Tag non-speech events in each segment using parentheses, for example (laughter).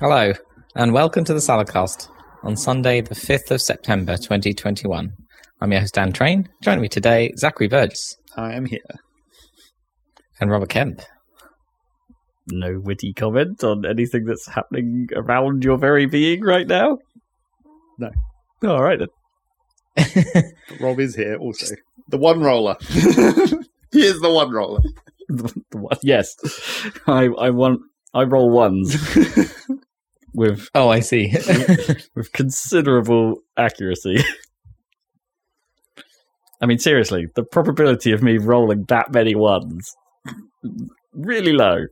Hello, and welcome to the Saladcast on Sunday, the 5th of September 2021. I'm your host, Dan Train. Joining me today, Zachary Burgess I am here. and Robert Kemp. No witty comment on anything that's happening around your very being right now? No. All right then. (laughs) Rob is here also. The one roller. (laughs) he is the one roller. The- the one- yes, I I want I roll ones (laughs) with Oh, I see. with considerable accuracy. I mean, seriously, the probability of me rolling that many ones really low.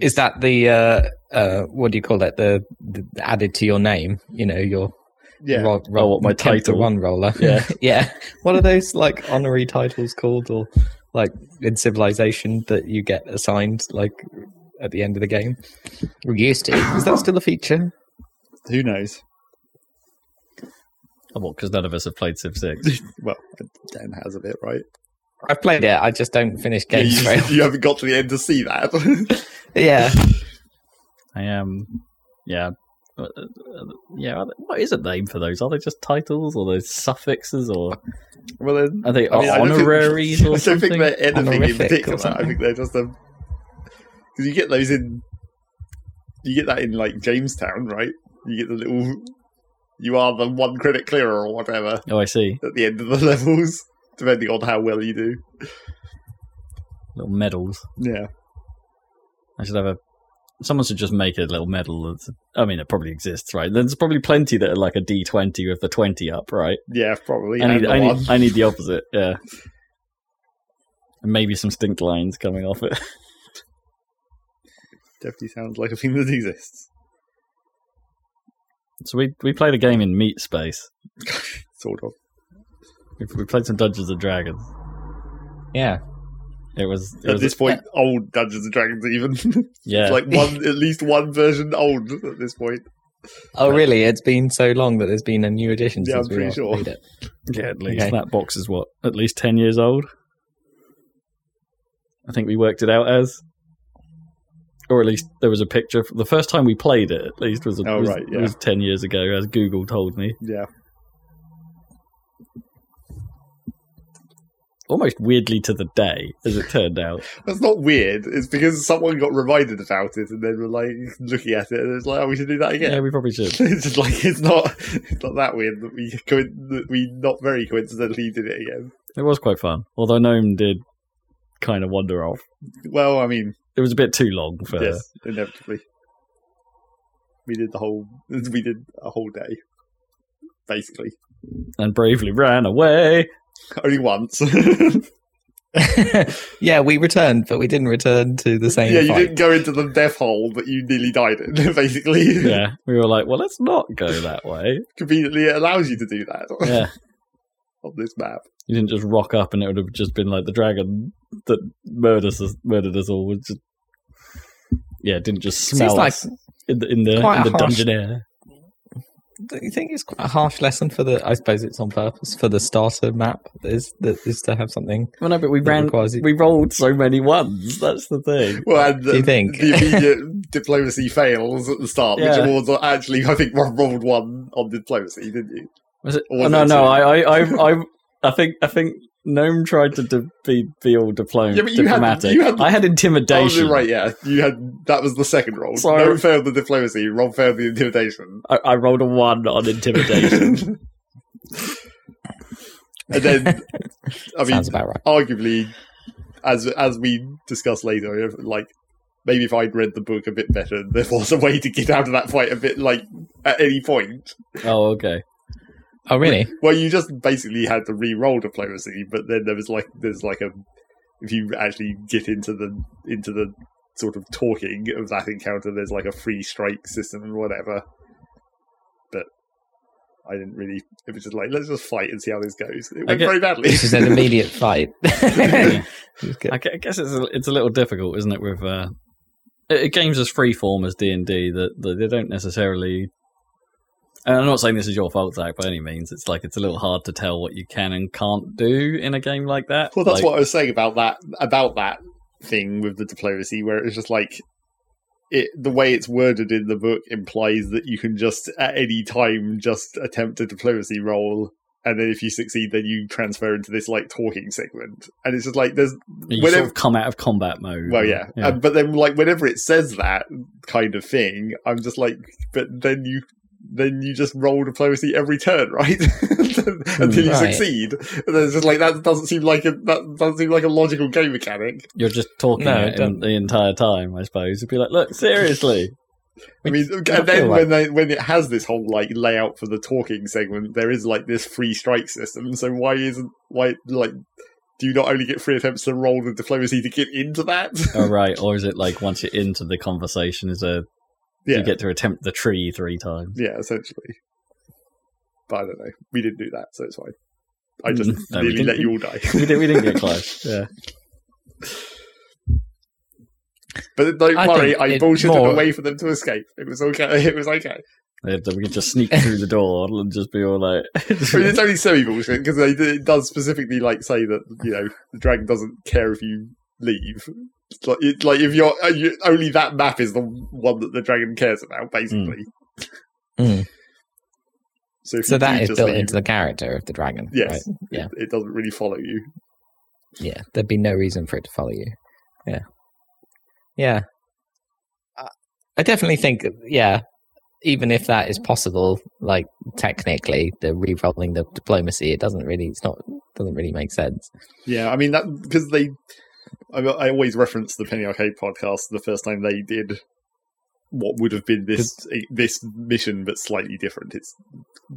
Is that the, uh, uh, what do you call it? The, the added to your name, you know, your Yeah. ro- Oh, what, my title? one roller. Yeah. (laughs) yeah. What are those like honorary titles called or like in Civilization that you get assigned like at the end of the game? We used to. Is that still a feature? Who knows? Oh, well, because none of us have played Civ Six. (laughs) Well, Dan has a bit, right? I've played it. I just don't finish Yeah, games. you, very you haven't got to the end to see that. (laughs) yeah. I am, yeah, Uh, uh, yeah. What is a name for those? Are they just titles, or those suffixes, or well, then, are they I mean, I don't think- honoraries I or don't something? think they're anything in Honorific or particular. I think they're just a because you get those in you get that in like Jamestown, right? You get the little you are the one credit clearer or whatever Oh, I see. at the end of the (laughs) levels, depending on how well you do. Little medals. Yeah, I should have a. Someone should just make a little medal. That's, I mean, it probably exists, right? There's probably plenty that are like a D twenty with the twenty up, right? yeah, probably. I need, the I need, I need the opposite. Yeah, and maybe some stink lines coming off it. (laughs) Definitely sounds like a thing that exists. So we we played a game in Meat Space. (laughs) Sort of. We, we played some Dungeons and Dragons. Yeah. It was it At was this point, (laughs) old Dungeons and Dragons even (laughs) yeah. like one at least one version old at this point. Oh, really? It's been so long that there's been a new edition Yeah, since I'm we pretty sure. it. (laughs) Yeah, at least Okay. that box is what at least ten years old. I think we worked it out as, or at least there was a picture. The first time we played it, at least, was, a, Oh, was, right, yeah. was ten years ago, as Google told me. Yeah, Almost weirdly to the day, as it turned out. that's not weird. It's because someone got reminded about it and then were like looking at it and it's like, oh, we should do that again. Yeah, we probably should. (laughs) it's just like it's not it's not that weird that we that we not very coincidentally did it again. It was quite fun, although Gnome did kind of wander off. Well, I mean, It was a bit too long for. yes, inevitably, we did the whole (laughs) we did a whole day, basically, and bravely ran away. (laughs) only once. (laughs) yeah, we returned, but we didn't return to the same yeah, you fight. didn't go into the death hole that you nearly died in. (laughs) Basically, Yeah, we were like, well, let's not go that way. conveniently, it allows you to do that Yeah, on this map. you didn't just rock up and it would have just been like the dragon that murdered us, murdered us all. Just yeah, it didn't just Seems smell like us in the in the, in the dungeon air. Don't you think it's quite a harsh lesson for the? I suppose it's on purpose for the starter map. Is that is to have something? Well, no, but we ran, requires we rolled so many ones. That's the thing. Well, and Do you think? the immediate (laughs) diplomacy fails at the start, Yeah. which was actually, I think, Rob rolled one on diplomacy, didn't you? Was it? Or Oh, no, no. I, I, I, I, I think, I think Gnome tried to de- be be all diplom- Yeah, but you had- diplomatic. you had- I had Oh, intimidation. right, yeah. You had that was the second roll. So- no failed the diplomacy. Rob failed the intimidation. I, I rolled a one on intimidation. (laughs) and then, (laughs) I mean, Sounds about right. arguably, as as we discuss later, like maybe if I'd read the book a bit better, there was a way to get out of that fight a bit, like at any point. oh, okay. Oh, really? (laughs) Well, you just basically had to re-roll diplomacy, but then there was like there's like a if you actually get into the into the sort of talking of that encounter, there's like a free strike system and whatever. But I didn't really. It was just like let's just fight and see how this goes. It went get- very badly. This is an immediate (laughs) fight. (laughs) Just I guess it's a, it's a little difficult, isn't it? With uh, uh, games as freeform as D and D, that that they don't necessarily. And I'm not saying this is your fault, Zach, by any means. It's like it's a little hard to tell what you can and can't do in a game like that. Well, that's Like, what I was saying about that about that thing with the diplomacy, where it's just like it. The way it's worded in the book implies that you can just at any time just attempt a diplomacy roll, and then if you succeed, then you transfer into this like talking segment, and it's just like there's you whenever- sort of come out of combat mode. well, yeah, yeah. Um, but then like whenever it says that kind of thing, I'm just like, but then you. Then you just roll diplomacy every turn, right? (laughs) Until you hmm. Right. succeed, and then it's just like that doesn't seem like a that doesn't seem like a logical game mechanic. You're just talking No, it it in, the entire time, I suppose. It'd be like, look, seriously. I mean, and then feel when they when it has this whole like layout for the talking segment, there is like this free strike system. So why isn't why like do you not only get free attempts to roll the diplomacy to get into that? oh, right. (laughs) Or is it like once you're into the conversation, is a yeah, you get to attempt the tree three times? yeah, essentially. But I don't know. We didn't do that, so it's fine. I just Mm, no, nearly let you all die. we, did, we didn't get close. (laughs) Yeah. But don't I worry, think I it bullshitted more- away for them to escape. It was okay. (laughs) It was okay. They- We could just sneak through the door and just be all like, (laughs) I mean, it's only semi bullshit because it does specifically like say that you know the dragon doesn't care if you leave. It's like, it's like if you're uh, you, only that map is the one that the dragon cares about, basically. Mm. So, if So you that is built leave, into the character of the dragon. yes, right? Yeah. it, it doesn't really follow you. Yeah. There'd be no reason for it to follow you. Yeah. Yeah. I- I definitely think, yeah, even if that is possible, like technically, the re-rolling the diplomacy, it doesn't really, it's not, doesn't really make sense. Yeah, I mean that because they. I, I always reference the Penny Arcade podcast. The first time they did what would have been this this mission, but slightly different. It's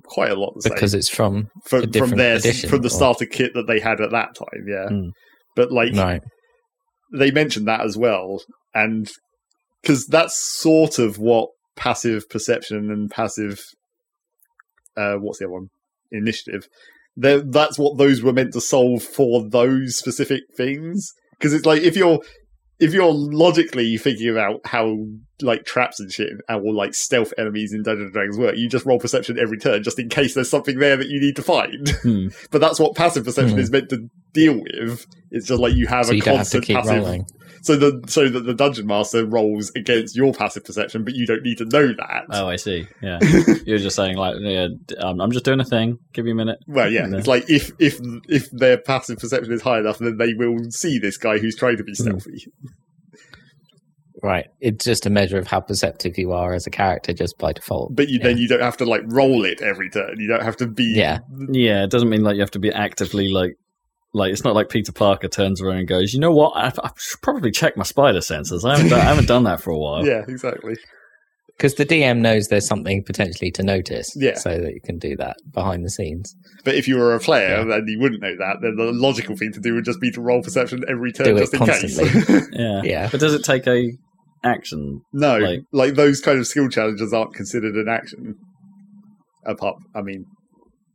quite a lot the same. Because it's from, from, from their edition, from the or- starter kit that they had at that time. Yeah, Mm. but like right. they mentioned that as well, and because that's sort of what passive perception and passive, uh, what's the other one? Initiative. They're- That's what those were meant to solve for those specific things. Because it's like if you're if you're logically thinking about how like traps and shit and or like stealth enemies in Dungeons and Dragons work, you just roll perception every turn just in case there's something there that you need to find. (laughs) hmm. but that's what passive perception Hmm. is meant to deal with. It's just like you have So a you have constant keep passive rolling. So the so that the dungeon master rolls against your passive perception, but you don't need to know that. Oh, I see. Yeah. (laughs) You're just saying, like, yeah, um, I'm just doing a thing. Give me a minute. well, yeah, it's like if if if their passive perception is high enough, then they will see this guy who's trying to be Hmm. stealthy. Right. It's just a measure of how perceptive you are as a character just by default. But you then you don't have to like roll it every turn. You don't have to be Yeah. Yeah, it doesn't mean like you have to be actively like like it's not like Peter Parker turns around and goes, you know what? I, I should probably check my spider senses. I haven't done, I haven't done that for a while. (laughs) yeah, exactly. Because the DM knows there's something potentially to notice. Yeah. So that you can do that behind the scenes. But if you were a player Yeah. and you wouldn't know that, then the logical thing to do would just be to roll perception every turn, Do it just in constantly. case. (laughs) Yeah. Yeah. But does it take a action? no, Like- like, those kind of skill challenges aren't considered an action. Apart, I mean,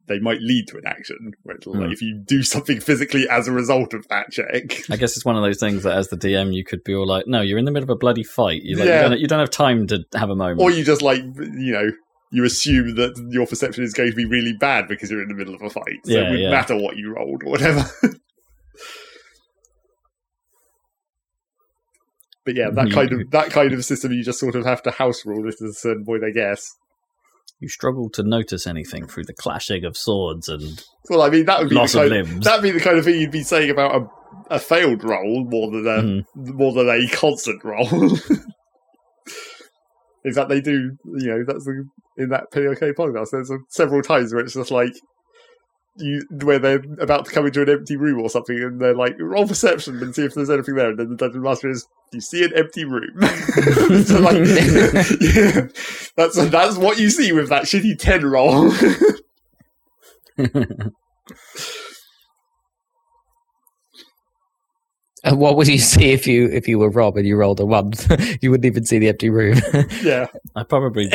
they might lead to an action. Where it'll, like, Hmm. if you do something physically as a result of that check, I guess it's one of those things that as the DM you could be all like, no, you're in the middle of a bloody fight. You like, Yeah. you, don't, you don't have time to have a moment. or you just like you know. You assume that your perception is going to be really bad because you're in the middle of a fight. So Yeah, it wouldn't yeah. matter what you rolled or whatever. (laughs) but yeah, that (laughs) kind of that kind of system you just sort of have to house rule it at a certain point, I guess. You struggle to notice anything through the clashing of swords and Well, I mean that would be loss the of kind, limbs. that'd be the kind of thing you'd be saying about a, a failed roll more than a Mhm. more than a constant roll. (laughs) In fact, they do. You know, that's the, in that POK podcast. There's a, several times where it's just like you where they're about to come into an empty room or something, and they're like, "Roll perception and see if there's anything there." And then the dungeon master is, "You see an empty room." (laughs) so like, (laughs) yeah, that's that's what you see with that shitty ten roll. (laughs) And what would you see if you if you were Rob and you rolled a one? you wouldn't even see the empty room. yeah, I probably,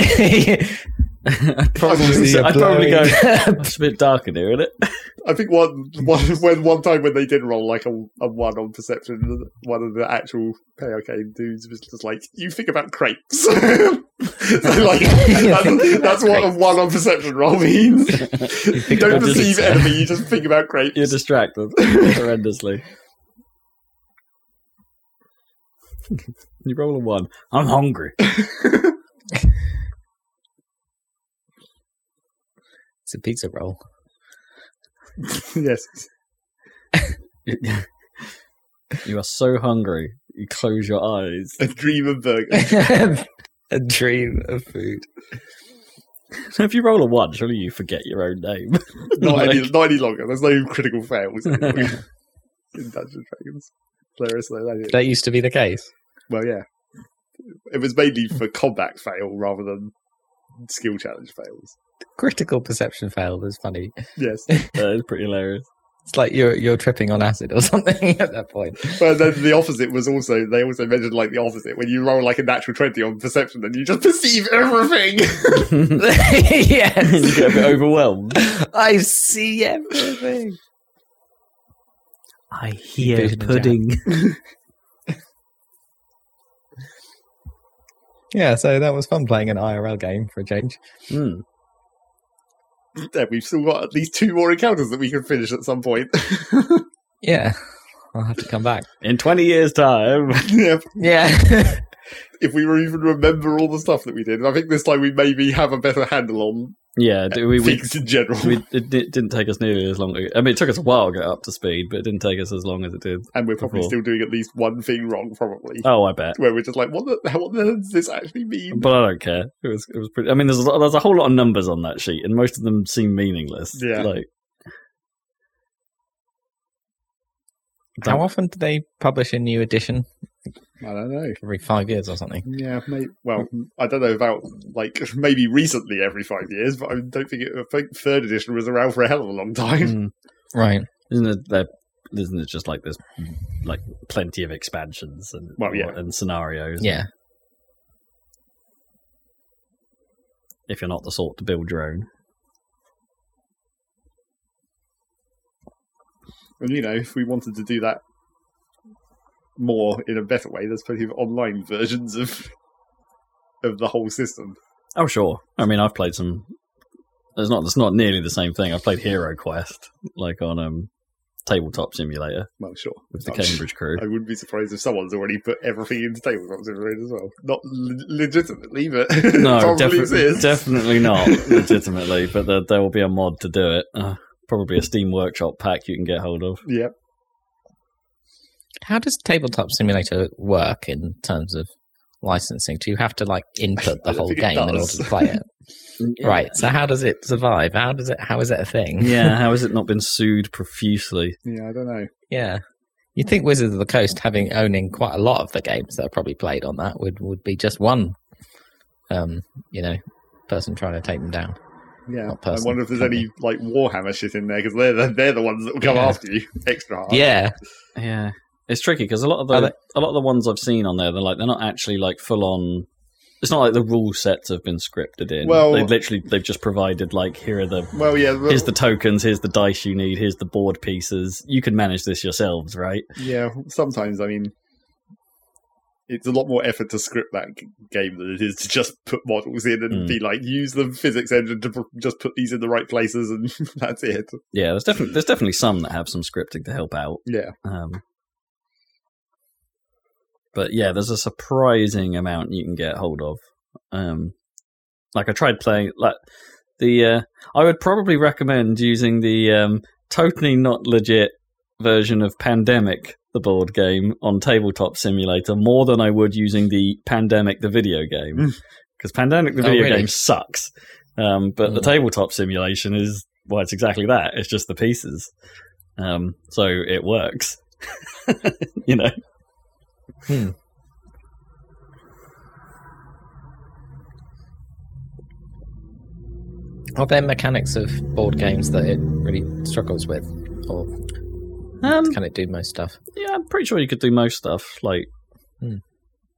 (laughs) I'd I'd probably, I'd probably go. (laughs) (laughs) It's a bit dark in here, isn't it? I think one, one when one time when they did roll like a, a one on perception, one of the actual Arcade dudes was just like, "You think about crepes." so like that's, that's what a one on perception roll means. You don't about perceive crepes. enemy, you just think about crepes. You're distracted horrendously. you roll a one. I'm hungry. It's a pizza roll. (laughs) yes, you are so hungry. You close your eyes. a dream of burger. (laughs) a dream of food. if you roll a one, surely you forget your own name. (laughs) not, any, not any longer. There's no critical fails in Dungeons and Dragons. Hilarious, is. That used to be the case. Well, yeah. It was mainly for combat fail rather than skill challenge fails. Critical perception failed is funny. Yes. (laughs) that is pretty hilarious. It's like you're you're tripping on acid or (laughs) something at that point. But then the opposite was also, they also mentioned like the opposite. When you roll like a natural 20 on perception, then you just perceive everything. (laughs) you get a bit overwhelmed. I see everything. I hear hear Vision pudding. Yeah, so that was fun playing an IRL game for a change. Mm. (laughs) then we've still got at least two more encounters that we can finish at some point. (laughs) Yeah, I'll have to come back. In 20 years' time. (laughs) yeah. Yeah, If we were even remember all the stuff that we did. I think this time we maybe have a better handle on Yeah, we, we, in general. we, it di- didn't take us nearly as long. I mean, it took us a while to get up to speed, but it didn't take us as long as it did. and we're probably Before. still doing at least one thing wrong, probably. Oh, I bet. Where we're just like, what the, (laughs) what the hell does this actually mean? But I don't care. It was it was pretty. I mean, there's a, there's a whole lot of numbers on that sheet, and most of them seem meaningless. Yeah. Like how often do they publish a new edition? I don't know. Every five years or something. Yeah, may well, I don't know about like (laughs) maybe recently every five years, but I don't think it, I think third edition was around for a hell of a long time. mm, Right. isn't it? There, isn't it just like there's like plenty of expansions and Well, yeah. and scenarios. Yeah. If you're not the sort to build your own. And you know, if we wanted to do that more in a better way, there's plenty of online versions of of the whole system. Oh sure. I mean, I've played some. It's not. It's not nearly the same thing. I've played Hero Quest, like on um, tabletop simulator Well, sure. with the I'm sure- Cambridge crew. I wouldn't be surprised if someone's already put everything into tabletop simulator as well. Not le- legitimately, but (laughs) No, defi- definitely not (laughs) legitimately, but there, there will be a mod to do it. Uh, probably a Steam Workshop pack you can get hold of. Yep. How does Tabletop Simulator work in terms of licensing? Do you have to like input the (laughs) whole game in order to play it? (laughs) Right. So how does it survive? How does it? How is it a thing? Yeah. (laughs) How has it not been sued profusely? Yeah, I don't know. Yeah. You'd think Wizards of the Coast, having owning quite a lot of the games that are probably played on that, would would be just one, um, you know, person trying to take them down. Yeah, I wonder if there's any like Warhammer shit in there because they're the, they're the ones that will come Yeah. after you (laughs) extra hard. Yeah. Yeah. It's tricky because a lot of the they- a lot of the ones I've seen on there, they're like they're not actually like full on. It's not like the rule sets have been scripted in. Well- they literally they've just provided like here are the Well, yeah, but- here's the tokens, here's the dice you need, here's the board pieces. You can manage this yourselves, right? yeah. Sometimes, I mean, it's a lot more effort to script that g- game than it is to just put models in and Mm. be like, use the physics engine to pr- just put these in the right places, and (laughs) that's it. Yeah, there's definitely there's definitely some that have some scripting to help out. Yeah, Um, but yeah, there's a surprising amount you can get hold of. Um, like I tried playing like the. Uh, I would probably recommend using the um, totally not legit version of Pandemic, the board game, on Tabletop Simulator more than I would using the Pandemic, the video game, Mm. because Pandemic, the Oh, video really? game, sucks. Um, but the Mm. tabletop simulation is well, it's exactly that. It's just the pieces. Um, so it works. (laughs) you know. Hmm. Are there mechanics of board games that it really struggles with, or Um, can it do most stuff? yeah, I'm pretty sure you could do most stuff. Like, Hmm.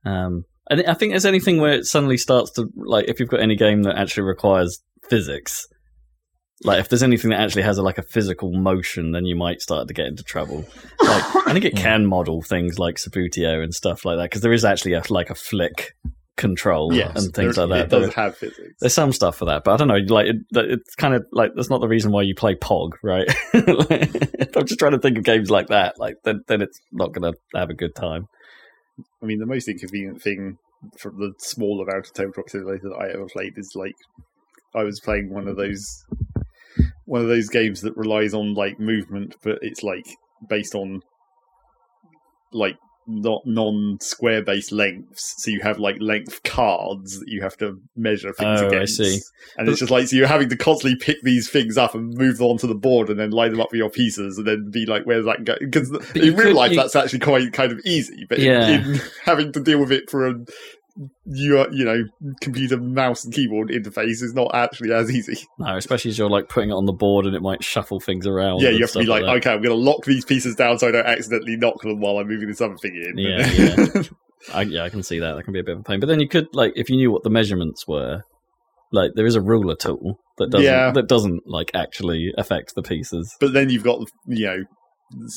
um, and I think there's anything where it suddenly starts to like if you've got any game that actually requires physics, Like if there's anything that actually has a, like a physical motion, then you might start to get into trouble. Like I think it (laughs) can model things like Subbuteo and stuff like that because there is actually a, like a flick control yes, and things there- like that. It does have physics. there's some stuff for that, but I don't know. Like it, it's kind of like that's not the reason why you play Pog, right? Like, (laughs) I'm just trying to think of games like that. Like then, then it's not going to have a good time. I mean, the most inconvenient thing from the small amount of tabletop simulator that I ever played is like I was playing one of those one of those games that relies on like movement, but it's like based on like not non-square based lengths. So you have like length cards that you have to measure things Oh, I against. see. And it's just like so you're having to constantly pick these things up and move them onto the board and then line them up with your pieces and then be like, where's that go? Because in real could- life you- that's actually quite kind of easy, but in- Yeah. in, (laughs) having to deal with it for a you you know computer mouse and keyboard interface is not actually as easy. No, especially as you're like putting it on the board and it might shuffle things around. yeah, you have to be stuff like, okay, I'm going to lock these pieces down so I don't accidentally knock them while I'm moving this other thing in. Yeah, (laughs) yeah. I, yeah, I can see that. That can be a bit of a pain. But then you could like if you knew what the measurements were, like there is a ruler tool that doesn't Yeah. that doesn't like actually affect the pieces. but then you've got you know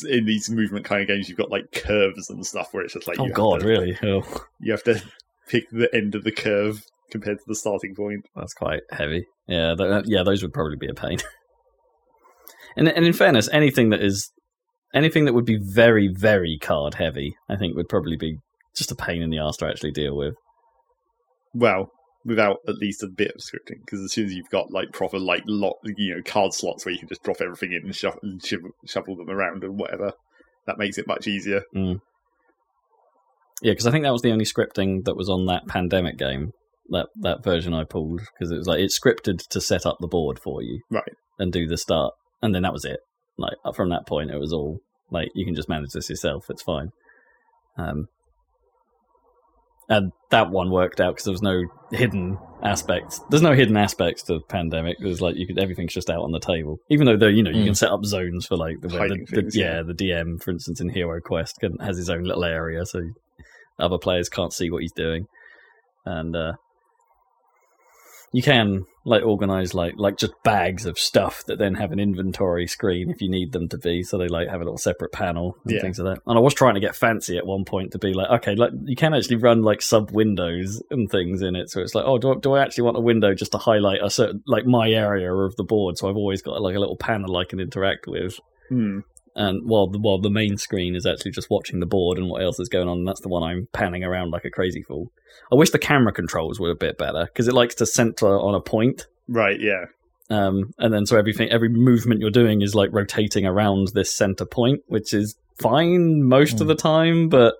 in these movement kind of games you've got like curves and stuff where it's just like Oh god, to, really? Oh, you have to pick the end of the curve compared to the starting point. that's quite heavy. Yeah, th- uh, yeah, those would probably be a pain. (laughs) and and in fairness, anything that is anything that would be very very card heavy, I think would probably be just a pain in the ass to actually deal with. Well, without at least a bit of scripting, because as soon as you've got like proper like lot, you know, card slots where you can just drop everything in and shuffle, and shuffle, shuffle them around and whatever, that makes it much easier. Mm. Yeah, because I think that was the only scripting that was on that pandemic game. That that version I pulled because it was like it's scripted to set up the board for you, Right. and do the start, and then that was it. Like from that point, it was all like you can just manage this yourself. It's fine. Um, and that one worked out because there was no hidden aspects. There's no hidden aspects to pandemic. It was like you could everything's just out on the table. Even though there, you know, you Mm. can set up zones for like the, the, Hiding the- yeah, yeah. the DM, for instance, in Hero Quest can, has his own little area, so other players can't see what he's doing, and uh, you can like organize like like just bags of stuff that then have an inventory screen if you need them to be. So they like have a little separate panel and Yeah. things like that. And I was trying to get fancy at one point to be like, okay, like you can actually run like sub windows and things in it. So it's like, oh, do I, do I actually want a window just to highlight a certain like my area of the board? So I've always got like a little panel I can interact with Hmm. And while the while the main screen is actually just watching the board and what else is going on, and that's the one I'm panning around like a crazy fool. I wish the camera controls were a bit better because it likes to center on a point, Right, yeah. um, and then so everything, every movement you're doing is like rotating around this center point, which is fine most of the time, but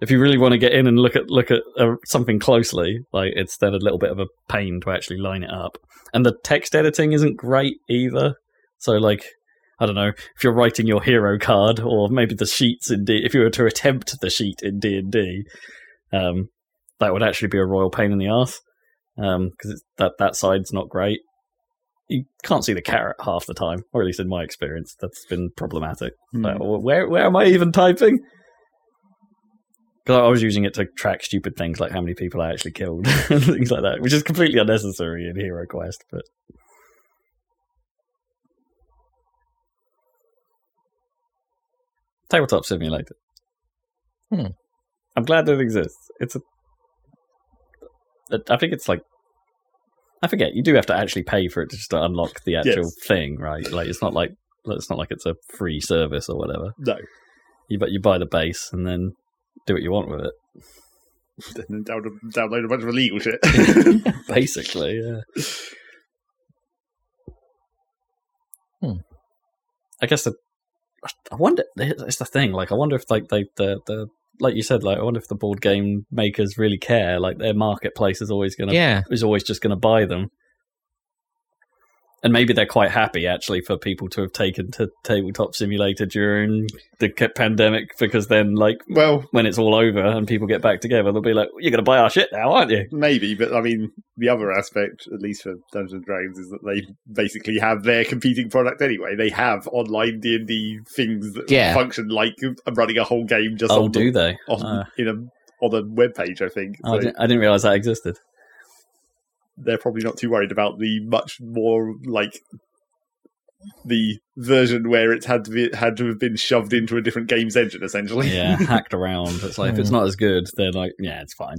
if you really want to get in and look at look at uh, something closely, like it's then a little bit of a pain to actually line it up. And the text editing isn't great either. So like I don't know if you're writing your hero card or maybe the sheets in D. If you were to attempt the sheet in D and D, um, that would actually be a royal pain in the ass because that that side's not great. You can't see the caret half the time, or at least in my experience, that's been problematic. Like, where where am I even typing? Because I was using it to track stupid things like how many people I actually killed (laughs) and things like that, which is completely unnecessary in Hero Quest. But tabletop simulator. Hmm. I'm glad that it exists. It's a. I think it's like. I forget. You do have to actually pay for it to just to unlock the actual Yes. thing, right? Like it's not like it's not like it's a free service or whatever. No. You but you buy the base and then do what you want with it. (laughs) Then download, download a bunch of illegal shit. (laughs) (laughs) Basically, yeah. Hmm. I guess the. I wonder. It's the thing. Like, I wonder if like they the the like you said. Like, I wonder if the board game makers really care. Like, their marketplace is always gonna Yeah. is always just gonna buy them. And maybe they're quite happy actually for people to have taken to tabletop simulator during the pandemic because then like well, when it's all over and people get back together, they'll be like, "You're going to buy our shit now, aren't you?" maybe, but I mean, the other aspect, at least for Dungeons and Dragons, is that they basically have their competing product anyway. They have online D and D things that Yeah. function like running a whole game just Oh, on, do the, they? on Uh, in a on a web page. I think I, didn't, I didn't realize that existed. They're probably not too worried about the much more like the version where it had to be had to have been shoved into a different game's engine, essentially. Yeah, (laughs) hacked around. It's like if it's Hmm. not as good, they're like, yeah, it's fine.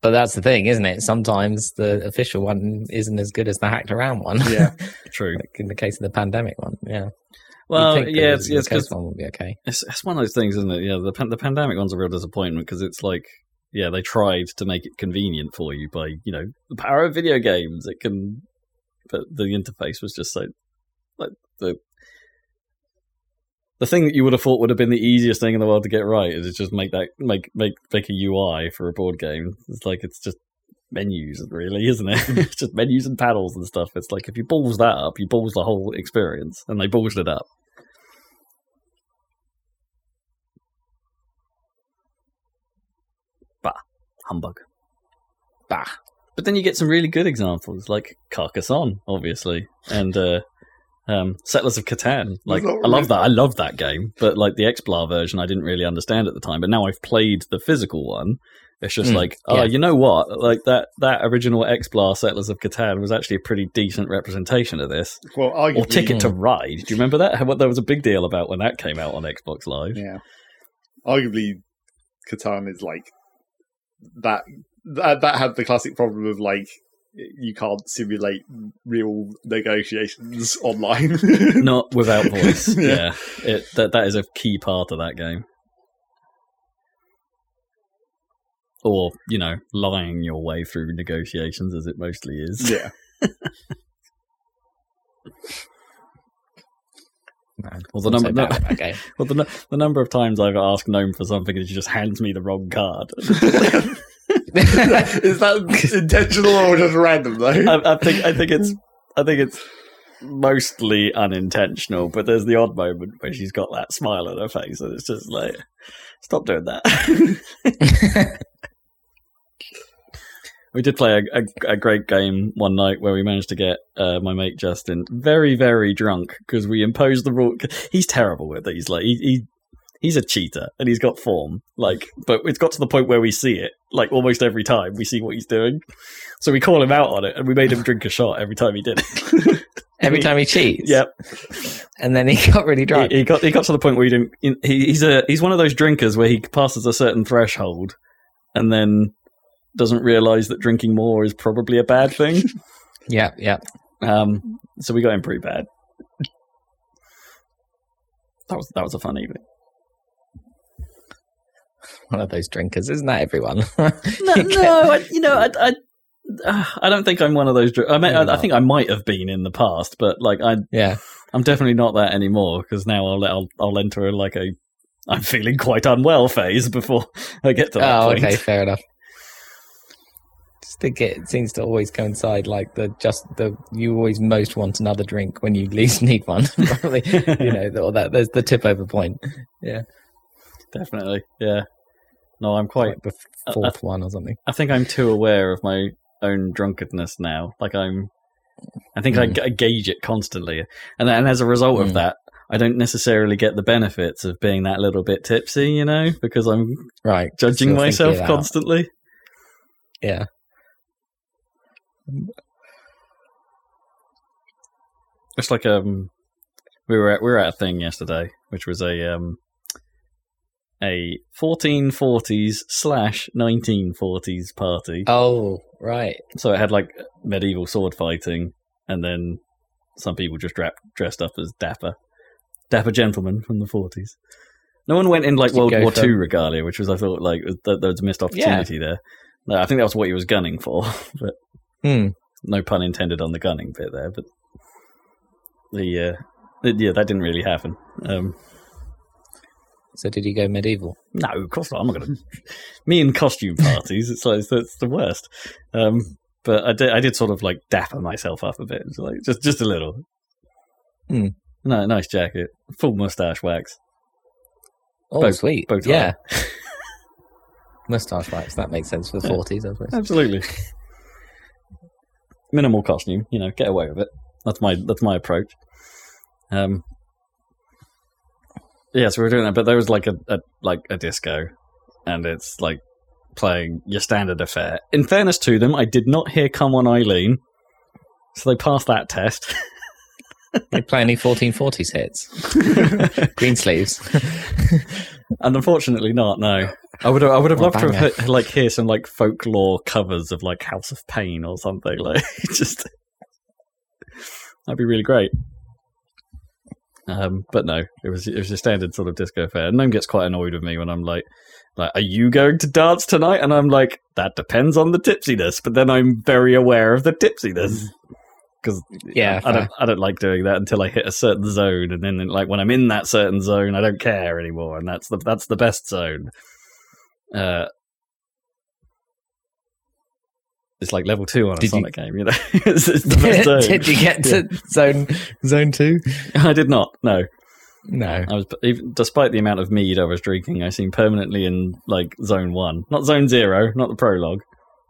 But that's the thing, isn't it? Sometimes the official one isn't as good as the hacked around one. Yeah. (laughs) True. like in the case of the pandemic one. Yeah. Well, You'd yeah, the- it's the it's, 'cause one will be okay. it's it's one of those things, isn't it? Yeah, the the pandemic one's a real disappointment because it's like, yeah, they tried to make it convenient for you by you know the power of video games. It can, but the interface was just so like the the thing that you would have thought would have been the easiest thing in the world to get right is just make that make make make a UI for a board game. It's like it's just menus, really, isn't it? it's (laughs) just menus and paddles and stuff. It's like if you balls that up, you balls the whole experience, and they balls it up. Bah, humbug. Bah. But then you get some really good examples, like Carcassonne, obviously, and uh, um, Settlers of Catan. Like, not I love that. I love that game, but like the XBLA version, I didn't really understand at the time. But now I've played the physical one. It's just Mm, like, oh, yeah. you know what? Like that that original XBLA Settlers of Catan was actually a pretty decent representation of this. Well, arguably, Or Ticket to Ride. Do you remember that? What there was a big deal about when that came out on Xbox Live. Yeah. Arguably, Catan is like that. That that had the classic problem of like you can't simulate real negotiations (laughs) online. Not without voice. (laughs) Yeah. yeah, It, that that is a key part of that game. Or you know, lying your way through negotiations, as it mostly is. yeah. (laughs) Well, the so number- at that game. (laughs) Well, the, the number of times I've asked Gnome for something and she just hands me the wrong card. (laughs) (laughs) is that intentional or just random though? I, I think I think it's I think it's mostly unintentional, but there's the odd moment where she's got that smile on her face, and it's just like, stop doing that. We did play a, a, a great game one night where we managed to get uh, my mate Justin very very drunk because we imposed the rule. He's terrible with it. He's like he. he He's a cheater and he's got form, like, but it's got to the point where we see it, like, almost every time we see what he's doing. So we call him out on it and we made him drink a shot every time he did it. (laughs) Every time he cheats. Yep. And then he (laughs) got really He, drunk. he got he got to the point where he didn't. He, he's a he's one of those drinkers where he passes a certain threshold, and then doesn't realize that drinking more is probably a bad thing. (laughs) Yeah, yeah. Um, so we got him pretty bad. That was that was a fun evening. One of those drinkers, isn't that everyone? (laughs) No, You get- no, I, you know, I, I, uh, I don't think I'm one of those. dr- I mean, I, I think I might have been in the past, but like I, yeah. I'm definitely not that anymore because now I'll, I'll I'll enter like a I'm feeling quite unwell phase before I get to that Oh, point. okay, fair enough. Think it seems to always coincide like the just the you always most want another drink when you (laughs) least need one. (laughs) Probably, you know, or that there's the tip over point. Yeah, definitely, yeah. No, I'm quite. Like the fourth one or something. I think I'm too aware of my own drunkenness now. Like I'm, I think I, Mm. I gauge it constantly, and and as a result of Mm. that, I don't necessarily get the benefits of being that little bit tipsy, you know, because I'm Right. judging myself constantly. Yeah. (laughs) It's like um, we were at we were at a thing yesterday, which was a um, a 1440s slash 1940s party. Oh, right. So it had like medieval sword fighting, and then some people just dra- dressed up as dapper, dapper gentlemen from the 40s. No one went in like World War for- Two regalia, which was I thought like th- there was a missed opportunity there. No, I think that was what he was gunning for, (laughs) but Hmm. no pun intended on the gunning bit there. But the uh, yeah, that didn't really happen. Um, So did he go medieval? no, of course not. I'm not gonna. (laughs) Me and costume parties, it's like it's the worst. Um, but I did, I did sort of like dapper myself up a bit, It's like just just a little. Hmm. No, nice jacket, full mustache wax. Oh, Bow- sweet. bow yeah. (laughs) Mustache wax. That makes sense for the Yeah. 40s, I suppose. Absolutely. Minimal costume, you know, get away with it. That's my that's my approach. Um. Yeah, so we were doing that, but there was like a, a like a disco, and it's like playing your standard affair. In fairness to them, I did not hear "Come On Eileen," so they passed that test. They play any 1440s hits. (laughs) Greensleeves. (laughs) And unfortunately, not. No, I would. I would have loved to have heard, like hear some like folklore covers of like House of Pain or something. (laughs) Like just that'd be really great. Um, but no, it was it was a standard sort of disco affair. And Gnome gets quite annoyed with me when I'm like, like, are you going to dance tonight? And I'm like, that depends on the tipsiness. But then I'm very aware of the tipsiness because Yeah, I don't I don't like doing that until I hit a certain zone, and then like when I'm in that certain zone, I don't care anymore, and that's the that's the best zone. Uh, it's like level two on a Did you- Sonic game, you know. (laughs) it's, it's the best (laughs) zone. Did you get to zone zone two? I did not. No, No. I was even, despite the amount of mead I was drinking, I seemed permanently in like zone one, not zone zero, not the prologue,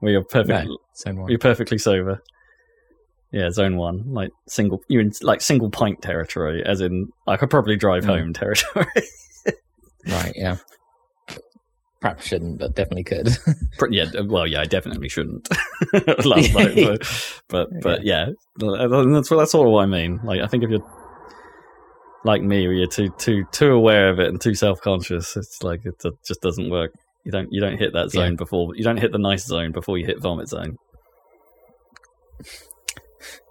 where you're perfect, No. Zone one. you're perfectly sober. Yeah, zone one, like single, you're in like single pint territory, as in I could probably drive Mm. home territory. (laughs) Right, yeah. Perhaps shouldn't, but definitely could. (laughs) Yeah, well, yeah, I definitely shouldn't last night, but but, but yeah, that's what that's sort of what I mean. Like, I think if you're like me, where you're too too too aware of it and too self conscious, it's like it just doesn't work. You don't you don't hit that zone Yeah. before you don't hit the nice zone before you hit vomit zone.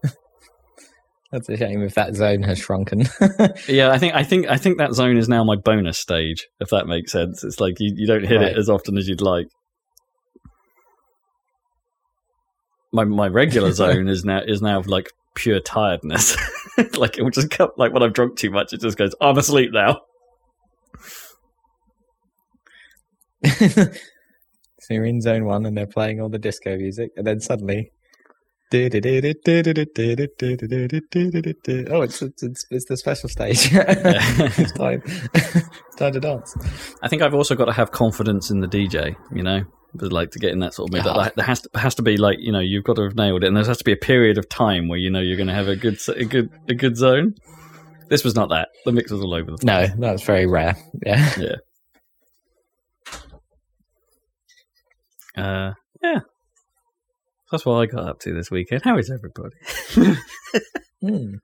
(laughs) That's a shame if that zone has shrunken. (laughs) Yeah, I think I think I think that zone is now my bonus stage, if that makes sense. It's like you, you don't hit Right. it as often as you'd like. My my regular (laughs) zone is now is now like pure tiredness. like it will just come like when I've drunk too much, it just goes, I'm asleep now. so you're in zone one and they're playing all the disco music, and then suddenly. Oh, it's it's, it's, it's the special stage. (laughs) it's time. it's (laughs) time to dance. I think I've also got to have confidence in the DJ, you know, but like to get in that sort of mood. Like, there has to has to be like you know you've got to have nailed it, and there has to be a period of time where you know you're going to have a good a good a good zone. This was not that. The mix was all over the place. No, that's very rare. Yeah. Uh, yeah. That's what I got up to this weekend. How is everybody? (laughs) Hmm.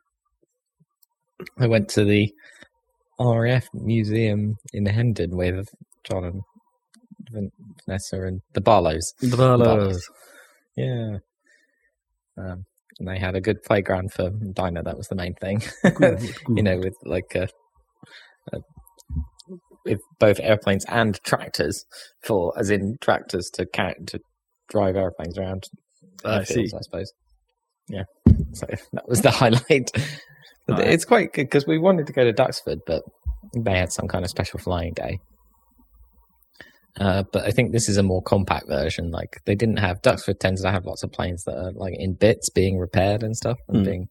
I went to the RAF museum in Hendon with John and Van- Vanessa and the Barlows. The Barlows. Yeah. Um, and they had a good playground for Dinah. That was the main thing. (laughs) you know, with like a, a with both airplanes and tractors for, as in tractors to carry, to drive airplanes around. I see. I suppose. Yeah. So (laughs) that was the (laughs) highlight. But Right. It's quite good because we wanted to go to Duxford, but they had some kind of special flying day. Uh, but I think this is a more compact version. Like they didn't have Duxford tends to have lots of planes that are like in bits being repaired and stuff and Hmm. being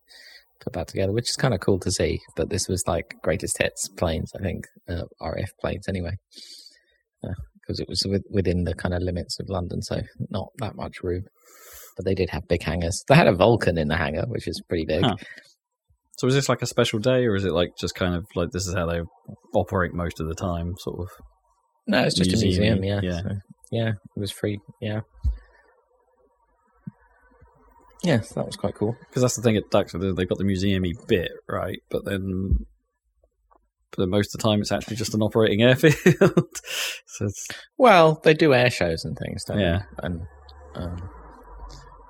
put back together, which is kind of cool to see. But this was like greatest hits planes, I think, uh, RAF planes anyway, because it was with, within the kind of limits of London, so not that much room. But they did have big hangars. They had a Vulcan in the hangar, which is pretty big. Huh. So is this like a special day, or is it like just kind of like this is how they operate most of the time, sort of? No, it's just a museum. Yeah, yeah. so, yeah, it was free. Yeah, yeah, so that was quite cool. Because that's the thing at Duxford, they've got the museumy bit, right? But then, but then most of the time, it's actually just an operating (laughs) airfield. so it's, Well, they do air shows and things, don't Yeah. they? And um,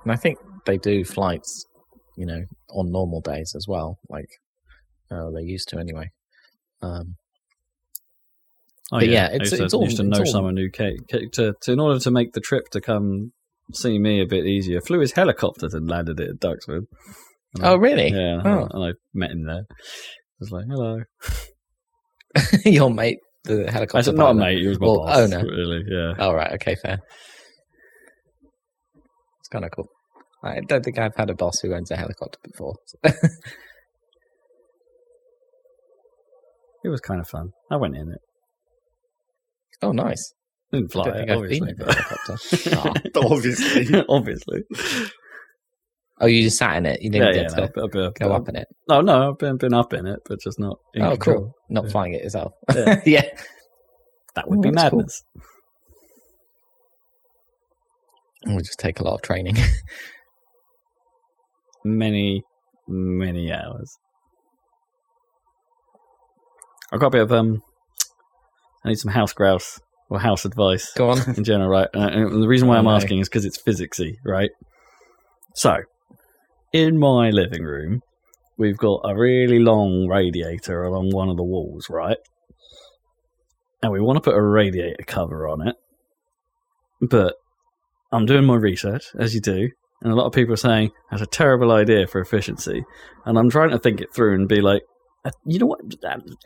and I think they do flights, you know, on normal days as well. Like, uh, they used to anyway. Um, oh But yeah, I it's- used to, it's all- used to know all- someone who came, to, to in order to make the trip to come see me a bit easier, flew his helicopter and landed it at Duxford. And I- oh, really? Yeah, Oh. and I met him there. I was like, hello. (laughs) Your mate, the helicopter. I said, not a mate, he was my Well, boss. owner. Really, yeah. Oh, right. Okay, fair. It's kind of cool. I don't think I've had a boss who owns a helicopter before. (laughs) It was kind of fun. I went in it. oh, nice. Didn't I fly don't it, think I've obviously. been in a but- helicopter. Ah. (laughs) (laughs) Obviously. obviously. Oh, you just sat in it. You didn't Yeah, get yeah. to no, I've been- go up in it. No, no, I've been, been up in it, but just not. In Oh, control. cool. Not Yeah. flying it yourself. Yeah. yeah. That would Oh, be that's cool. madness. It would just take a lot of training. Many, many hours. I've got a bit of um. I need some house grouse or house advice Go on. in general, right? Uh, and the reason why I'm asking is because it's physicsy, right? So, in my living room, we've got a really long radiator along one of the walls, right? And we want to put a radiator cover on it, but I'm doing my research, as you do, and a lot of people are saying that's a terrible idea for efficiency. And I'm trying to think it through and be like, uh, you know what?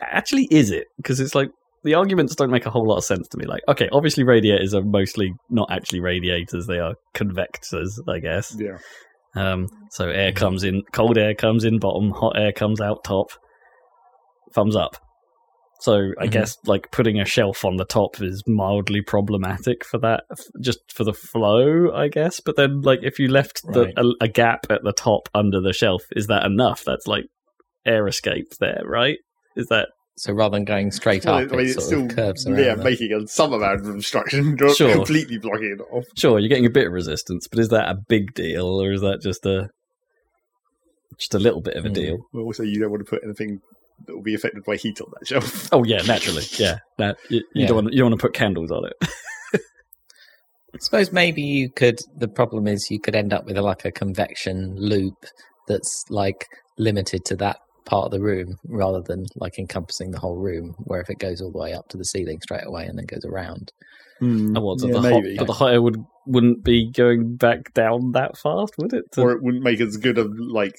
Actually, is it? Because it's like the arguments don't make a whole lot of sense to me. Like, okay, obviously radiators are mostly not actually radiators; they are convectors, I guess. Yeah. Um, so air comes in, cold air comes in bottom, hot air comes out top. Thumbs up. So I Mhm. guess like putting a shelf on the top is mildly problematic for that, f- just for the flow, I guess. But then, like, if you left the, Right. a, a gap at the top under the shelf, is that enough? That's like air escape there, right? Is that So rather than going straight Well, up, I mean, it it's still of curves around. yeah, there. making a, some amount of obstruction, (laughs) Sure. completely blocking it off. sure you're getting a bit of resistance, but is that a big deal or is that just a just a little bit of a Hmm. deal? Well, also, you don't want to put anything that will be affected by heat on that shelf. Oh yeah, naturally, yeah. That you, you Yeah. don't want you don't want to put candles on it. (laughs) I suppose maybe you could. The problem is you could end up with a, like a convection loop that's like limited to that part of the room rather than like encompassing the whole room. Where if it goes all the way up to the ceiling straight away and then goes around, Oh, what, Yeah, the maybe. hot, but the hot air would wouldn't be going back down that fast, would it? To- or it wouldn't make as good a like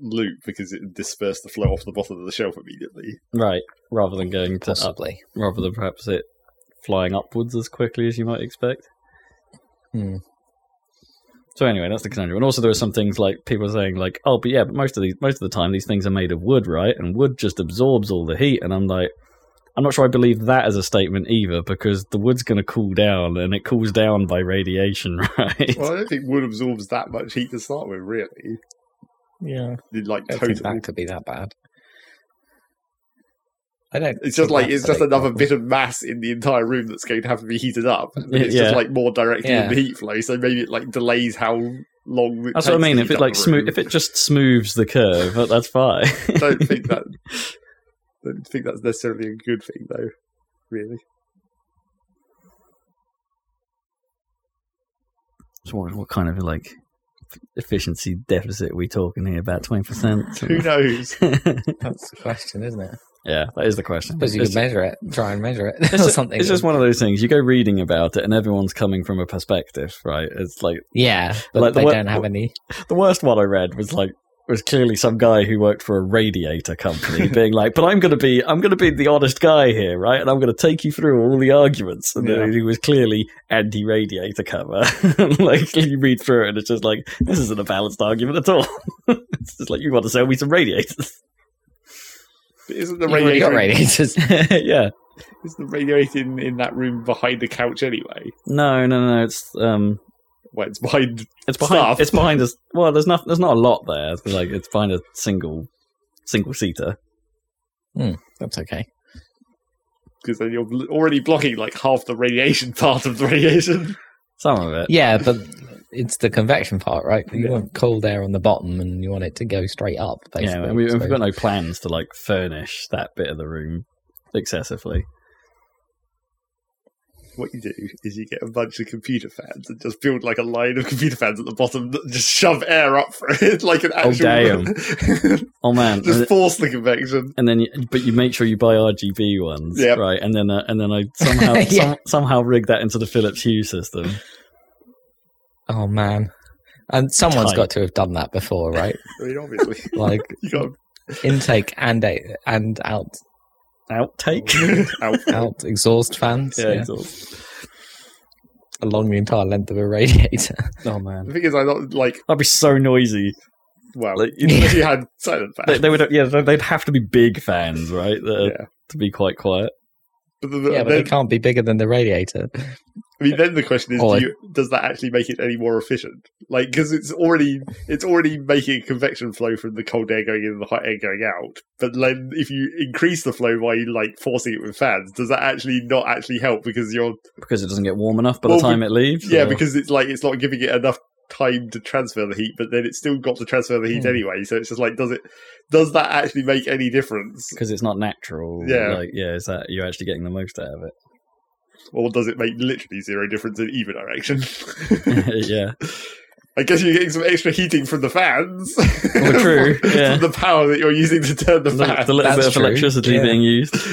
loop because it would disperse the flow off the bottom of the shelf immediately. right, rather than going to up, possibly. rather than perhaps it flying upwards as quickly as you might expect. Hmm. So anyway, that's the conundrum. And also, there are some things like people are saying, like, "Oh, but yeah, but most of these, most of the time, these things are made of wood, right? And wood just absorbs all the heat." And I'm like, I'm not sure I believe that as a statement either, because the wood's going to cool down, and it cools down by radiation, (laughs) right? Well, I don't think wood absorbs that much heat to start with, really. Yeah, Like I don't total. that could be that bad. I don't. It's just like it's just another problem. bit of mass in the entire room that's going to have to be heated up. And it's Yeah. just like more directly Yeah. in the heat flow, so maybe it like delays how long. It That's what I mean. If it like smooth, if it just smooths the curve, that's fine. I (laughs) don't think that. I (laughs) don't think that's necessarily a good thing, though. Really, So what, what kind of like efficiency deficit are we talking here? About twenty percent. who knows? (laughs) That's the question, isn't it? yeah, that is the question. suppose you It's- could measure it, try and measure it, (laughs) it's or just, something. it's just one of those things. You go reading about it, and everyone's coming from a perspective, right? It's like yeah, but Like the they don't have any. the worst one I read was like was clearly some guy who worked for a radiator company (laughs) being like, "But I'm going to be I'm going to be the honest guy here, right? And I'm going to take you through all the arguments." And Yeah. then he was clearly anti-radiator cover. (laughs) like you read through it, and it's just like this isn't a balanced argument at all. (laughs) it's just like you want to sell me some radiators. But isn't the You've got radiator? radiators. yeah. Is the radiator in, in that room behind the couch anyway? No, no, no. It's um, Well, it's behind. it's behind. Stuff. It's behind us. Well, there's not. There's not a lot there. It's like it's behind a single, single seater. Hmm, that's okay. Because then you're already blocking like half the radiation (laughs) part of the radiation. Some of it. Yeah, but it's the convection part, right? You Yeah. want cold air on the bottom, and you want it to go straight up. Basically. Yeah, and we, So- we've got no plans to like furnish that bit of the room excessively. What you do is you get a bunch of computer fans and just build like a line of computer fans at the bottom that just shove air up for it (laughs) like an actual. Oh, actual. damn. (laughs) Oh man! just force the convection. and then, you, but you make sure you buy RGB ones, Yep. right? And then, uh, and then I (laughs) somehow Yeah. some, somehow rig that into the Philips Hue system. Oh man, and someone's Tight. got to have done that before, right? I mean, obviously, Like you got intake and a- and out Outtake. (laughs) (laughs) out. out exhaust fans yeah, yeah, exhaust. along the entire length of a radiator. (laughs) Oh man, The thing is, I thought like. that'd be so noisy. Well, Like, if you had silent They, fans, they would, yeah, they'd have to be big fans, right? that yeah. To be quite quiet. But, the, the- yeah, but then, they can't be bigger than the radiator. I mean, then the question is, do you, does that actually make it any more efficient? Like, because it's already it's already making convection flow from the cold air going in and the hot air going out. But then, if you increase the flow by like forcing it with fans, does that actually not actually help? Because you're Because it doesn't get warm enough by Well, the time it leaves. yeah, or- because it's like it's not giving it enough time to transfer the heat, but then it's still got to transfer the heat Hmm. anyway. So it's just like, does it? Does that actually make any difference, because it's not natural. Yeah. like yeah, is that you're actually getting the most out of it? Or does it make literally zero difference in either direction? (laughs) yeah, I guess you're getting some extra heating from the fans. Well, true, (laughs) yeah. the power that you're using to turn the the, fan. the little That's bit of true, electricity yeah. being used. (laughs)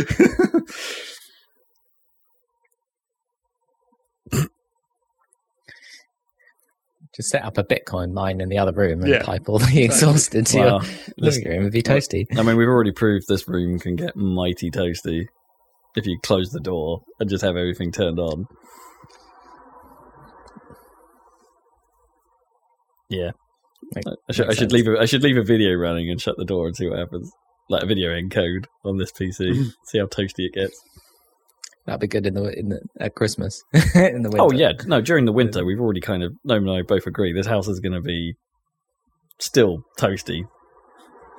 Just set up a Bitcoin mine in the other room and Yeah. pipe all the exhaust into Wow. your living room. It'd be toasty. I mean, we've already proved this room can get mighty toasty if you close the door and just have everything turned on. Yeah, Make- I should, I should leave a, I should leave a video running and shut the door and see what happens. Like a video encode on this PC, (laughs) see how toasty it gets. That'd be good in the in the at Christmas (laughs) in the oh, winter. Oh yeah, no. During the winter, we've already kind of no, and I both agree. This house is going to be still toasty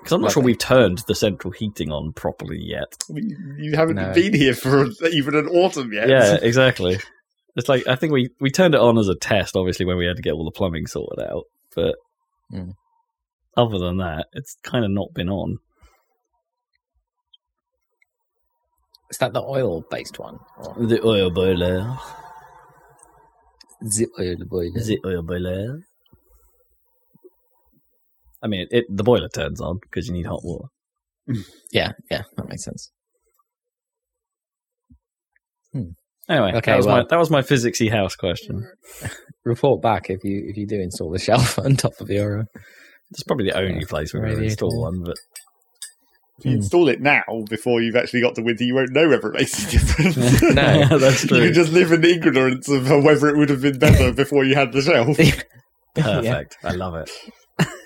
because I'm not sure we've turned the central heating on properly yet. you, you haven't No. been here for (laughs) even an autumn yet. Yeah, (laughs) exactly. It's like I think we we turned it on as a test, obviously when we had to get all the plumbing sorted out. But Mm. other than that, it's kind of not been on. Is that the oil based one? Or The oil boiler, the oil boiler? the oil boiler. I mean, it, the boiler turns on because you need hot water. (laughs) Yeah, yeah, that makes sense. Anyway, Okay, that was my that was my physicsy house question. (laughs) Report back if you if you do install the shelf (laughs) on top of your. Uh, It's probably the only Yeah, place we're going to install one, but If you Hmm. install it now before you've actually got to winter, you won't know whether it makes a difference. No. that's You true. can just live in ignorance of whether it would have been better before you had the shelf. yeah. Perfect. I love it.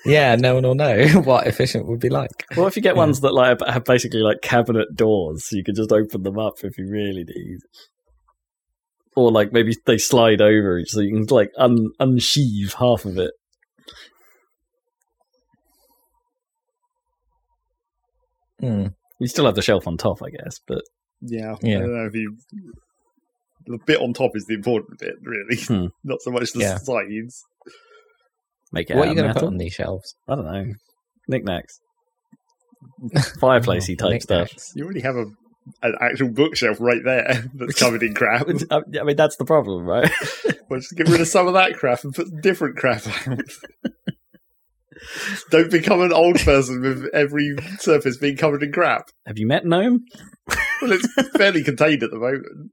Yeah, no one will know (laughs) what efficient would be like. Well, if you get Yeah. ones that like have basically like cabinet doors, so you can just open them up if you really need. Or like maybe they slide over, so you can like un- unsheave half of it. Hmm. You still have the shelf on top, I guess, but Yeah, Yeah. I don't know if you. The bit on top is the important bit, really. Hmm. (laughs) Not so much the Yeah. sides. Make it. What are you going to put on these shelves? I don't know. Knickknacks, fireplacey type stuff. You already have a an actual bookshelf right there (laughs) that's covered in crap. (laughs) I I mean, that's the problem, right? (laughs) Well, just get rid of some of that crap and put different crap out. Don't become an old person with every surface being covered in crap. have you met Gnome? Well, it's fairly contained at the moment.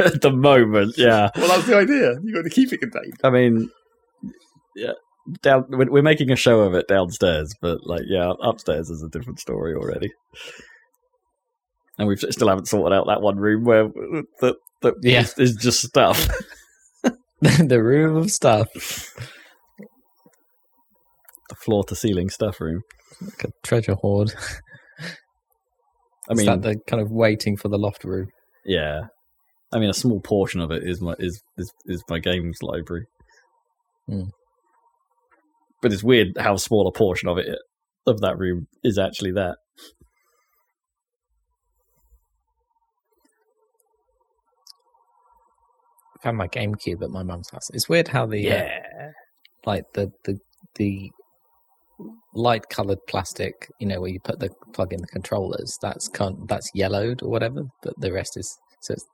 At the moment, yeah. Well, that's the idea. You've got to keep it contained. I mean, yeah, down. We're making a show of it downstairs, but like, yeah, upstairs is a different story already. And we still haven't sorted out that one room where that that Yeah. is, is just stuff. (laughs) (laughs) the room of stuff. the floor to ceiling stuff room. Like a treasure hoard. I mean, that the kind of waiting for the loft room? yeah. I mean, a small portion of it is my is is, is my games library. Hmm. But it's weird how small a portion of it of that room is actually that. I found my GameCube at my mum's house. It's weird how the uh, like the the the light colored plastic, you know, where you put the plug in the controllers. That's con- that's yellowed or whatever, but the rest is so it's,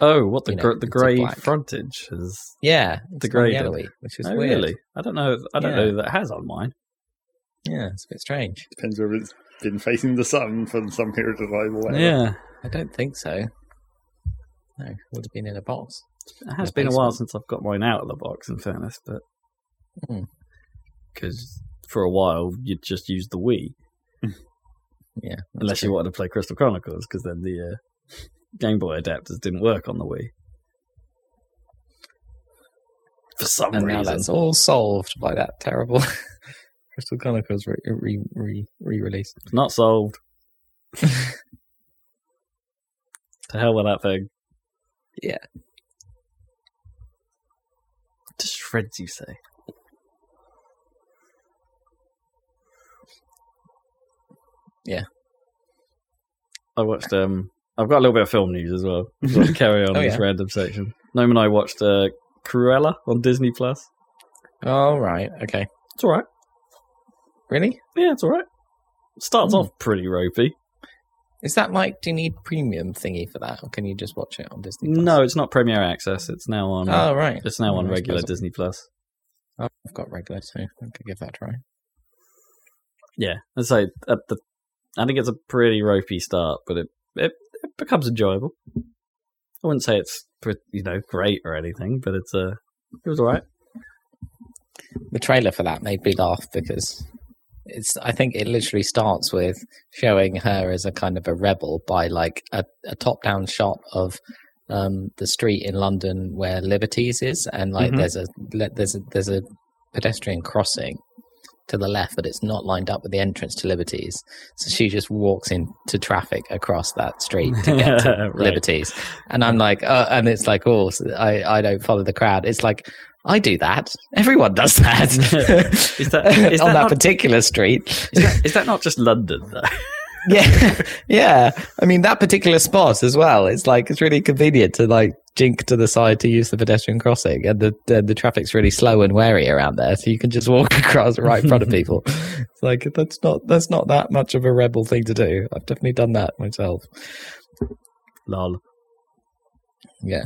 Oh, what the You know, gr- the it's grey frontage is. yeah, it's gone Degraded. yellowy, which is oh, weird. really? I don't know. I don't Yeah. know that it has on mine. Yeah, it's a bit strange. Depends whether it's been facing the sun for some period of time or whatever. Yeah, I don't think so. No, it would have been in a box. it has been a while since I've got mine out of the box. In fairness, but Hmm. because for a while you'd just use the Wii, (laughs) Yeah, that's unless you wanted to play Crystal Chronicles, because then the uh, Game Boy adapters didn't work on the Wii for some And now reason. that's all solved by that terrible (laughs) Crystal Chronicles re re re re release. It's not solved. (laughs) to hell with that thing. Yeah. Just shreds, you say? Yeah. I watched. Um, I've got a little bit of film news as well. (laughs) So carry on Oh, this yeah. random section. Noam and I watched uh, Cruella on Disney Plus. Oh right, okay. It's all right. Really? Yeah, it's all right. Starts Hmm. off pretty ropey. Is that like? Do you need premium thingy for that, or can you just watch it on Disney? Plus? No, it's not Premier Access. It's now on. Oh right. it's now on I regular Disney Plus. Oh, I've got regular too. I could give that a try. Yeah, I say at the. I think it's a pretty ropey start, but it it, it becomes enjoyable. I wouldn't say it's you know great or anything, but it's uh, it was all right. The trailer for that made me laugh because it's. I think it literally starts with showing her as a kind of a rebel by like a, a top-down shot of um, the street in London where Liberties is, and like Mhm. there's a there's a there's a pedestrian crossing to the left, but it's not lined up with the entrance to Liberties. So she just walks into traffic across that street to get (laughs) to Right. Liberties, and I'm like, uh, and it's like, oh, so I I don't follow the crowd. It's like. I do that. Everyone does that. (laughs) Is that- is (laughs) on that that not- particular street? Is that, is that not just London though? yeah, yeah. I mean that particular spot as well. It's like it's really convenient to like jink to the side to use the pedestrian crossing, and the the, the traffic's really slow and wary around there, so you can just walk (laughs) across right in front of (laughs) people. It's like that's not that's not that much of a rebel thing to do. I've definitely done that myself. Lol. Yeah.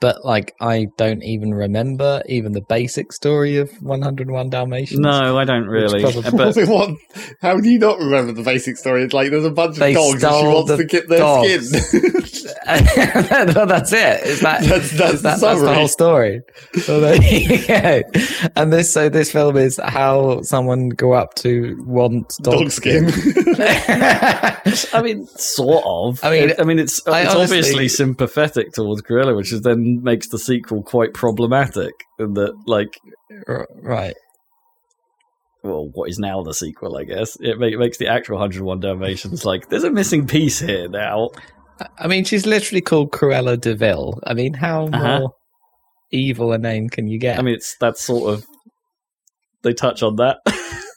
But like, I don't even remember even the basic story of 101 Dalmatians. No, I don't really. probably- uh, But (laughs) what? How do you not remember the basic story? It's like there's a bunch of dogs and she wants to get their dogs. skin. (laughs) (laughs) no, that's it. Is that That's- that's the that's the whole story. So there you go. And this so this film is how someone go up to want dog, Dog skin. (laughs) I mean, sort of. I mean, I mean, it's I it's honestly- obviously sympathetic towards Cruella, which is then makes the sequel quite problematic. In that, like, R- right. well, what is now the sequel? I guess it, make, makes the actual 101 Dalmatians like there's a missing piece here now. I mean, she's literally called Cruella de Vil. I mean, how Uh-huh. more evil a name can you get? I mean, it's that sort of they touch on that. (laughs)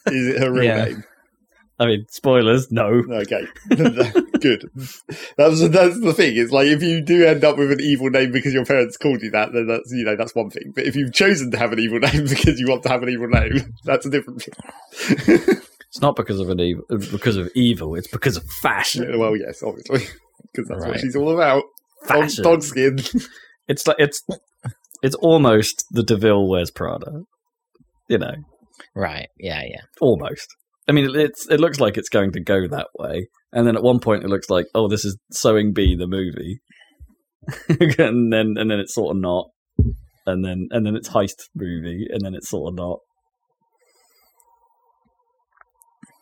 Is it her real Yeah. name? I mean, spoilers, no. Okay, (laughs) good. That was that's the thing. It's like if you do end up with an evil name because your parents called you that, then that's you know that's one thing. But if you've chosen to have an evil (laughs) name because you want to have an evil name, that's a different thing. It's not because of an evil, because of evil. It's because of fashion. well, yes, obviously, because that's what she's all about. Dog, Fashion. dog skin. (laughs) It's like it's it's almost the Deville wears Prada. You know, right. Yeah, yeah. almost. I mean, it- it's it looks like it's going to go that way, and then at one point it looks like, oh, this is Sewing Bee the movie, (laughs) and then and then it's sort of not, and then and then it's Heist movie, and then it's sort of not.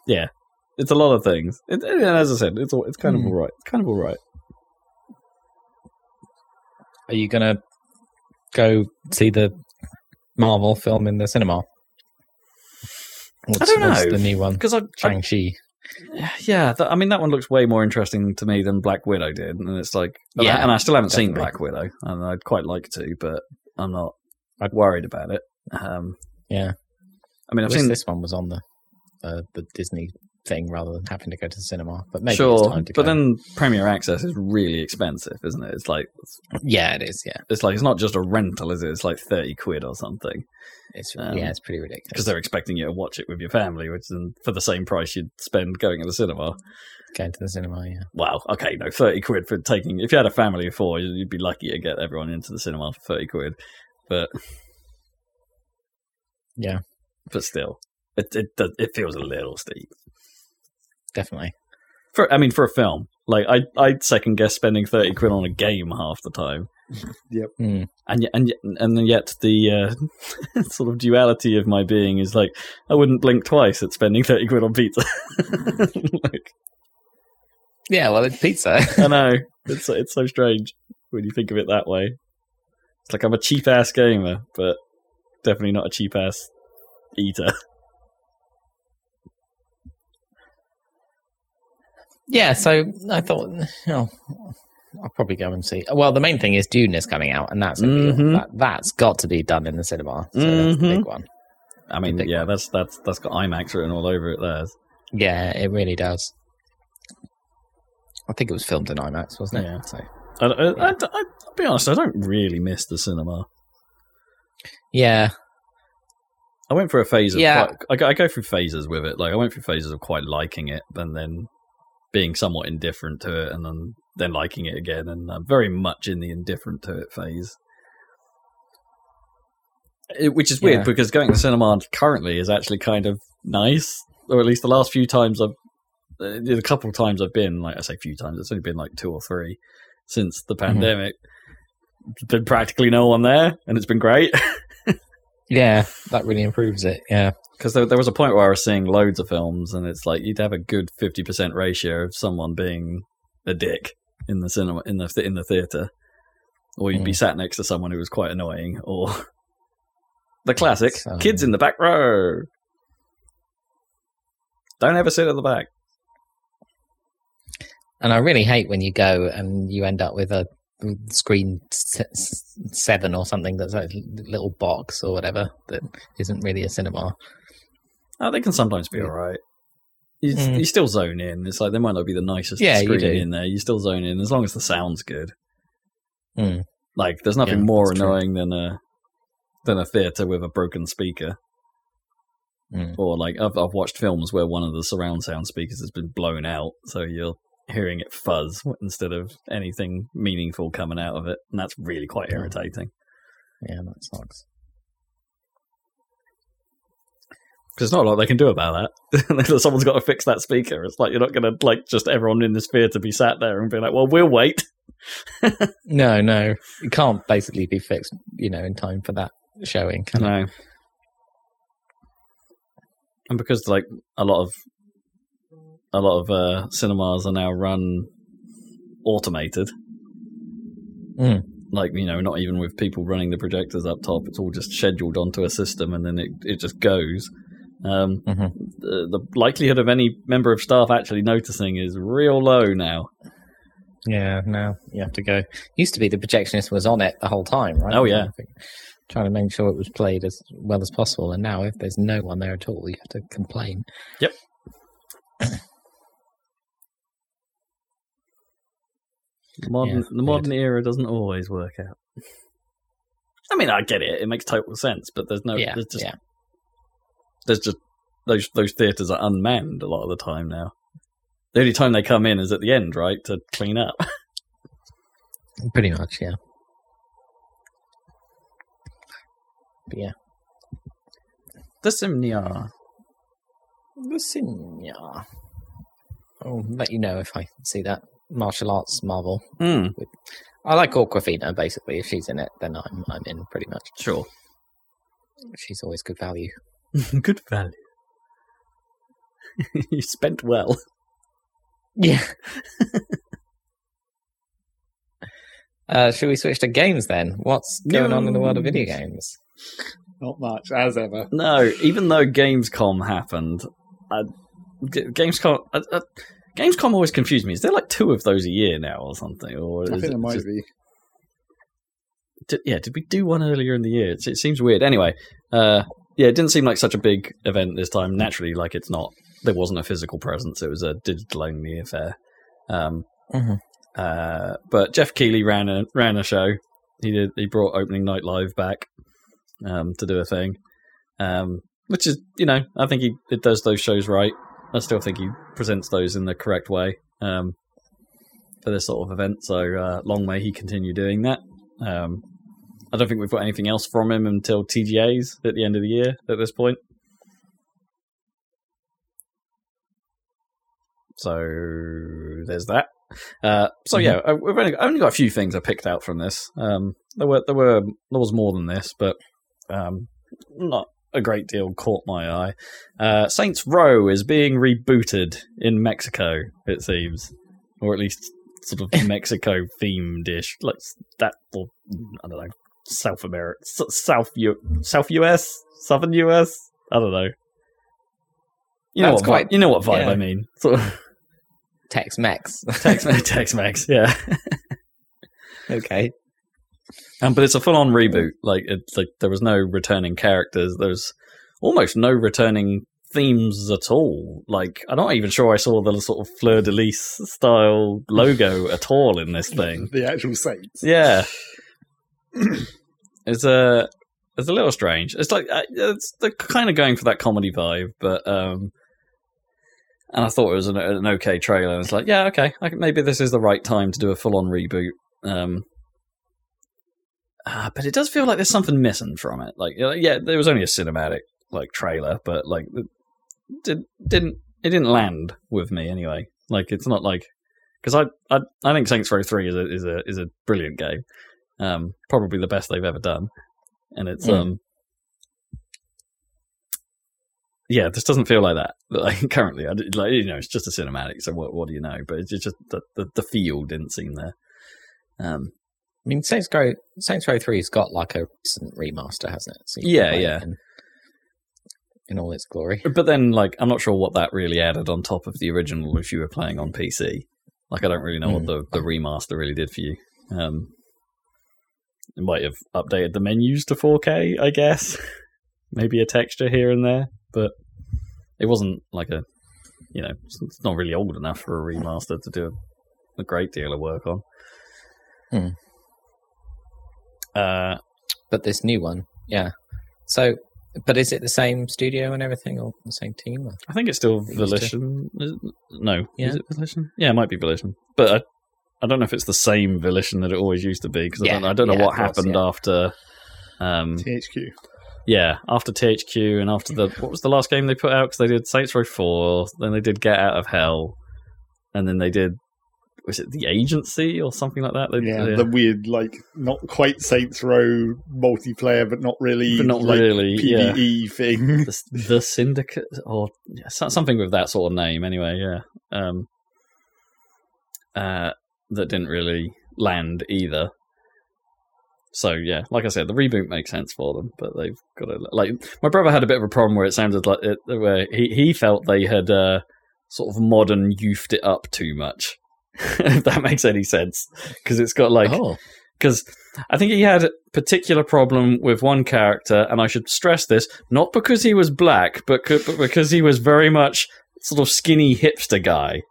Yeah, it's a lot of things. It, and as I said, it's all, it's kind of Hmm. all right. It's kind of all right. Are you gonna go see the Marvel film in the cinema? What's, don't what's know. the new one? Because I, I Shang Chi. yeah, th- I mean that one looks way more interesting to me than Black Widow did, and it's like, Yeah, and I still haven't seen. Black Widow, and I'd quite like to, but I'm not worried about it. Um, Yeah. I mean, I I've seen this one was on the uh, the Disney thing rather than having to go to the cinema. But maybe it's sure, time to but then Premier Access is really expensive, isn't it? It's like yeah, it is. Yeah, it's like it's not just a rental, is it? It's like thirty quid or something it's Um, yeah, it's pretty ridiculous. because they're expecting you to watch it with your family, which is for the same price you'd spend going to the cinema. going to the cinema. Yeah, Wow, okay, no, thirty quid for taking. If you had a family of four, you'd be lucky to get everyone into the cinema for thirty quid. But Yeah. but still, it it does- it feels a little steep. Definitely. For I mean, for a film, like I I'd second guess spending thirty quid on a game half the time, (laughs) and yet and yet, and then yet the uh, (laughs) sort of duality of my being is like I wouldn't blink twice at spending thirty quid on pizza. (laughs) like, Yeah, well, it's pizza. I know it's it's so strange when you think of it that way. It's like I'm a cheap ass gamer, but definitely not a cheap ass eater. Yeah, so I thought, oh, I'll probably go and see. Well, the main thing is Dune is coming out, and that's a deal. Mhm. that, that's got to be done in the cinema. So that's the big one. I mean, yeah, one. that's that's that's got IMAX written all over it. There, Yeah, it really does. I think it was filmed in IMAX, wasn't it? Yeah. So I, I, I, I, will be honest, I don't really miss the cinema. Yeah, I went through a phase of Yeah. quite, I, go, I go through phases with it. Like I went through phases of quite liking it, and then being somewhat indifferent to it, and then then liking it again, and I'm very much in the indifferent to it phase. It, which is weird Yeah. because going to cinema currently is actually kind of nice, or at least the last few times I've, uh, the couple of times I've been, like I say, few times. It's only been like two or three since the pandemic. There's been practically no one there, and it's been great. (laughs) yeah, that really improves it. Yeah, because there, there was a point where I was seeing loads of films, and it's like you'd have a good fifty percent ratio of someone being a dick in the cinema in the in the theater, or you'd be Mm. sat next to someone who was quite annoying, or (laughs) the classic So- kids in the back row. Don't ever sit at the back. and I really hate when you go and you end up with a screen seven or something that's a little box or whatever that isn't really a cinema. Oh, they can sometimes be all right. You, Mm. you still zone in. It's like they might not be the nicest Yeah, screen in there. You still zone in as long as the sound's good. Mm. Like, there's nothing Yeah, more that's true. annoying than a than a theater with a broken speaker. Mm. Or like I've I've watched films where one of the surround sound speakers has been blown out, so you're hearing it fuzz instead of anything meaningful coming out of it, and that's really quite irritating. Yeah, that sucks. Because there's not a lot they can do about that. (laughs) Someone's got to fix that speaker. It's like you're not going to like just everyone in this to be sat there and be like, "Well, we'll wait." (laughs) No, no, it can't basically be fixed, you know, in time for that showing. Can it? And because like a lot of a lot of uh, cinemas are now run automated. Mm. Like you know, not even with people running the projectors up top. It's all just scheduled onto a system, and then it it just goes. Um, Mhm. the, the likelihood of any member of staff actually noticing is real low now. Yeah, now you have to go. Used to be the projectionist was on it the whole time, right? Oh, yeah. Trying to make sure it was played as well as possible. And now, if there's no one there at all, you have to complain. The modern Yeah, the weird. modern era doesn't always work out. I mean, I get it; it makes total sense, but there's no, yeah, there's just yeah. there's just those those theaters are unmanned a lot of the time now. The only time they come in is at the end, right, to clean up. (laughs) Pretty much, yeah. But yeah. the Simnia. The Sinya. I'll let you know if I see that martial arts Marvel. Hmm, I like Awkwafina, basically. If she's in it, then I'm I'm in pretty much. sure. She's always good value. (laughs) Good value. (laughs) you spent well. Yeah. (laughs) uh, should we switch to games then? What's going on in the world of video games? Not much, as ever. No, even though Gamescom happened, I, G- Gamescom. Uh, Gamescom always confused me. Is there like two of those a year now or something? Or I think there might just- be. did, yeah, did we do one earlier in the year? It, it seems weird. Anyway, uh, yeah, it didn't seem like such a big event this time. Naturally, like it's not. There wasn't a physical presence. It was a digital only affair. Um, Mhm. uh, but Geoff Keighley ran a ran a show. He did. He brought opening night live back um, to do a thing, um, which is you know I think he it does those shows right. I still think he presents those in the correct way um, for this sort of event. So uh, long may he continue doing that. Um, I don't think we've got anything else from him until TGA's at the end of the year at this point. So there's that. Uh, so yeah, uh, we've only, only got a few things I picked out from this. Um, there were there were there was more than this, but um, not a great deal caught my eye. Uh, Saints Row is being rebooted in Mexico, it seems, or at least sort of (laughs) Mexico themed ish, like that. Or, I don't know, South America, South U, South US, Southern US. I don't know. You know That's what? quite- vibe, you know what vibe yeah. I mean. (laughs) Sort of Tex Mex. Tex (laughs) Tex Mex, yeah. okay. Um, but it's a full on reboot. Like it's like there was no returning characters. There's almost no returning themes at all. Like I'm not even sure I saw the sort of fleur de lis style logo at all in this thing. (laughs) The actual Saints. Yeah, (clears throat) it's a It's a little strange. It's like uh, it's they're kind of going for that comedy vibe, but um, and I thought it was an, an okay trailer. And it's like, yeah, okay, I, maybe this is the right time to do a full-on reboot. Um, uh, but it does feel like there's something missing from it. Like, yeah, there was only a cinematic like trailer, but like, it did, didn't it didn't land with me anyway. Like, it's not like because I, I I think Saints Row Three is a is a is a brilliant game, um, probably the best they've ever done, and it's Mm. um. Yeah, this doesn't feel like that. (laughs) Like currently, I, like you know, it's just a cinematic. So what? What do you know? But it's just the the, the feel didn't seem there. Um, I mean, Saints Row Saints Row Three's got like a recent remaster, hasn't it? So Yeah, yeah. In, in all its glory. But then, like, I'm not sure what that really added on top of the original if you were playing on PC. Like, I don't really know what Mm. the, the remaster really did for you. Um, it might have updated the menus to 4K, I guess. (laughs) Maybe a texture here and there, but it wasn't like a, you know, it's not really old enough for a remaster to do a, a great deal of work on. Hmm. Uh, But this new one, yeah. So, but is it the same studio and everything, or the same team? Or? I think it's still Used to. Volition. No, Yeah. is it Volition? Yeah, it might be Volition, but I, I don't know if it's the same Volition that it always used to be because I don't, I don't know yeah, what of course, happened yeah. after. Um, THQ. yeah, after THQ and after the what was the last game they put out? Because they did Saints Row Four, then they did Get Out of Hell, and then they did was it the Agency or something like that? They, Yeah, they- the weird, like, not quite Saints Row multiplayer, but not really, But not like, really, yeah. PvE thing. the, the syndicate or yeah, something with that sort of name anyway yeah um uh that didn't really land either so yeah like i said the reboot makes sense for them but they've got to like my brother had a bit of a problem where it sounded like it where he, he felt they had uh sort of modern youthed it up too much (laughs) if that makes any sense because it's got like oh, because I think he had a particular problem with one character, and I should stress this not because he was black, but, co- but because he was very much sort of skinny hipster guy.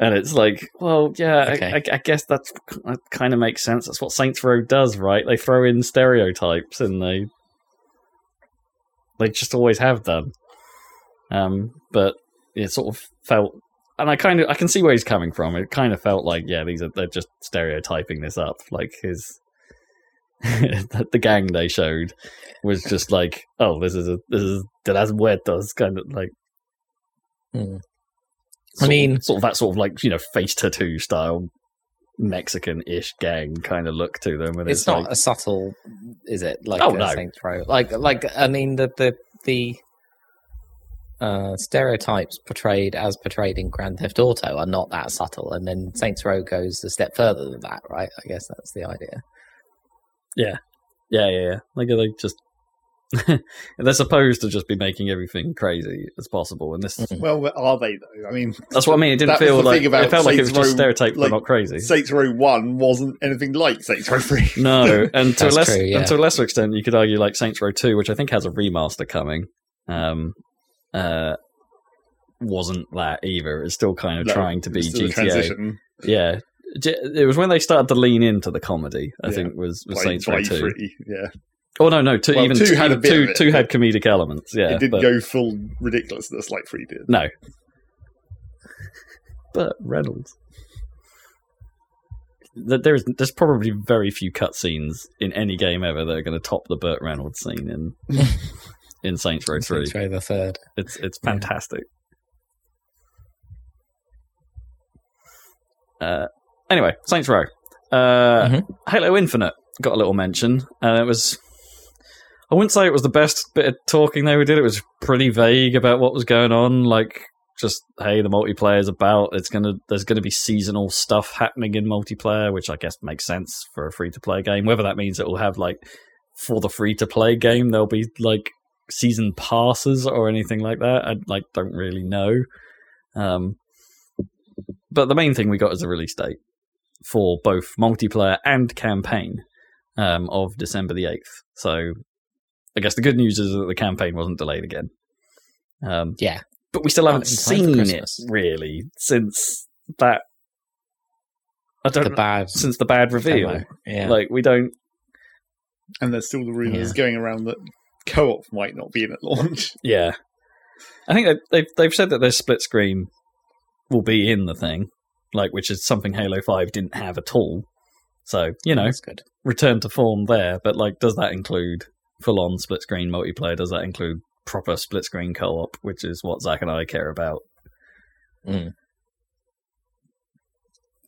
And it's like, well, yeah, I- Okay. I, I guess that's that kind of makes sense. That's what Saints Row does, right? They throw in stereotypes, and they they just always have done. Um, but it sort of felt, and I kind of I can see where he's coming from. It kind of felt like, yeah, these are they're just stereotyping this up, like his (laughs) the gang they showed was just like, oh, this is a this is de las muertos, kind of like. Hmm. of- mean- sort of that sort of like you know face tattoo style Mexican-ish gang kind of look to them, and it's, it's, not like, a subtle, is it? Like Oh, no. Like like I mean the the the uh, stereotypes portrayed as portrayed in Grand Theft Auto are not that subtle, and then Saints Row goes a step further than that, right? I guess that's the idea. yeah, yeah, yeah, yeah. Like they just (laughs) they're supposed to just be making everything crazy as possible, and this. Mhm. Well, are they though? I mean, That's what I mean. It didn't feel like about it felt like it was Saints just Row, stereotyped, like, but not crazy. Saints Row One wasn't anything like Saints Row Three. (laughs) No, (laughs) and to a That's less true, yeah. and to a lesser extent, you could argue like Saints Row Two, which I think has a remaster coming, um, uh, wasn't that either. It's still kind of No, trying to be it's still a GTA. Yeah, it was when they started to lean into the comedy. I Yeah. think was, was by- Saints by Row Two. three, Yeah, Oh no, no, two Well, even two two, had a bit two, of it, two had comedic elements. Yeah, it didn't but, go full ridiculousness like three did. no. But Reynolds. Th- There's there's probably very few cutscenes in any game ever that are going to top the Burt Reynolds scene in (laughs) in Saints Row Three. Saints Row the third. It's it's Yeah. fantastic. Uh, anyway, Saints Row. Uh, Mhm. Halo Infinite got a little mention. Uh, it was. I wouldn't say it was the best bit of talking they did. It was pretty vague about what was going on. Like, just hey, the multiplayer's about. It's gonna. There's gonna be seasonal stuff happening in multiplayer, which I guess makes sense for a free to play game. Whether that means it will have like for the free to play game, there'll be like season passes or anything like that. I like don't really know. Um, but the main thing we got is a release date for both multiplayer and campaign um, of December the eighth. So I guess the good news is that the campaign wasn't delayed again. Um, Yeah, but we still haven't in time for seen it really since that. I don't the bad since the bad reveal. demo. Yeah, Like we don't. And there's still the rumours Yeah. going around that co-op might not be in at launch. (laughs) Yeah, I think they've they've said that their split screen will be in the thing, like which is something Halo Five didn't have at all. So you know, That's good. return to form there. But like, does that include full on split screen multiplayer? Does that include proper split screen co op, which is what Zach and I care about? Mm.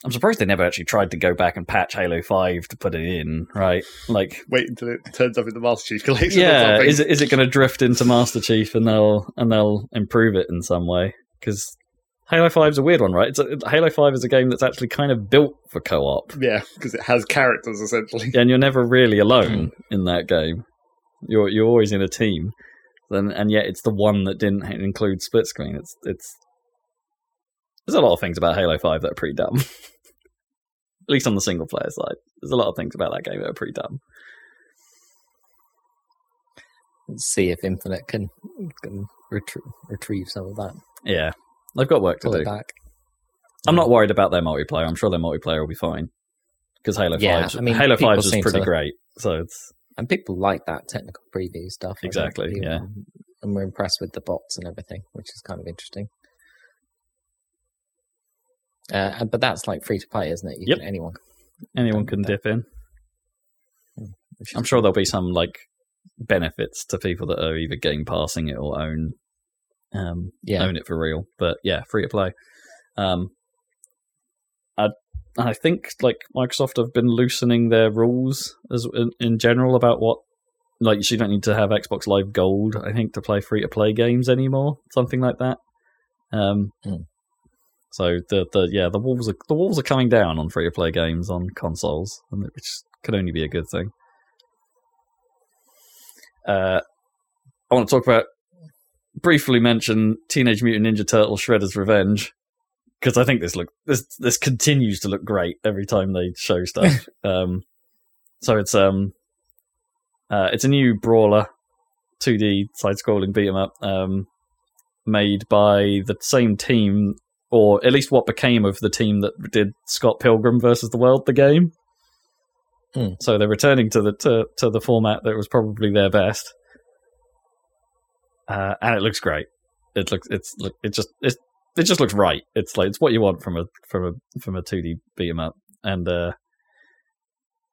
I'm surprised they never actually tried to go back and patch Halo Five to put it in, right? Like, Wait until it turns up in the Master Chief Collection. yeah, is it is it going to drift into Master Chief and they'll and they'll improve it in some way? Because Halo Five is a weird one, right? It's a, Halo Five is a game that's actually kind of built for co-op, Yeah, because it has characters essentially. and you're never really alone hmm. in that game. You're you're always in a team, and and yet it's the one that didn't include split screen. It's it's there's a lot of things about Halo Five that are pretty dumb. (laughs) At least on the single player side, there's a lot of things about that game that are pretty dumb. Let's see if Infinite can can retrie- retrieve some of that. Yeah, they've got work to do. back. I'm not worried about their multiplayer. I'm sure their multiplayer will be fine because Halo Yeah, Five, I mean, Halo Five is pretty to- great. So it's And people like that technical preview stuff. I Exactly, yeah. And we're impressed with the bots and everything, which is kind of interesting. Uh, but that's like free to play, isn't it? You Yep. can, anyone. anyone can that. dip in. I'm sure there'll be some like benefits to people that are either game passing it or own um, Yeah. own it for real. But yeah, free to play. Um, I I think like Microsoft have been loosening their rules as in, in general about what like you don't need to have Xbox Live Gold. I think to play free to play games anymore, something like that. Um, Hmm. So the the yeah the walls are the walls are coming down on free to play games on consoles, and which can only be a good thing. Uh, I want to talk about briefly mention Teenage Mutant Ninja Turtle Shredder's Revenge because I think this look this this continues to look great every time they show (laughs) stuff. um, so it's um uh, it's a new brawler, 2D side-scrolling beat 'em up, um, made by the same team, or at least what became of the team that did Scott Pilgrim versus the World, the game. Hmm. So they're returning to the to, to the format that was probably their best, uh, and it looks great. It looks it's look it just it it just looks right. It's like it's what you want from a from a from a two D beat 'em up, and uh,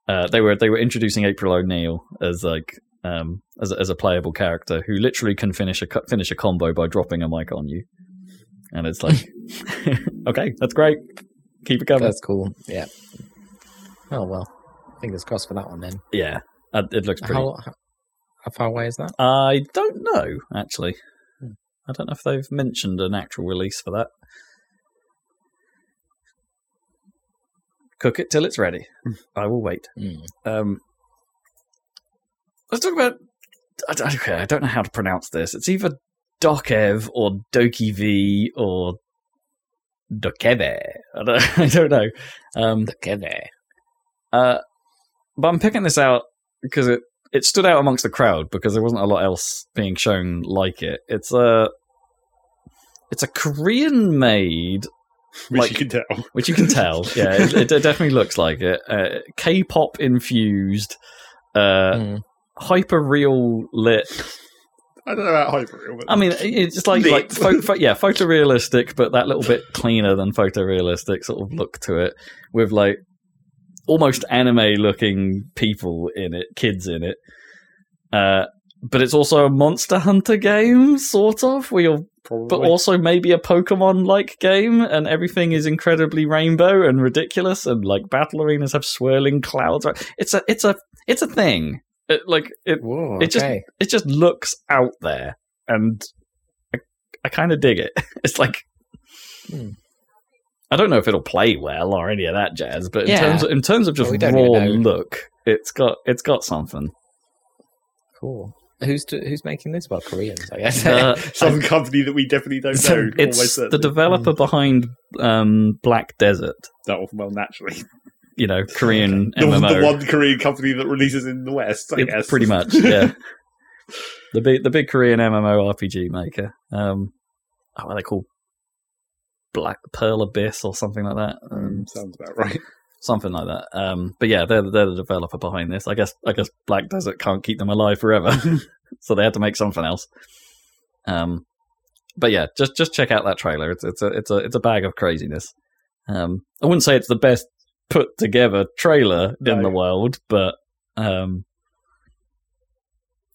uh, they were they were introducing April O'Neil as like um as a, as a playable character who literally can finish a finish a combo by dropping a mic on you, and it's like (laughs) okay, that's great. Keep it coming. That's cool. Yeah. Oh well. Fingers crossed for that one then. yeah, uh, it looks pretty. How, how how far away is that? I don't know, actually. Hmm. I don't know if they've mentioned an actual release for that. Cook it till it's ready. I will wait. Mm. Um, let's talk about. I don't, okay, I don't know how to pronounce this. It's either Dokev or Doki V or Dokeve. I don't, (laughs) I don't know. Um, Okay there. uh, but I'm picking this out because it, it stood out amongst the crowd because there wasn't a lot else being shown like it. It's a it's a Korean made, which Like- you can tell. (laughs) which you can tell. yeah, it, it definitely looks like it. Uh, K-pop infused, uh, Mm. hyper real lit. I don't know about hyperreal, but I mean, it's just like Lit. like pho- pho- yeah, photorealistic, but that little bit cleaner than photorealistic sort of look to it, with like almost anime looking people in it, kids in it. Uh, but it's also a Monster Hunter game, sort of, where you're, probably. but also maybe a Pokemon like game, and everything is incredibly rainbow and ridiculous, and like battle arenas have swirling clouds. It's a, it's a, it's a thing. It, like it, Whoa, it just- okay. it just looks out there and i, I kind of dig it (laughs) it's like Hmm. i don't know if it'll play well or any of that jazz but in Yeah. terms of, in terms of just Well, we raw look it's got it's got something cool. Who's do, who's making this? Well, Koreans, I guess. Uh, (laughs) some company that we definitely don't know. it's the developer behind um, black desert Oh, well, naturally, you know (laughs) korean the, mmo the one Korean company that releases in the West. I It- guess pretty much (laughs) yeah the big the big korean mmo rpg maker um oh, what are they called black pearl abyss or something like that um, Um, sounds about right. something like that. Um, but yeah, they're they're the developer behind this. I guess I guess Black Desert can't keep them alive forever, (laughs) so they had to make something else. Um, but yeah, just just check out that trailer. It's it's a it's a it's a bag of craziness. Um, I wouldn't say it's the best put together trailer in the world, but um,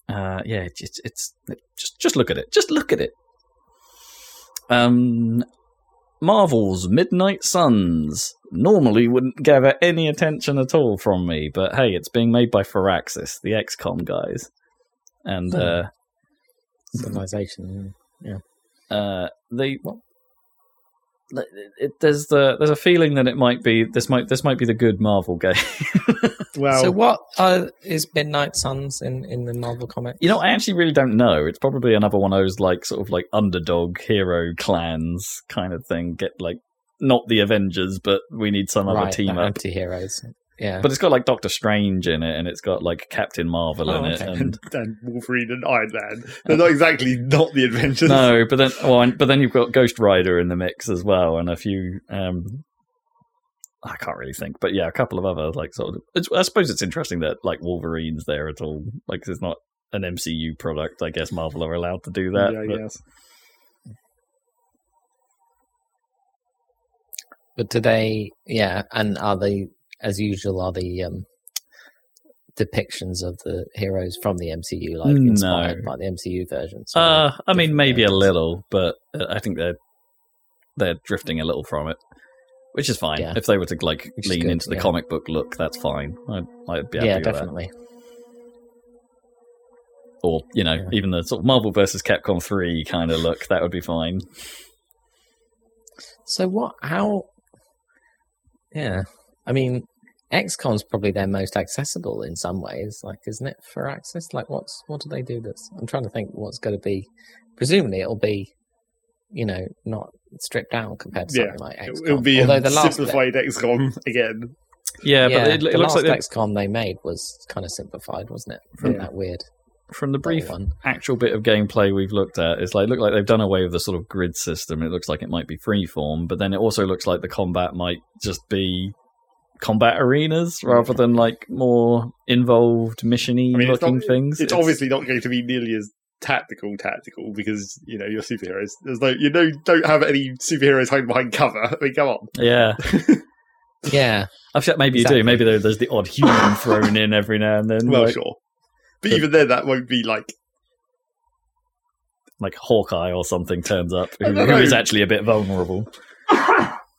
uh, yeah, it's, it's it's just just look at it. Just look at it. Um, Marvel's Midnight Suns normally wouldn't gather any attention at all from me, but hey, it's being made by Firaxis, the XCOM guys, and Hmm. uh, Civilization. uh, they it, it, there's the there's a feeling that it might be this might this might be the good Marvel game. (laughs) Well, so what uh, is Midnight Suns in, in the Marvel comic? you know, I actually really don't know. It's probably another one of those like sort of like underdog hero clans kind of thing. Get like not the Avengers, but we need some other right, team the up. anti-heroes. Yeah. But it's got like Doctor Strange in it, and it's got like Captain Marvel Oh, in it, okay. and (laughs) and Wolverine and Iron Man. (laughs) They're not exactly not the Avengers. no, but then well, and- but then you've got Ghost Rider in the mix as well, and a few. um I can't really think, but yeah, a couple of other like sort of. It's, I suppose it's interesting that like Wolverine's there at all. Like, it's not an MCU product. I guess Marvel are allowed to do that. yeah, but- yes. But today, yeah, and are they, as usual, are the um, depictions of the heroes from the MCU like No. inspired by the MCU versions? Or Uh, I mean, maybe a little, but uh, I think they're they're drifting a little from it, which is fine. Yeah. If they were to like Which lean good, into the yeah. comic book look, that's fine. I'd, I'd be happy yeah, with that. definitely. Or you know, Yeah. even the sort of Marvel versus Capcom three kind of look, that would be fine. So what? How? Yeah, I mean, XCOM's probably their most accessible in some ways. Like, isn't it for access? Like, what's what do they do? That's I'm trying to think what's going to be. Presumably, it'll be, you know, not stripped down compared to Yeah, something like It'll, XCOM. it'll be Although a the last simplified XCOM again. Yeah, yeah, but it, it the looks last like they- XCOM they made was kind of simplified, wasn't it? From Yeah. that weird from the brief one. actual bit of gameplay we've looked at, it's like look like they've done away with the sort of grid system. It looks like it might be freeform, but then it also looks like the combat might just be combat arenas rather than like more involved missiony I mean, it's, looking not, things. it's, obviously not going to be nearly as tactical, tactical because you know you're superheroes. There's no, you know, don't have any superheroes hiding behind cover. I mean, come on. yeah. (laughs) Yeah, I feel maybe you do. Maybe there, there's the odd human (laughs) thrown in every now and then, Well, like, sure, but But- even then, that won't be like like Hawkeye or something turns up, I who, don't who know. is actually a bit vulnerable. (laughs)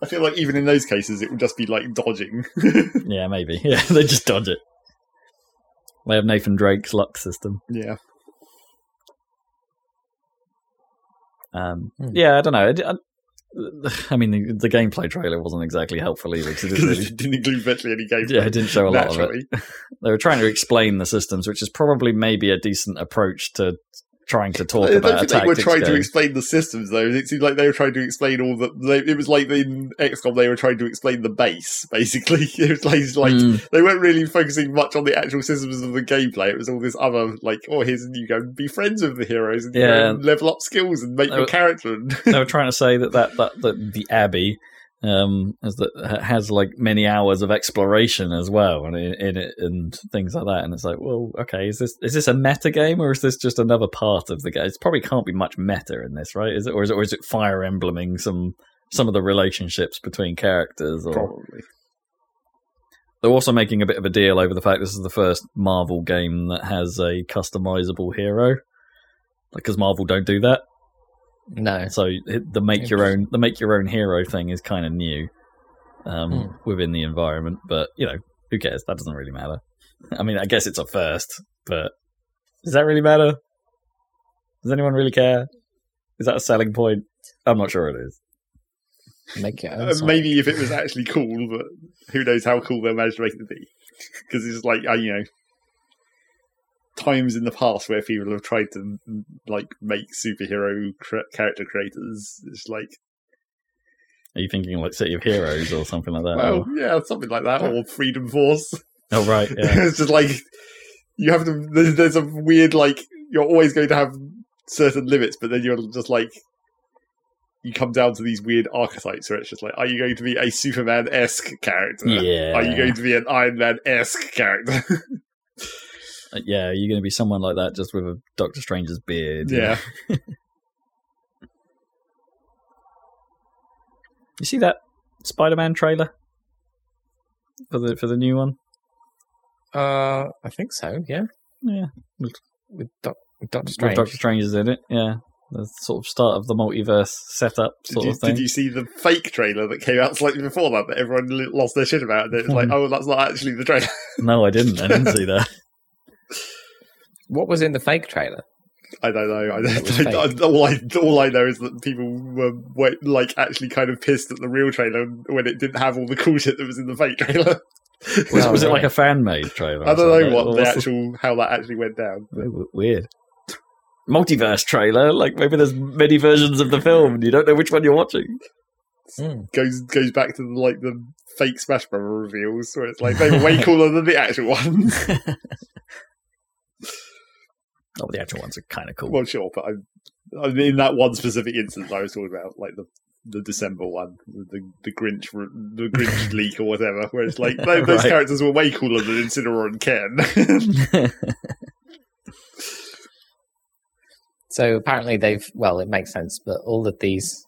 I feel like even in those cases, it would just be like dodging. (laughs) Yeah, maybe. (laughs) Yeah, they just dodge it. They have Nathan Drake's luck system. yeah, Um, Hmm. Yeah, I don't know. I, I- I mean, the, the gameplay trailer wasn't exactly helpful either because it didn't really. (laughs) it didn't include virtually any gameplay. Yeah, it didn't show a lot of it. They were trying to explain the systems, which is probably maybe a decent approach to trying to talk I about think they were trying to explain the systems though. It seemed like they were trying to explain all the. They, it was like in XCOM they were trying to explain the base. (laughs) Basically, (laughs) it was like, like Mm, they weren't really focusing much on the actual systems of the gameplay. It was all this other like, oh, here's you go be friends with the heroes and, you Yeah. and level up skills and make They your were- character. And (laughs) they were trying to say that that, that, that the Abbey um, has, that has like many hours of exploration as well, and in, in it and things like that. And it's like, well, okay, is this is this a meta game or is this just another part of the game? It probably can't be much meta in this, right? Is it or is it or is it Fire Embleming some some of the relationships between characters? Or probably, they're also making a bit of a deal over the fact this is the first Marvel game that has a customizable hero, because Marvel don't do that. No, So it- the make your own the make your own hero thing is kind of new um, Hmm. within the environment, but you know who cares? That doesn't really matter. (laughs) I mean, I guess it's a first, but does that really matter? Does anyone really care? Is that a selling point? I'm not sure it is. make your own. uh, maybe if it was actually cool, but who knows how cool they managed to make it to be? Because it's like uh, you know. Times in the past where people have tried to like make superhero cr- character creators, it's like Are you thinking like City of Heroes or something like that? Well, or- yeah, something like that, or Freedom Force. oh right, (laughs) yeah. it's just like you have to. There's, there's a weird like you're always going to have certain limits, but then you're just like you come down to these weird archetypes where it's just like, are you going to be a Superman esque character? Yeah. Are you going to be an Iron Man esque character? (laughs) Uh, yeah, are you going to be someone like that just with a Doctor Strange's beard? yeah. (laughs) You see that Spider-Man trailer for the for the new one? Uh, I think so. Yeah, Yeah, with, with Doctor with Strange. Doctor Strange is in it. Yeah, the sort of start of the multiverse setup Did sort you, of thing. did you see the fake trailer that came out slightly before that that everyone lost their shit about? And it's like, Hmm. oh, that's not actually the trailer. No, I didn't. I didn't (laughs) see that. What was in the fake trailer? I don't know. I don't, (laughs) I, fake. all I all I know is that people were, were like actually kind of pissed at the real trailer when it didn't have all the cool shit that was in the fake trailer. (laughs) Was, Oh, was it like a (laughs) fan made trailer? I don't know something? what the What's actual how that actually went down. but- Weird. Multiverse trailer, like maybe there's many versions of the film and you don't know which one you're watching. Hmm. goes goes back to the, like the fake Smash Brother reveals where it's like they were way cooler than the actual ones. Oh, the actual ones are kind of cool. well, sure, but I, I mean, in that one specific instance, I was talking about like the the December one, the the Grinch the Grinch (laughs) leak or whatever, where it's like those, (laughs) those Right. characters were way cooler than Incineroar and Ken. (laughs) So apparently they've well, it makes sense, but all of these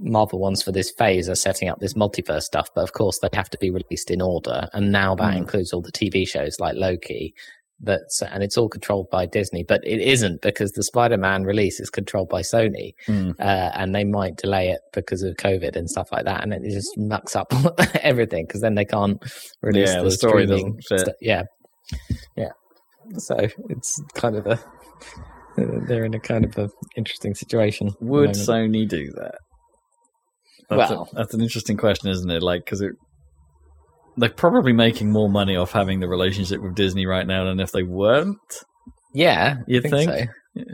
Marvel ones for this phase are setting up this multiverse stuff, but of course they have to be released in order, and now that Mm. includes all the TV shows like Loki. That's and it's all controlled by Disney, but it isn't because the Spider-Man release is controlled by Sony, Hmm. uh, and they might delay it because of COVID and stuff like that, and it just mucks up (laughs) everything because then they can't release Yeah, the, the story doesn't fit. stu- yeah, yeah. So it's kind of a they're in a kind of a interesting situation. Would. Sony do that? That's, Well- a, that's an interesting question, isn't it? Like, because it, they're probably making more money off having the relationship with Disney right now than if they weren't. Yeah, You think? so. Yeah.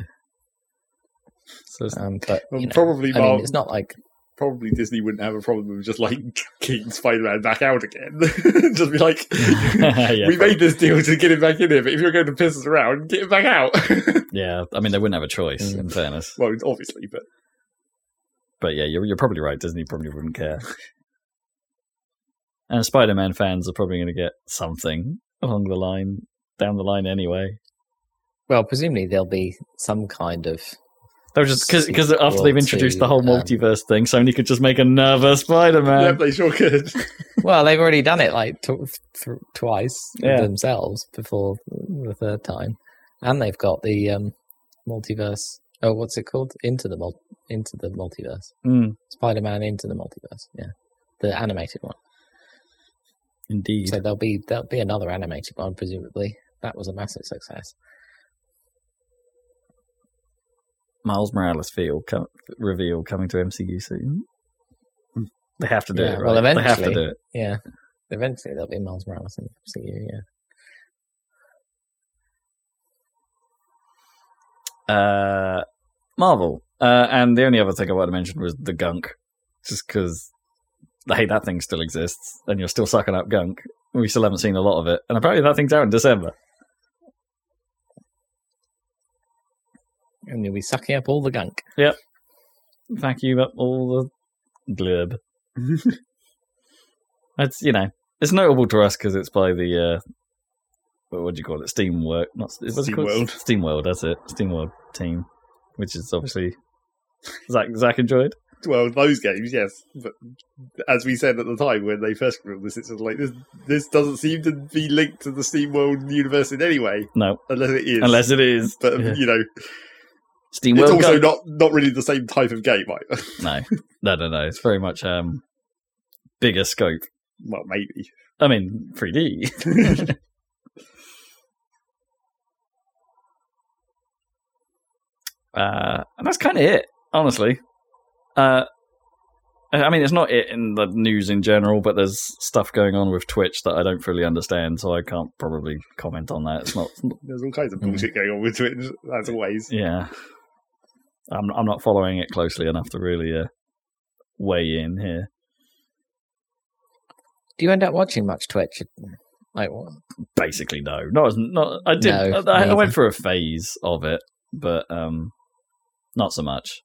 So it's- Um, but Well, you know, probably I mean, it's not like probably Disney wouldn't have a problem with just like (laughs) kicking Spider Man back out again. (laughs) just be like, (laughs) Yeah, we made this deal to get him back in here, but if you're going to piss us around, get him back out. yeah, I mean, they wouldn't have a choice, Mm. in fairness. well, obviously, but But yeah, you're, you're probably right. Disney probably wouldn't care. And Spider Man fans are probably going to get something along the line, down the line anyway. well, presumably there'll be some kind of They're just because after they've introduced the to, whole um, multiverse thing, Sony could just make another Spider-Man. yeah, Man. they sure could. (laughs) well, they've already done it like tw- th- twice Yeah. themselves before the third time, and they've got the um, multiverse. Oh, what's it called? Into the mul- into the multiverse. Mm, Spider-Man into the multiverse. Yeah, the animated one. Indeed. So there'll be there'll be another animated one, presumably. That was a massive success. Miles Morales feel com- reveal coming to MCU soon. They have to do Yeah, it, right? well, eventually, they have to do it. Yeah, eventually there'll be Miles Morales in the MCU. Yeah. Uh, Marvel. Uh, and the only other thing I wanted to mention was the gunk. Just because, hey, that thing still exists, and you're still sucking up gunk. We still haven't seen a lot of it. And apparently that thing's out in December. And you'll be sucking up all the gunk. Yep. Vacuum up all the glurb. it's, (laughs) you know, it's notable to us because it's by the, uh, what do you call it? Steamwork. Not, what's it called? SteamWorld. Steamworld, that's it. Steamworld team. Which is obviously. (laughs) Zach, Zach enjoyed? Well, those games, yes. But as we said at the time when they first revealed this, it's like this. This doesn't seem to be linked to the Steam World universe in any way, No, unless it is. unless it is. but Yeah. you know, Steamworld it's also Gunk. not not really the same type of game either. (laughs) No, no, no, no. It's very much um bigger scope. well, maybe. I mean, 3D. (laughs) uh, and that's kind of it, honestly. Uh, I I mean, it's not it in the news in general, but there's stuff going on with Twitch that I don't fully understand, so I can't probably comment on that. It's not, (laughs) There's all kinds of bullshit going on with Twitch, as always. yeah. I'm I'm not following it closely enough to really uh, weigh in here. Do you end up watching much Twitch? Like, what? basically no not as not i did No, I, I went through a phase of it but um not so much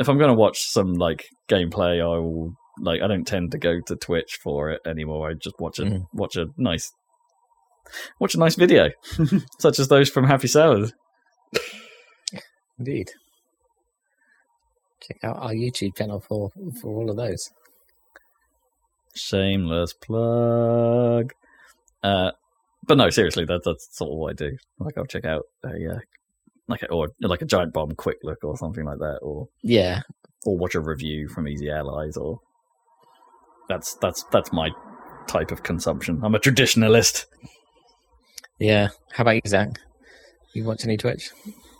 if I'm going to watch some like gameplay, I will like. I don't tend to go to Twitch for it anymore. I just watch a Mhm. watch a nice watch a nice video, (laughs) such as those from Happy Salad. Indeed. Check out our YouTube channel for for all of those. Shameless plug. Uh, but no, seriously, that, that's sort of what I do. Like I'll check out a uh, like a, or like a giant bomb quick look or something like that, or Yeah. or watch a review from Easy Allies, or that's that's that's my type of consumption. I'm a traditionalist. Yeah. How about you, Zach? You watch any Twitch?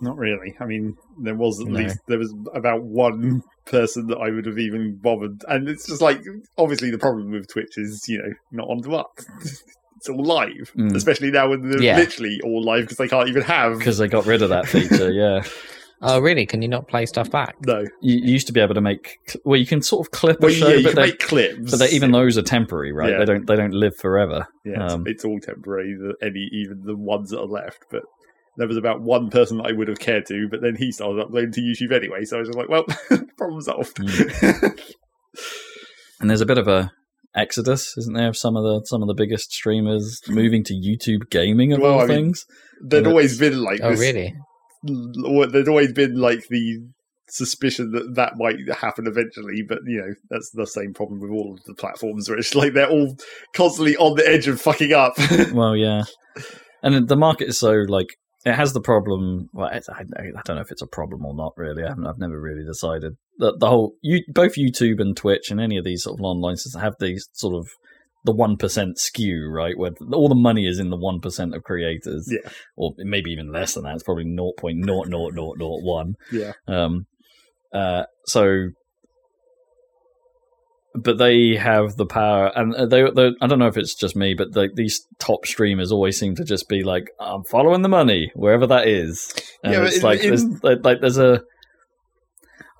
Not really. I mean, there was at No. least there was about one person that I would have even bothered, and it's just like obviously the problem with Twitch is you know not on demand. (laughs) it's all live, Mm. especially now when they're Yeah. literally all live because they can't even have. (laughs) because they got rid of that feature. Yeah, (laughs) Oh, really? Can you not play stuff back? No, you, you used to be able to make well, you can sort of clip a well, show, yeah, you but can they make clips, but they, even those are temporary, right? Yeah. They don't they don't live forever. Yeah, it's, Um, it's all temporary. The, any even the ones that are left, but there was about one person that I would have cared to, but then he started uploading to YouTube anyway. So I was just like, well, (laughs) problem solved. And there's a bit of a exodus, isn't there, of some of the some of the biggest streamers moving to YouTube gaming of Well, all I mean, things. There'd And always been like Oh, this. really? l- There'd always been like the suspicion that that might happen eventually, but you know that's the same problem with all of the platforms, where it's like they're all constantly on the edge of fucking up. (laughs) well, yeah, and the market is so like it has the problem. Well, it's, I, I don't know if it's a problem or not. Really, I haven't, I've never really decided. The, the whole you both YouTube and Twitch and any of these sort of online systems have these sort of the one percent skew, right? Where all the money is in the one percent of creators, Yeah. or maybe even less than that. It's probably zero point zero zero zero zero one. yeah, Um, uh, so, but they have the power, and they, they I don't know if it's just me, but they, these top streamers always seem to just be like, "I'm following the money wherever that is." And Yeah, it's like there's in- like, like there's a.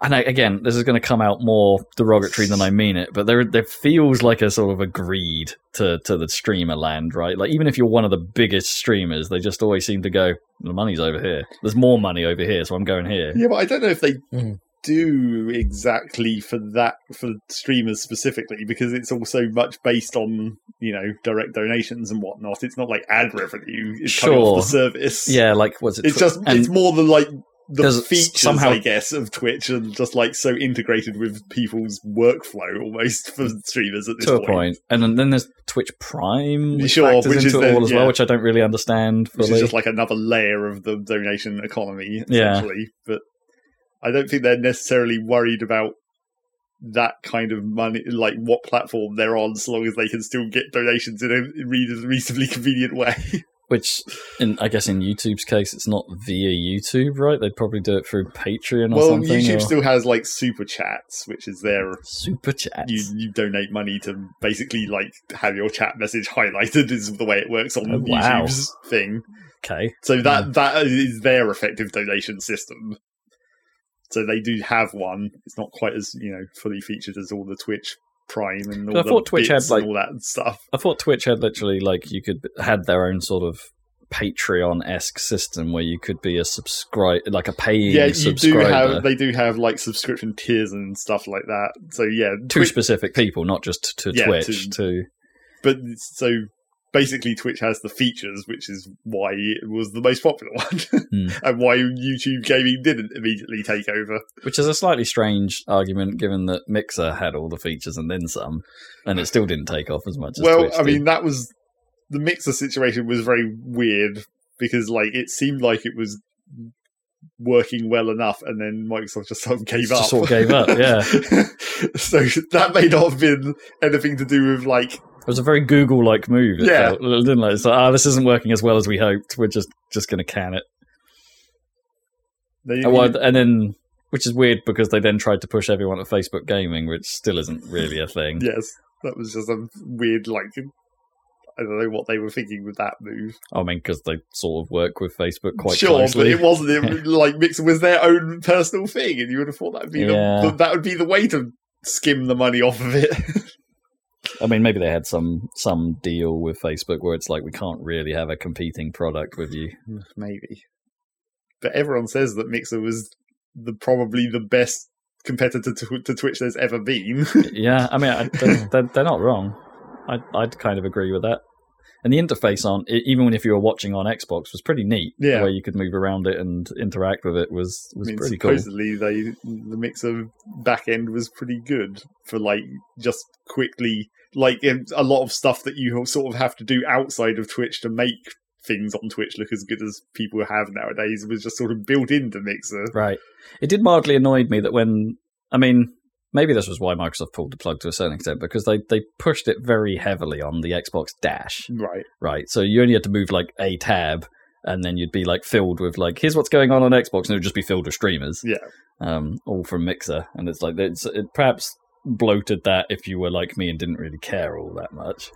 And I, again, this is going to come out more derogatory than I mean it, but there there feels like a sort of a greed to to the streamer land, right? Like even if you're one of the biggest streamers, they just always seem to go, "The money's over here. There's more money over here, so I'm going here." yeah, but I don't know if they Mhm. do exactly for that for streamers specifically because it's also much based on you know direct donations and whatnot. It's not like ad revenue. It's coming off the service. Yeah, like was it? it's just and it's more the like the features somehow- I guess of Twitch and just like so integrated with people's workflow almost for streamers at this to a point. point, and then, there's Twitch Prime, which Sure, factors which is into the- it all as yeah. well, which I don't really understand Which fully. is just like another layer of the donation economy, Yeah. essentially. But I don't think they're necessarily worried about that kind of money, like what platform they're on, so long as they can still get donations in a reasonably convenient way. (laughs) which, in I guess in YouTube's case, it's not via YouTube, right? They'd probably do it through Patreon or something. well, something. YouTube or still has like super chats, which is their super chat. you you donate money to basically like have your chat message highlighted is the way it works on Oh, wow. YouTube's thing. okay, So that um, that is their effective donation system. So they do have one. It's not quite as you know fully featured as all the Twitch Prime and all I the thought Twitch had, like- all that stuff. I thought Twitch had literally like you could had their own sort of Patreon esque system where you could be a subscribe like a paying Yeah, you do have. They do have like subscription tiers and stuff like that. So yeah, to Twitch, specific people, not just to Yeah, Twitch. to- to but so basically Twitch has the features, which is why it was the most popular (laughs) one, Hmm. and why YouTube gaming didn't immediately take over. Which is a slightly strange argument, given that Mixer had all the features and then some, and it still didn't take off as much as well, Twitch I mean, that was the mixer situation was very weird because, like, it seemed like it was working well enough, and then Microsoft just sort of gave Just up. sort of gave up, (laughs) yeah. so that may not have been anything to do with like, was a very Google-like move. It Yeah. felt, didn't it? It's like, ah, this isn't working as well as we hoped. We're just just going to can it. they, and then, which is weird because they then tried to push everyone to Facebook gaming, which still isn't really a thing. yes, that was just a weird, like, I don't know what they were thinking with that move. I mean, because they sort of work with Facebook quite sure, closely. but it wasn't it, (laughs) like Mixer was their own personal thing, and you would have thought that'd be Yeah. the, that would be the way to skim the money off of it. (laughs) I mean, maybe they had some some deal with Facebook where it's like we can't really have a competing product with you. (laughs) Maybe. But everyone says that Mixer was the probably the best competitor to, to Twitch there's ever been. (laughs) yeah, I mean, I, (laughs) they're, they're, not wrong. I, I'd kind of agree with that. And the interface on, even if you were watching on Xbox, was pretty neat. Yeah. the way you could move around it and interact with it was was I mean, pretty cool. supposedly they the mixer back end was pretty good for like just quickly like in a lot of stuff that you sort of have to do outside of Twitch to make things on Twitch look as good as people have nowadays was just sort of built into Mixer. Right. It did mildly annoy me that when I mean maybe this was why Microsoft pulled the plug to a certain extent because they they pushed it very heavily on the Xbox Dash. Right. Right. So you only had to move like a tab and then you'd be like filled with like here's what's going on on Xbox and it would just be filled with streamers. Yeah. Um all from Mixer and it's like it's it perhaps bloated that if you were like me and didn't really care all that much.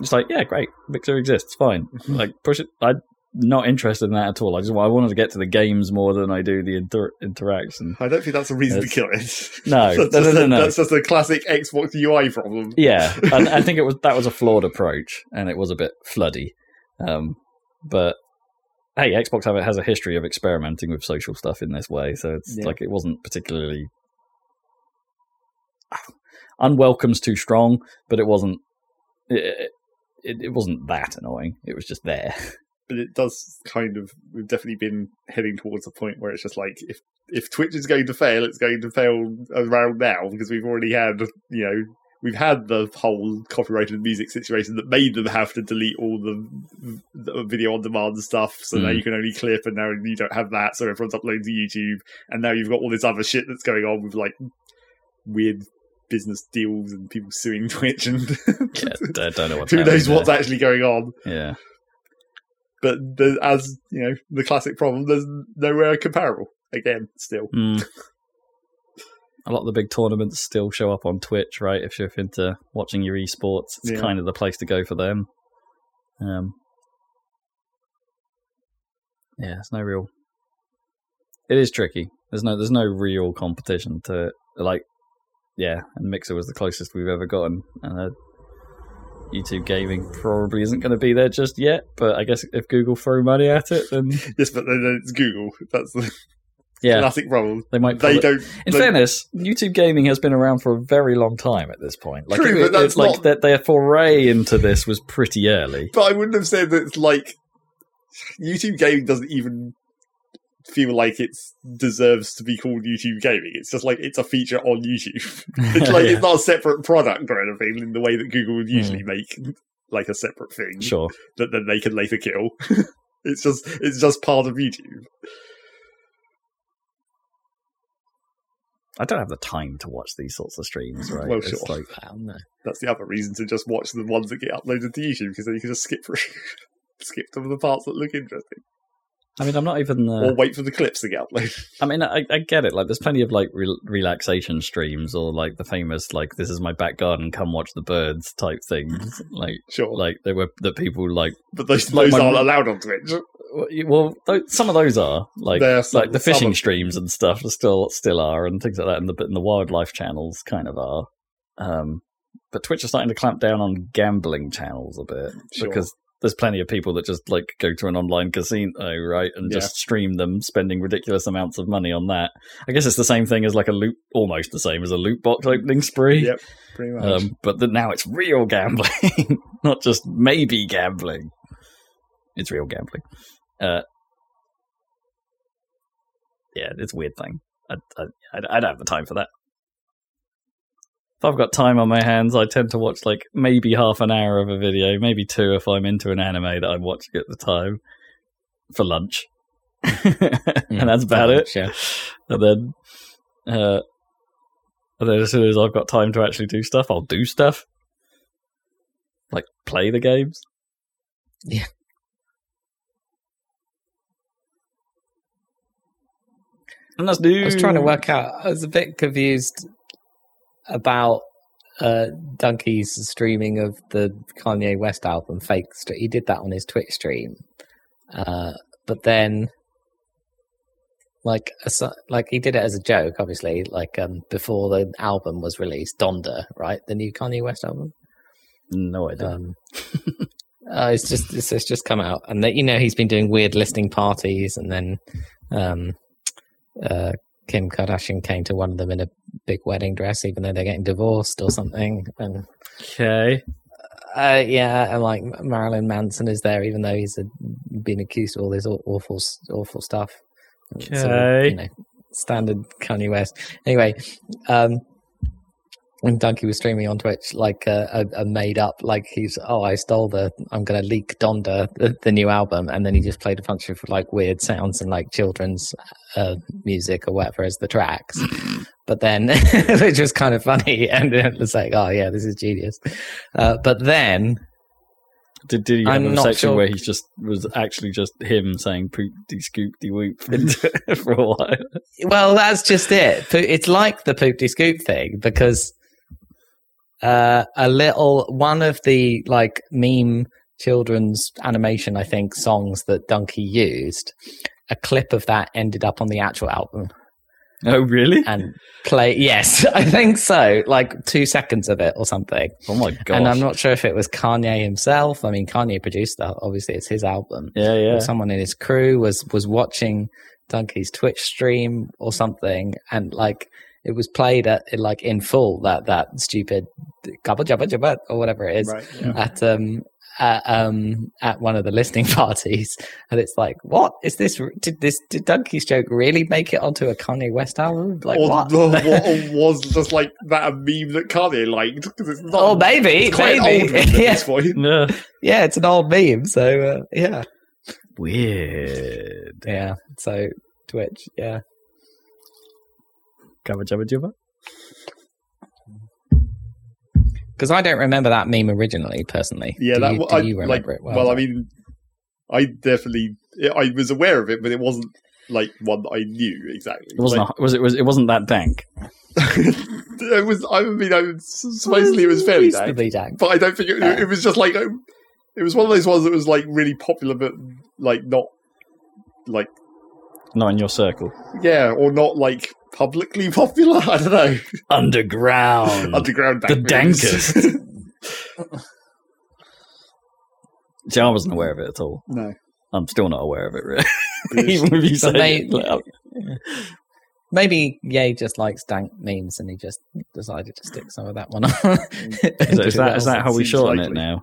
It's like, yeah, great. Mixer exists, fine. (laughs) like push it I'm not interested in that at all. I just I wanted to get to the games more than I do the inter- interaction. I don't think that's a reason to kill it. (laughs) No, that's, no, no, just no, a, no. that's just a classic Xbox UI problem. Yeah, and I think it was (laughs) that was a flawed approach, and it was a bit floody. Um, but hey, Xbox have, it has a history of experimenting with social stuff in this way, so it's Yeah. like it wasn't particularly unwelcome's too strong, but it wasn't. It, it, it wasn't that annoying. It was just there. (laughs) but it does kind of we've definitely been heading towards a point where it's just like if if Twitch is going to fail, it's going to fail around now because we've already had you know we've had the whole copyrighted music situation that made them have to delete all the, the video on demand stuff. So now Mm. you can only clip, and now you don't have that. So everyone's uploading to YouTube, and now you've got all this other shit that's going on with like weird business deals and people suing (laughs) Twitch and Yeah, I don't know what's who knows what's actually going on. Yeah, but the, as you know, the classic problem, there's nowhere comparable. Again, still, Mm. (laughs) A lot of the big tournaments still show up on Twitch, right? If you're into watching your esports, it's Yeah. kind of the place to go for them. Um, yeah, it's no real. It is tricky. There's no, there's no real competition to it. Like, yeah, and Mixer was the closest we've ever gotten, and uh, YouTube gaming probably isn't going to be there just yet. But I guess if Google throw money at it, then (laughs) yes, but then it's Google. That's the yeah, classic problem. they might. They it- don't. in they- fairness, YouTube gaming has been around for a very long time at this point. Like, True, it- but that's it's like not- that their foray into this was pretty early. but I wouldn't have said that. It's like YouTube gaming doesn't even feel like it deserves to be called YouTube gaming. It's just like it's a feature on YouTube. (laughs) It's like (laughs) Yeah. it's not a separate product or anything in the way that Google would usually mm. make like a separate thing Sure. that then they can later kill. (laughs) it's just it's just part of YouTube. I don't have the time to watch these sorts of streams, right? Well, sure. like, That's the other reason to just watch the ones that get uploaded to YouTube because then you can just skip through, skip to the parts that look interesting, I mean, I'm not even. Uh, or wait for the clips to get uploaded. I mean, I, I get it. Like, there's plenty of like re- relaxation streams, or like the famous like "This is my back garden, come watch the birds" type things. (laughs) Like, Sure, like they were that people like. but those, like those my- aren't allowed on Twitch. Well, th- some of those are like are some- like the fishing of- streams and stuff still still are, and things like that, and the and the wildlife channels kind of are. Um, but Twitch is starting to clamp down on gambling channels a bit Sure. because there's plenty of people that just like go to an online casino, right, and Yeah. just stream them, spending ridiculous amounts of money on that. I guess it's the same thing as like a loot, almost the same as a loot box opening spree. Yep, pretty much. Um, but the, now it's real gambling, (laughs) not just maybe gambling. It's real gambling. Uh, yeah, it's a weird thing. I, I, I don't have the time for that. If I've got time on my hands, I tend to watch like maybe half an hour of a video, maybe two if I'm into an anime that I'm watching at the time for lunch. (laughs) and that's about it. Yeah. And then, uh, and then as soon as I've got time to actually do stuff, I'll do stuff. Like play the games. Yeah. And that's new. I was trying to work out. I was a bit confused about uh, Dunkey's streaming of the Kanye West album, Fake. St- he did that on his Twitch stream, uh, but then, like, asi- like he did it as a joke, obviously. Like um, before the album was released, Donda, right, the new Kanye West album. No idea. Um, (laughs) uh, it's just it's, it's just come out, and that you know he's been doing weird listening parties, and then um, uh, Kim Kardashian came to one of them in a big wedding dress, even though they're getting divorced or something. And Okay. uh, yeah, and like Marilyn Manson is there, even though he's uh been accused of all this awful, awful stuff. Okay. you know, standard Kanye West. Anyway, um, when Dunkey was streaming on Twitch, like uh, a, a made up, like he's oh I stole the I'm gonna leak Donda the, the new album, and then he just played a bunch of like weird sounds and like children's uh, music or whatever as the tracks. (laughs) But then, (laughs) which was kind of funny, (laughs) and it was like, oh yeah, this is genius. Uh, but then, Did, did he have I'm a section sure- where he's just was actually just him saying poop de scoop de whoop for a while? well, that's just it. It's like the poop de scoop thing because uh, a little one of the like meme children's animation, I think, songs that Dunkey used. A clip of that ended up on the actual album Oh, really? and play. Yes, (laughs) I think so. Like two seconds of it or something. Oh my god! And I'm not sure if it was Kanye himself. I mean, Kanye produced that. Obviously, it's his album. Yeah, yeah. Or someone in his crew was was watching Dunkey's Twitch stream or something, and like it was played at like in full that that stupid gabba jabba jabba or whatever it is Right. Yeah. at um at um at one of the listening (laughs) parties, and it's like, what is this? Did this did Dunkey's joke really make it onto a Kanye West album? Like or, what? or, (laughs) or was just like that a meme that Kanye liked because it's not. oh, maybe, it's quite maybe. old at (laughs) yeah, this point. Yeah. yeah, it's an old meme. So uh, yeah, Weird. yeah. So Twitch, yeah. Jabba jabba jabba. Because I don't remember that meme originally, personally. Yeah, do that you, do I, you remember like, it? Well, I mean, I definitely I was aware of it, but it wasn't like one that I knew exactly. It wasn't. Like, a, was it? Was it wasn't that dank? (laughs) it was. I mean, I was, supposedly it was fairly dank, dank. but I don't think it, Yeah. it was just like um, it was one of those ones that was like really popular, but like not like Not in your circle. yeah, or not like publicly popular. (laughs) I don't know. Underground. Underground the dankest. (laughs) See, I wasn't aware of it at all. no, I'm still not aware of it, really. (laughs) Even if you say it, like, Maybe Ye just likes dank memes and he just decided to stick some of that one on. is, that, is, that, is that how we shorten it now?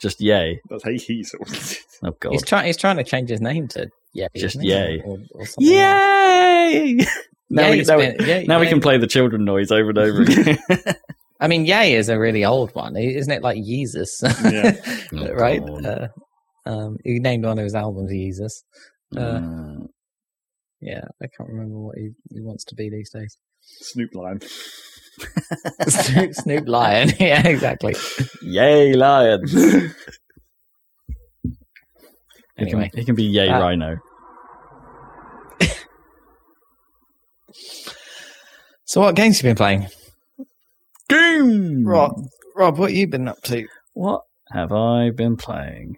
Just yay. that's how he sort of. Oh god. he's trying. He's trying to change his name to Ye. Just isn't. Or, or. Yay! (laughs) now we, now, we, been- Ye- now we can play the children noise over and over (laughs) again. I mean, yay is a really old one, isn't it? Like Jesus, Yeah. (laughs) Oh, right? Uh, um, he named one of his albums Jesus. Uh, Mm. Yeah, I can't remember what he, he wants to be these days. Snoop Lion. Snoop, Snoop Lion. yeah, exactly. Yay, lions! He Anyway, can, he can be yay Uh, rhino. so what games have you been playing? Game. Rob, Rob, what have you been up to? What have I been playing?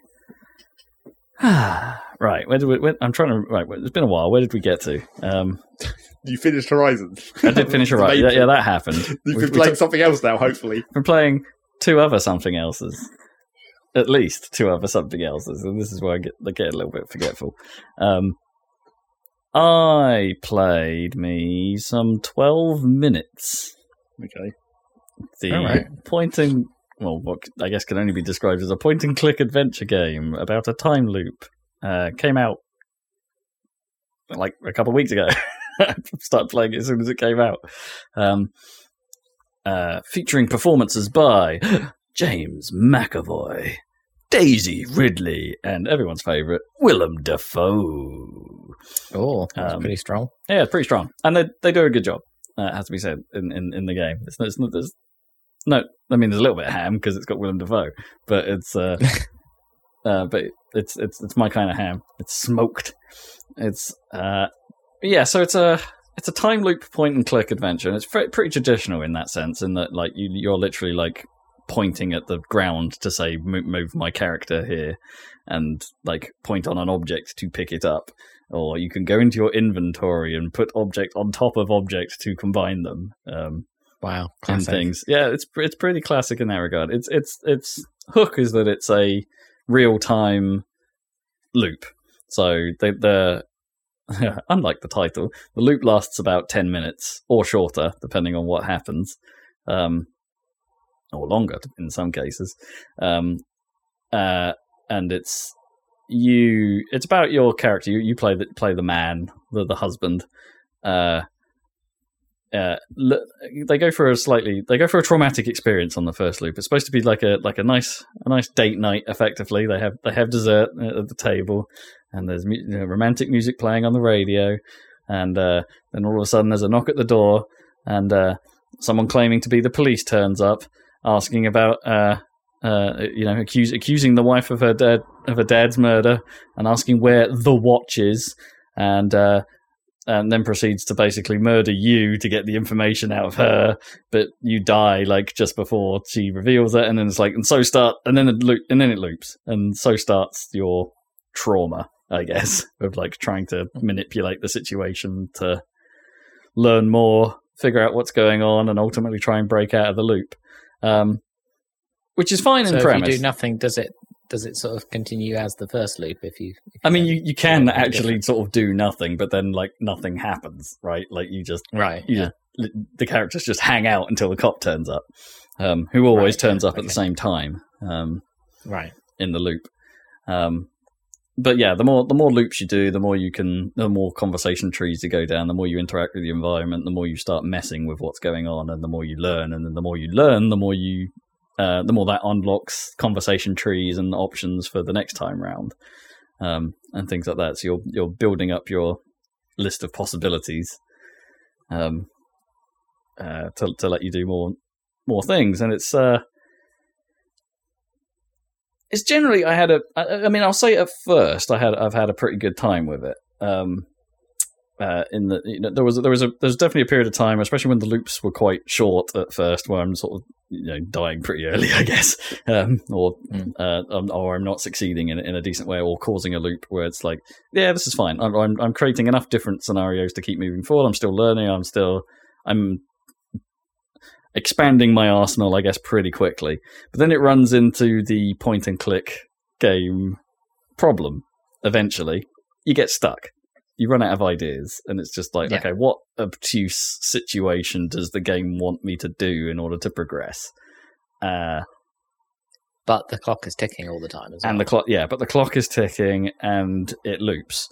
(sighs) right, where did we? Where, I'm trying to. Right, it's been a while. Where did we get to? Um, (laughs) You finished Horizon. I did finish a The right. main Yeah, yeah, that happened. (laughs) You've We've- been we playing took- something else now, hopefully. We're playing two other something else's. At least two other something else's, and this is where I get I get a little bit forgetful. Um, I played me some twelve minutes. Okay. The right. point and well, what I guess can only be described as a point and click adventure game about a time loop. Uh, came out like a couple of weeks ago. (laughs) I started playing it as soon as it came out. Um, uh, featuring performances by James McAvoy, Daisy Ridley, and everyone's favourite Willem Dafoe. Oh, that's Um, pretty strong. Yeah, it's pretty strong, and they they do a good job. Uh, it has to be said in, in, in the game. It's, not- it's not there's no. I mean, there's a little bit of ham because it's got Willem Dafoe, but it's uh, (laughs) uh, but it's it's it's my kind of ham. It's smoked. It's uh, yeah. So it's a it's a time loop point and click adventure, and it's pretty, pretty traditional in that sense. In that, like you you're literally like pointing at the ground to say move, my character here, and like point on an object to pick it up or you can go into your inventory and put object on top of object to combine them um, Wow, and classic. things. Yeah, it's it's pretty classic in that regard. It's it's its hook is that it's a real time loop. So they the (laughs) unlike the title, the loop lasts about ten minutes or shorter, depending on what happens, um, or longer in some cases. Um, uh, and it's you. It's about your character. You, you play the play the man, the the husband. Uh, uh, they go for a slightly they go for a traumatic experience on the first loop. It's supposed to be like a like a nice a nice date night. Effectively, they have they have dessert at the table, and there's you know, romantic music playing on the radio, and uh, then all of a sudden there's a knock at the door, and uh, someone claiming to be the police turns up, asking about uh, uh, you know accusing the wife of her dad of her dad's murder, and asking where the watch is, and uh, and then proceeds to basically murder you to get the information out of her, but you die like just before she reveals it, and then it's like, and so start, and then it loop, and then it loops, and so starts your trauma, I guess, (laughs) of like trying to manipulate the situation to learn more, figure out what's going on, and ultimately try and break out of the loop. Um, which is fine So in if premise. you do nothing, does it does it sort of continue as the first loop? If you, if I mean, you, you can actually different. sort of do nothing, but then like nothing happens, right? Like you just right? you Yeah. just, the characters just hang out until the cop turns up, um, who always Right, turns yeah, up at the same time um, Right. in the loop. Um, but yeah, the more the more loops you do, the more you can, the more conversation trees you go down, the more you interact with the environment, the more you start messing with what's going on, and the more you learn, and then the more you learn, the more you, uh, the more that unlocks conversation trees and options for the next time round, um, and things like that. So you're you're building up your list of possibilities, um, uh, to to let you do more more things, and it's uh, it's generally I had a I, I mean I'll say at first I had I've had a pretty good time with it. Um, uh, in the you know, there was there was a there's definitely a period of time, especially when the loops were quite short at first, where I'm sort of you know dying pretty early, (laughs) I guess, um, or Mm. uh, um, or I'm not succeeding in in a decent way, or causing a loop where it's like, yeah, this is fine. I'm I'm, I'm creating enough different scenarios to keep moving forward. I'm still learning. I'm still I'm expanding my arsenal, I guess, pretty quickly. But then it runs into the point and click game problem. Eventually, you get stuck. You run out of ideas, and it's just like, Yeah. okay, what obtuse situation does the game want me to do in order to progress? Uh, But the clock is ticking all the time as well. and the clock, yeah, but the clock is ticking and it loops.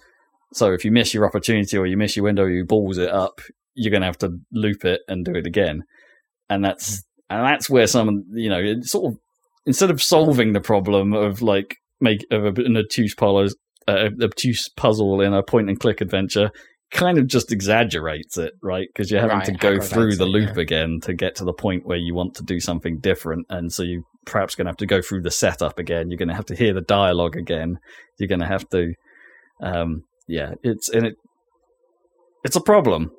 So if you miss your opportunity or you miss your window, you balls it up, you're going to have to loop it and do it again. And that's and that's where some you know it sort of instead of solving the problem of like make of a, an obtuse puzzle, uh, obtuse puzzle in a point and click adventure, kind of just exaggerates it, right? Because you're having Right, to go through the loop yeah. again to get to the point where you want to do something different, and so you perhaps going to have to go through the setup again. You're going to have to hear the dialogue again. You're going to have to, um, yeah, it's and it, it's a problem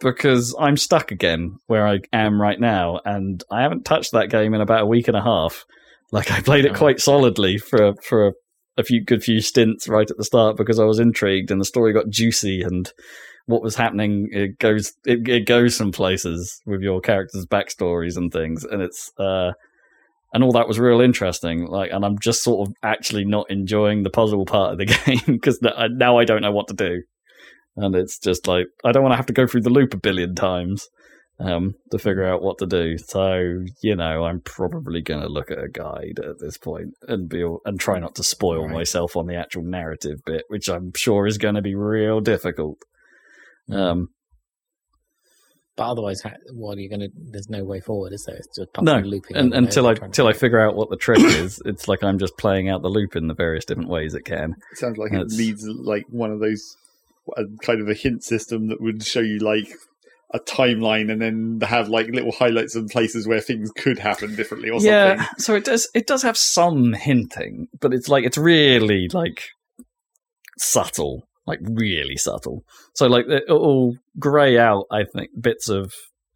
because I'm stuck again where I am right now, and I haven't touched that game in about a week and a half. Like I played it Oh. quite solidly for for a, a few good few stints right at the start because I was intrigued and the story got juicy and what was happening it goes it, it goes some places with your characters' backstories and things, and it's uh and all that was real interesting. Like, and I'm just sort of actually not enjoying the puzzle part of the (laughs) game because now I don't know what to do, and it's just like I don't want to have to go through the loop a billion times um, to figure out what to do. So you know, I'm probably going to look at a guide at this point and be and try not to spoil Right. myself on the actual narrative bit, which I'm sure is going to be real difficult. Um, But otherwise, ha- what are you going to? There's no way forward, is there? It's just No, looping. and, until I until I figure- figure out what the trick is, it's like I'm just playing out the loop in the various different ways it can. It sounds like That's- it needs like one of those a kind of a hint system that would show you like a timeline and then have like little highlights and places where things could happen differently or yeah, something. so it does it does have some hinting, but it's like it's really like subtle, like really subtle. So like it will grey out, I think, bits of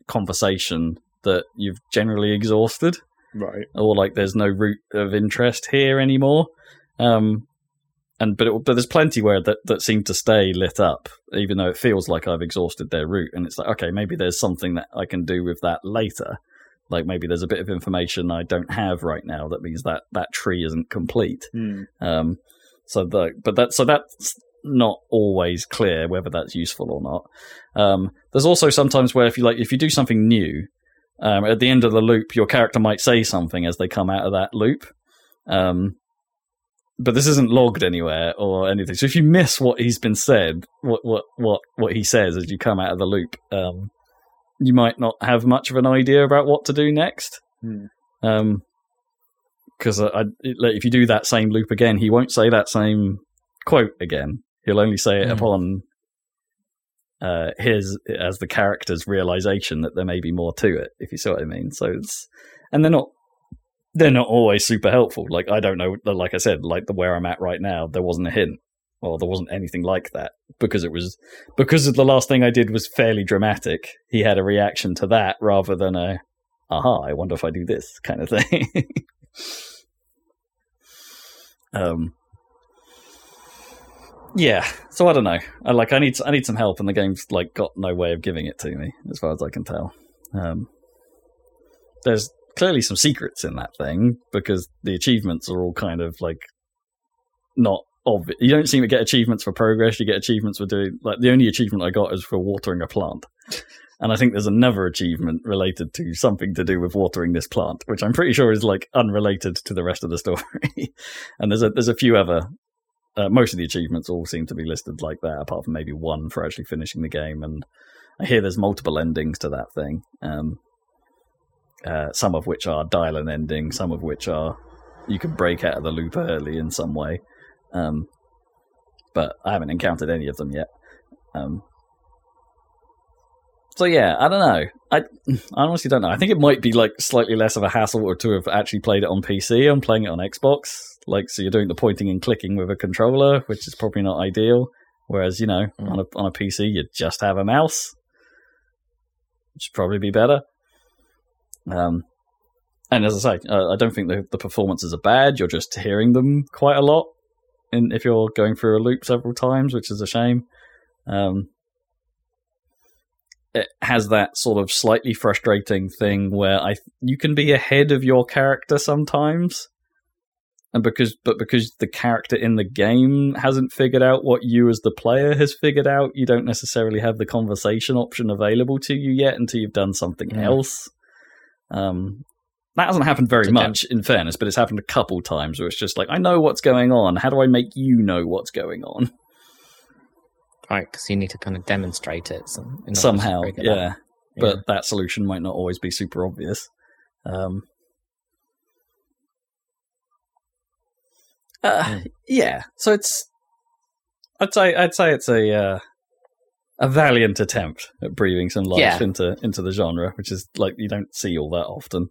conversation that you've generally exhausted. Right. or like there's no route of interest here anymore. Um, and but it, but there's plenty where that that seem to stay lit up, even though it feels like I've exhausted their route. And it's like, okay, maybe there's something that I can do with that later. Like maybe there's a bit of information I don't have right now that means that that tree isn't complete. Hmm. Um, so the but that so that's not always clear whether that's useful or not. Um, there's also sometimes where if you like if you do something new, um, at the end of the loop, your character might say something as they come out of that loop. Um, but this isn't logged anywhere or anything. So if you miss what he's been said, what what what what he says as you come out of the loop, um, you might not have much of an idea about what to do next. Hmm. Um, because I, if you do that same loop again, he won't say that same quote again. He'll only say it Hmm. upon uh, his as the character's realization that there may be more to it. If you see what I mean. So it's and they're not they're not always super helpful. Like I don't know. Like I said, like the where I'm at right now, there wasn't a hint. Or there wasn't anything like that because it was because the last thing I did was fairly dramatic. He had a reaction to that rather than a aha, I wonder if I do this kind of thing. (laughs) um, yeah. So I don't know. I like. I need. I need some help, and the game's like got no way of giving it to me, as far as I can tell. Um, there's clearly some secrets in that thing because the achievements are all kind of like not obvious. You don't seem to get achievements for progress. You get achievements for doing like the only achievement I got is for watering a plant. (laughs) And I think there's another achievement related to something to do with watering this plant, which I'm pretty sure is like unrelated to the rest of the story. (laughs) and there's a there's a few other. Uh, most of the achievements all seem to be listed like that, apart from maybe one for actually finishing the game. And I hear there's multiple endings to that thing. Um, uh, some of which are dial and ending, some of which are you can break out of the loop early in some way. Um, but I haven't encountered any of them yet. Um, so yeah, I don't know. I I honestly don't know. I think it might be like slightly less of a hassle or to have actually played it on PC. I'm playing it on Xbox, like so you're doing the pointing and clicking with a controller, which is probably not ideal. Whereas you know Mm. on a on a PC you just have a mouse, which would probably be better. Um, and as I say, uh, I don't think the the performances are bad. You're just hearing them quite a lot, in if you're going through a loop several times, which is a shame. Um, it has that sort of slightly frustrating thing where I you can be ahead of your character sometimes, and because but because the character in the game hasn't figured out what you as the player has figured out, you don't necessarily have the conversation option available to you yet until you've done something Yeah. else. Um, that hasn't happened very much, in fairness, but it's happened a couple times where it's just like, I know what's going on. How do I make you know what's going on? (laughs) Right, because you need to kind of demonstrate it some, in order to Somehow, it out. yeah. But that solution might not always be super obvious. Um, uh, Mm. yeah, so it's. I'd say I'd say it's a uh, a valiant attempt at breathing some life Yeah. into into the genre, which is like you don't see all that often.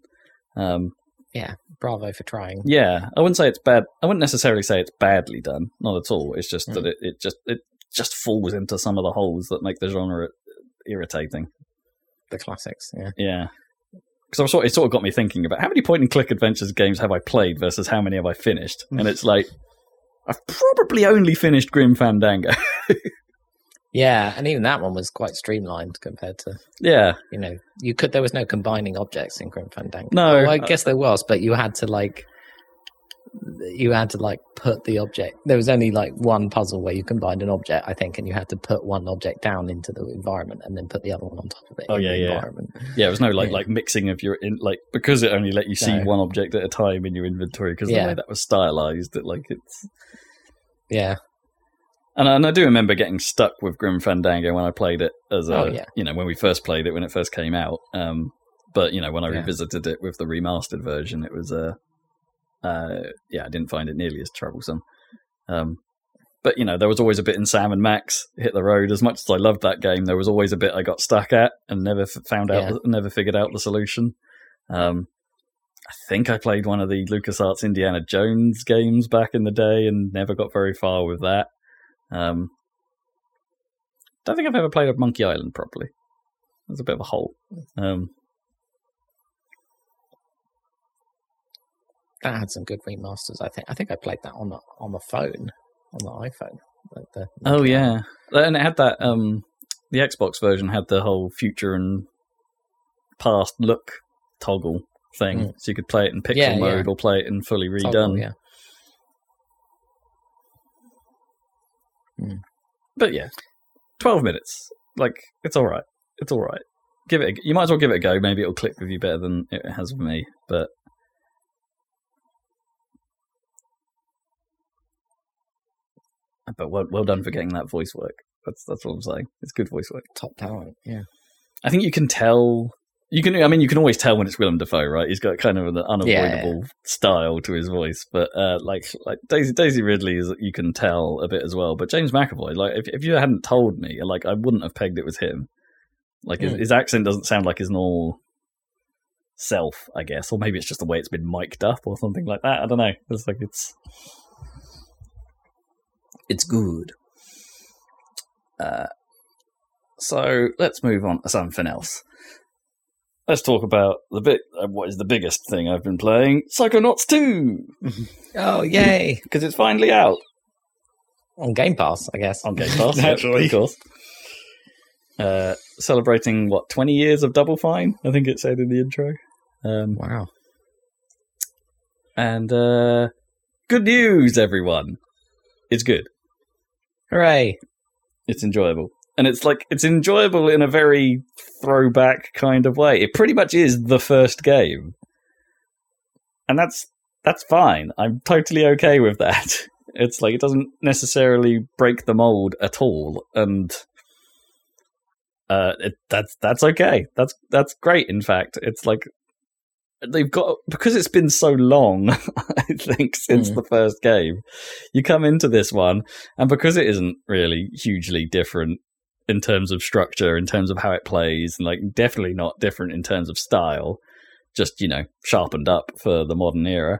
Um, yeah, bravo for trying. yeah, I wouldn't say it's bad. I wouldn't necessarily say it's badly done. Not at all. It's just that Mm. it, it just it just falls into some of the holes that make the genre irritating. The classics, yeah. Yeah. Because sort, it sort of got me thinking about how many point and click adventures games have I played versus how many have I finished, and it's like I've probably only finished Grim Fandango. (laughs) Yeah, and even that one was quite streamlined compared to yeah, you know you could there was no combining objects in Grim Fandango. No, Oh, I uh, guess there was, but you had to like you had to like put the object. There was only like one puzzle where you combined an object, I think, and you had to put one object down into the environment and then put the other one on top of it. Oh, in yeah, the yeah. Environment. yeah. It was no like Yeah. like mixing of your in like because it only let you see No. one object at a time in your inventory because the Yeah. way that was stylized. That like it's Yeah, And, and I do remember getting stuck with Grim Fandango when I played it as a, Oh, yeah. you know, when we first played it when it first came out. Um, but you know, when I Yeah. revisited it with the remastered version, it was uh, uh, yeah, I didn't find it nearly as troublesome. Um, but you know, there was always a bit in Sam and Max hit the road. As much as I loved that game, there was always a bit I got stuck at and never f- found out, Yeah. never figured out the solution. Um, I think I played one of the LucasArts Indiana Jones games back in the day and never got very far with that. Um, don't think I've ever played a Monkey Island properly. There's a bit of a hole. Um, that had some good remasters. I think. I think I played that on the on the phone, on the iPhone. Like the, oh yeah, and it had that. Um, the Xbox version had the whole future and past look toggle thing, Mm. so you could play it in pixel Yeah, yeah. mode or play it in fully redone. Toggle, yeah. Mm. But yeah, twelve minutes. Like it's all right. It's all right. Give it. A, you might as well give it a go. Maybe it'll click with you better than it has with me. But but well, well done for getting that voice work. That's that's what I'm saying. It's good voice work. Top talent. Yeah. I think you can tell. You can. I mean, you can always tell when it's Willem Dafoe, right? He's got kind of an unavoidable style to his voice. But uh, like, like Daisy Daisy Ridley is, you can tell a bit as well. But James McAvoy, like, if if you hadn't told me, like, I wouldn't have pegged it was him. Like, his, Mm. his accent doesn't sound like his normal self, I guess, or maybe it's just the way it's been mic'd up or something like that. I don't know. It's like it's it's good. Uh, so let's move on to something else. Let's talk about the bit. Uh, what is the biggest thing I've been playing? Psychonauts Oh yay! (laughs) because it's finally out On Game Pass, I guess. on Game Pass. (laughs) Naturally. of course. Uh, celebrating what twenty years of Double Fine? I think it said in the intro. Um, Wow. and uh, good news, everyone! It's good. Hooray! it's enjoyable and it's like it's enjoyable in a very throwback kind of way. It pretty much is the first game. And that's that's fine. I'm totally okay with that. (laughs) It's like it doesn't necessarily break the mold at all. And uh it, that's that's okay. That's that's great in fact. It's like they've got because it's been so long (laughs) i think since Mm. the first game you come into this one and because it isn't really hugely different in terms of structure, in terms of how it plays, and like definitely not different in terms of style, just you know sharpened up for the modern era.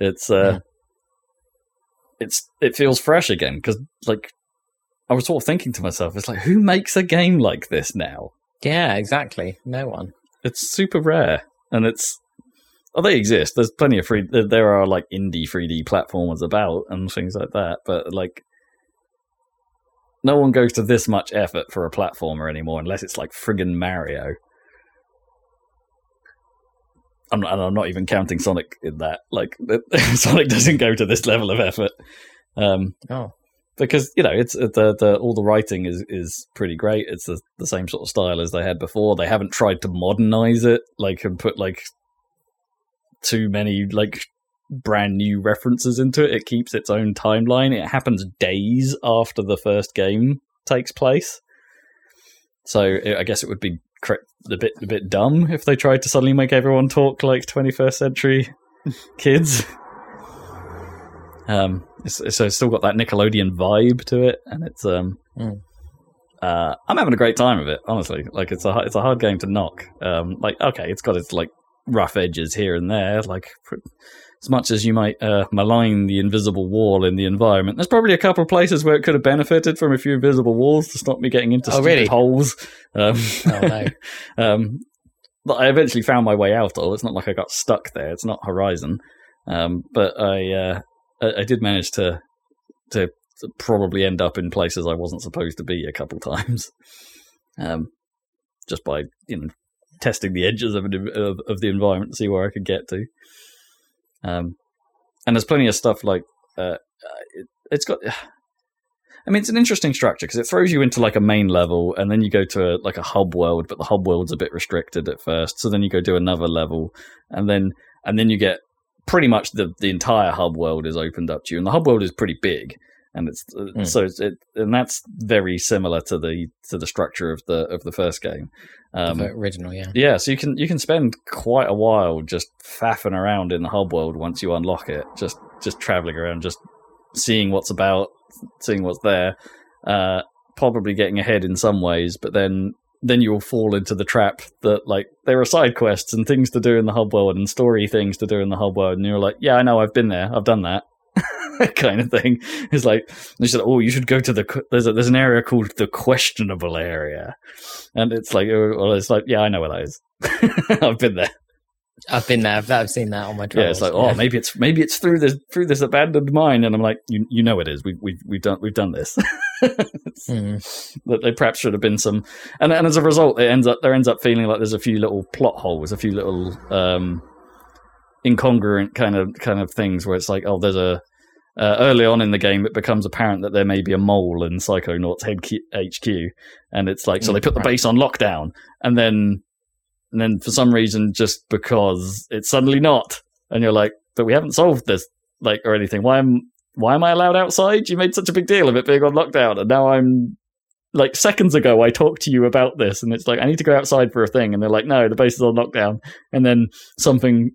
It's uh, Yeah. it's it feels fresh again because like I was sort of thinking to myself, it's like who makes a game like this now? Yeah, exactly. No one. It's super rare, and it's oh they exist. There's plenty of free. There, there are like indie 3D platformers about and things like that, but like no one goes to this much effort for a platformer anymore unless it's like friggin' Mario. I'm not, and I'm not even counting Sonic in that. Like (laughs) Sonic doesn't go to this level of effort. Um, Oh. because you know it's the the all the writing is is pretty great. It's the, the same sort of style as they had before. They haven't tried to modernize it like and put like too many like brand new references into it. It keeps its own timeline. It happens days after the first game takes place. So it, I guess it would be a bit a bit dumb if they tried to suddenly make everyone talk like 21st century (laughs) kids. Um, it's, it's- so it's still got that Nickelodeon vibe to it, and it's um, Mm. uh, I'm having a great time with it. Honestly, like it's a it's a hard game to knock. Um, like okay, it's got its like rough edges here and there. Like as much as you might uh, malign the invisible wall in the environment, there's probably a couple of places where it could have benefited from a few invisible walls to stop me getting into Oh, really? holes. Um, Oh, no. (laughs) um, but I eventually found my way out. Though it's not like I got stuck there. It's not Horizon, um, but I, uh, I I did manage to to probably end up in places I wasn't supposed to be a couple times, um, just by you know testing the edges of, it, of of the environment to see where I could get to. Um, and there's plenty of stuff like uh, uh, it, it's got. (sighs) I mean, it's an interesting structure because it throws you into like a main level, and then you go to a, like a hub world, but the hub world's a bit restricted at first. So then you go do another level, and then and then you get pretty much the the entire hub world is opened up to you, and the hub world is pretty big, and it's Mm. so it's, it and that's very similar to the to the structure of the of the first game. Um, the original, yeah. yeah, so you can you can spend quite a while just faffing around in the hub world once you unlock it. Just just traveling around, just seeing what's about, seeing what's there. Uh, probably getting ahead in some ways, but then then you will fall into the trap that like there are side quests and things to do in the hub world and story things to do in the hub world, and you're like, yeah, I know, I've been there, I've done that. (laughs) kind of thing. It's like they said, "Oh, you should go to the there's a, there's an area called the questionable area," and it's like, oh, well, it's like, yeah, I know where that is. (laughs) I've been there. I've been there. I've, I've seen that on my travels. Yeah, it's like, oh, maybe it's maybe it's through this through this abandoned mine, and I'm like, you you know it is. We've we've we've done we've done this. (laughs) Mm. that there perhaps should have been some, and and as a result, it ends up there ends up feeling like there's a few little plot holes, a few little um incongruent kind of kind of things where it's like, oh, there's a uh, early on in the game, it becomes apparent that there may be a mole in Psychonauts head HQ, and it's like so they Mm, put the base on lockdown, and then and then for some reason, just because it's suddenly not, and you're like, but we haven't solved this like or anything. Why am why am I allowed outside? You made such a big deal of it being on lockdown, and now I'm like seconds ago I talked to you about this, and it's like I need to go outside for a thing, and they're like, no, the base is on lockdown, and then something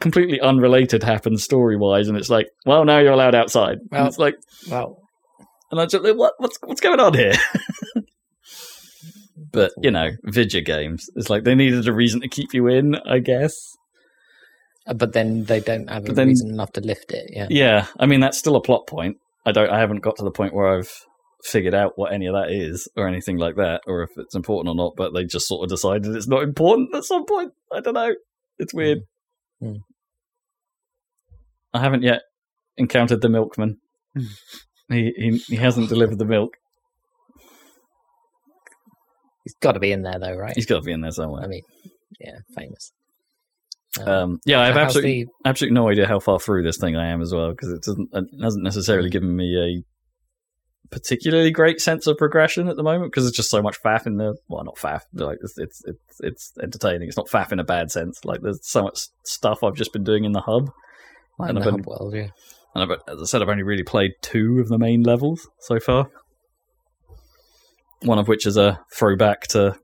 completely unrelated happens story wise, and it's like, well, now you're allowed outside. and Well- it's like, Well, and I just like, what what's what's going on here? (laughs) but you know, video games, it's like they needed a reason to keep you in, I guess. uh, but then they don't have a then- reason enough to lift it. Yeah. Yeah, I mean that's still a plot point. I don't. I haven't got to the point where I've figured out what any of that is or anything like that, or if it's important or not. But they just sort of decided it's not important at some point. I don't know. It's weird. Mm. I haven't yet encountered the milkman. (laughs) he, he he hasn't delivered the milk. He's got to be in there though, right? He's got to be in there somewhere. I mean, yeah, famous. Um, yeah, I have absolutely the- absolutely no idea how far through this thing I am as well because it doesn't it hasn't necessarily given me a particularly great sense of progression at the moment because there's just so much faff in there. Well, not faff, like it's it's it's, it's entertaining. It's not faff in a bad sense. Like there's so much stuff I've just been doing in the hub, like and in I've the been- hub world, yeah. and I've, as I said, I've only really played two of the main levels so far. One of which is a throwback to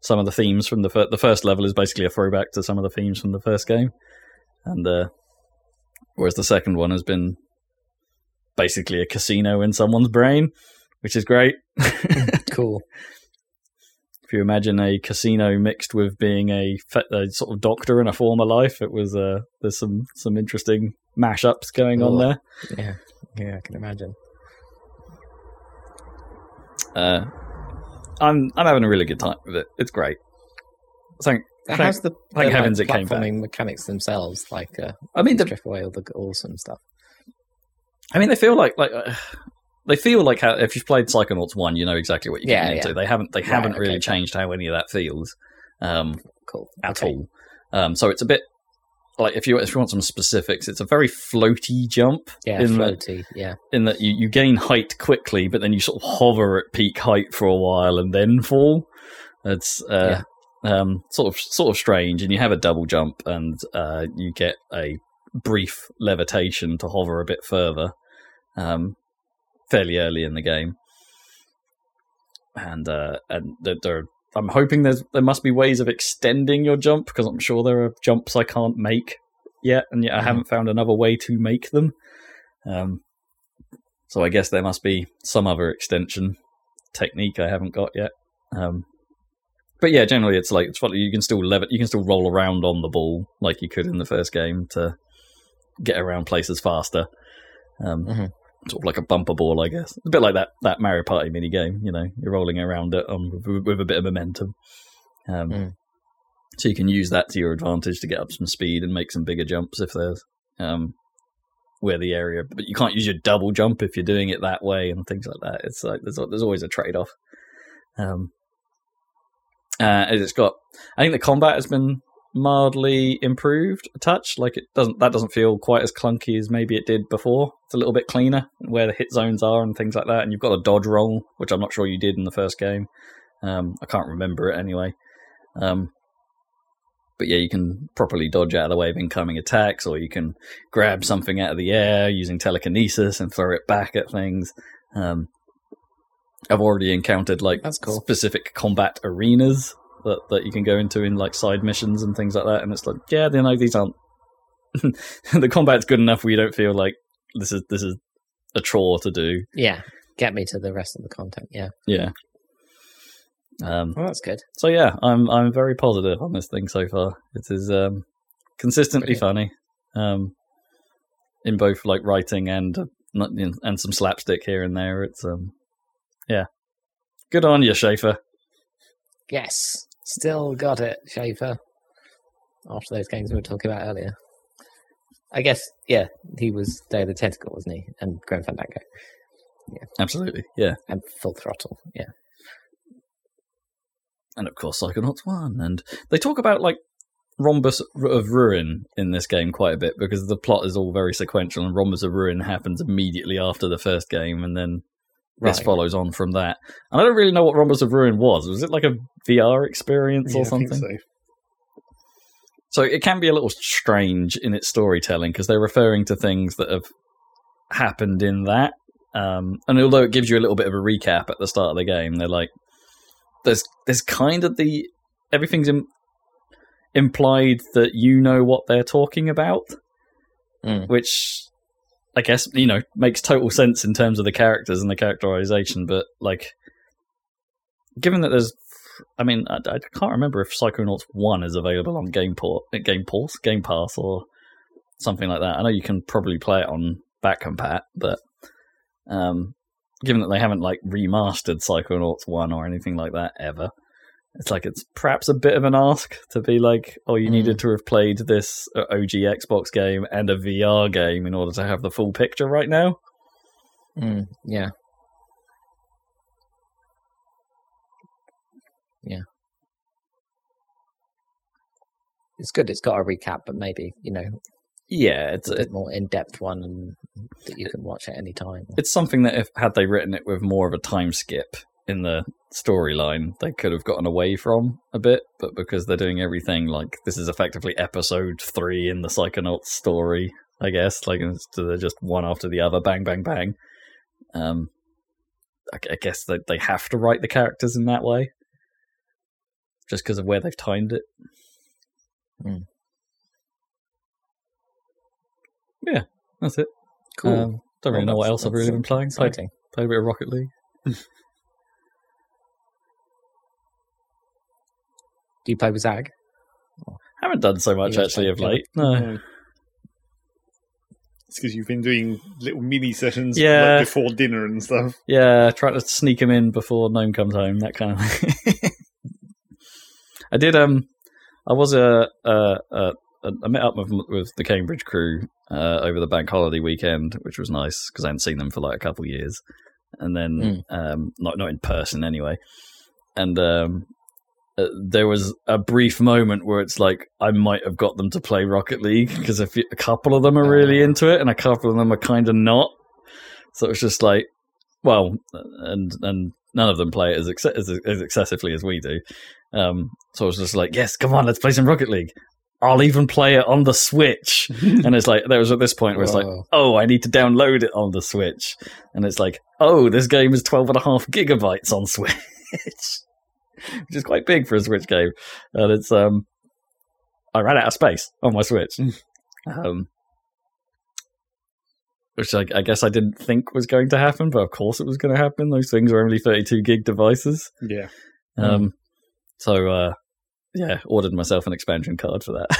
some of the themes from the fir- the first level is basically a throwback to some of the themes from the first game, and uh, whereas the second one has been basically a casino in someone's brain, which is great. (laughs) Cool. if you imagine a casino mixed with being a, a sort of doctor in a former life, it was uh, there's some some interesting mashups going on there. Yeah. Yeah, I can imagine. Uh, I'm I'm having a really good time with it. It's great. Thank So Thank- how's the, thank the, heavens like, it came back. mechanics themselves? Like, uh, I mean, the, strip away all the awesome stuff. I mean, they feel like like uh, they feel like how if you've played Psychonauts one, you know exactly what you're Yeah, getting into. They haven't they Right, haven't really okay. changed how any of that feels um, Cool. at Okay. all. Um, so it's a bit like if you if you want some specifics, it's a very floaty jump Yeah, in floaty. Yeah. in that you, you gain height quickly, but then you sort of hover at peak height for a while and then fall. It's uh, um, sort of sort of strange, and you have a double jump, and uh, you get a brief levitation to hover a bit further, um, fairly early in the game. And uh, and there, there, I'm hoping there's there must be ways of extending your jump because I'm sure there are jumps I can't make yet, and yet I Mhm. haven't found another way to make them. Um, so I guess there must be some other extension technique I haven't got yet. Um, but yeah, generally it's like it's funny, you can still lev- you can still roll around on the ball like you could in the first game to get around places faster. Um, Mhm. Sort of like a bumper ball, I guess. A bit like that that Mario Party mini game. You know, you're rolling around it um, with, with a bit of momentum. Um, Mm. So you can use that to your advantage to get up some speed and make some bigger jumps if there's um, where the area. But you can't use your double jump if you're doing it that way and things like that. It's like there's there's always a trade off. Um, uh, it's got. I think the combat has been mildly improved a touch. Like it doesn't that doesn't feel quite as clunky as maybe it did before. It's a little bit cleaner where the hit zones are and things like that. And you've got a dodge roll, which I'm not sure you did in the first game. Um, I can't remember it anyway. Um, but yeah, you can properly dodge out of the way of incoming attacks, or you can grab something out of the air using telekinesis and throw it back at things. Um, I've already encountered like cool. specific combat arenas that, that you can go into in like side missions and things like that, and it's like, yeah, you know, these aren't (laughs) the combat's good enough where you don't feel like this is this is a chore to do. Yeah. Get me to the rest of the content. Yeah. Yeah. Um, Well, that's good. so yeah, I'm I'm very positive on this thing so far. It is um, consistently funny, um, in both like writing and uh, and some slapstick here and there. It's um, yeah, good on you, Schafer. Yes. Still got it, Schafer. After those games we were talking about earlier. I guess, yeah, he was Day of the Tentacle, wasn't he? And Grim Fandango. Yeah. Absolutely, yeah, And Full Throttle. Yeah. and of course Psychonauts one. And they talk about like Rhombus of Ruin in this game quite a bit because the plot is all very sequential, and Rhombus of Ruin happens immediately after the first game, and then this follows on from that. And I don't really know what Rhombus of Ruin was. Was it like a VR experience Yeah, or something? so. So it can be a little strange in its storytelling because they're referring to things that have happened in that. Um, and although it gives you a little bit of a recap at the start of the game, they're like, there's there's kind of the everything's Im- implied that you know what they're talking about, Mm. which I guess you know makes total sense in terms of the characters and the characterization. But like, given that there's I mean, I, I can't remember if Psychonauts One is available on Game Port, Game Pulse, Game Pass, or something like that. I know you can probably play it on back compat, but um, given that they haven't like remastered Psychonauts One or anything like that ever, it's like it's perhaps a bit of an ask to be like, oh, you Mm. needed to have played this uh, OG Xbox game and a VR game in order to have the full picture right now. Mm, yeah. Yeah. It's good. It's got a recap, but maybe you know Yeah, it's a it, bit more in depth one, and that you can watch at any time. it's something that if had they written it with more of a time skip in the storyline, they could have gotten away from a bit. But because they're doing everything like this is effectively episode three in the Psychonauts story, I guess, like they're just one after the other, bang, bang, bang. Um, I, I guess that they have to write the characters in that way, just because of where they've timed it. Hmm. Yeah, that's it. Cool. Um, don't really Well, know what else I've really been playing. Played, played a bit of Rocket League. (laughs) Do you play with Zag? haven't done so much Yeah, actually of late. No. No. It's because you've been doing little mini sessions Yeah. like, before dinner and stuff. Yeah, try to sneak him in before Gnome comes home, that kind of thing. (laughs) I did. Um, I was a uh, uh, met up with with the Cambridge crew uh, over the bank holiday weekend, which was nice because I hadn't seen them for like a couple of years, and then um, not not in person anyway. And um, uh, there was a brief moment where it's like I might have got them to play Rocket League because a, few- a couple of them are really into it, and a couple of them are kind of not. So it's just like, well, and and none of them play it as, ex- as, as excessively as we do. Um, so I was just like, yes, come on, let's play some Rocket League. I'll even play it on the Switch. (laughs) and it's like there was at this point where it's like, oh, I need to download it on the Switch, and it's like, oh, this game is twelve and a half gigabytes on Switch, (laughs) (laughs) which is quite big for a Switch game, and it's um, I ran out of space on my Switch, (laughs) um, which I, I guess I didn't think was going to happen, but of course it was going to happen. Those things are only thirty-two gig devices, Yeah. um, so uh, yeah, ordered myself an expansion card for that.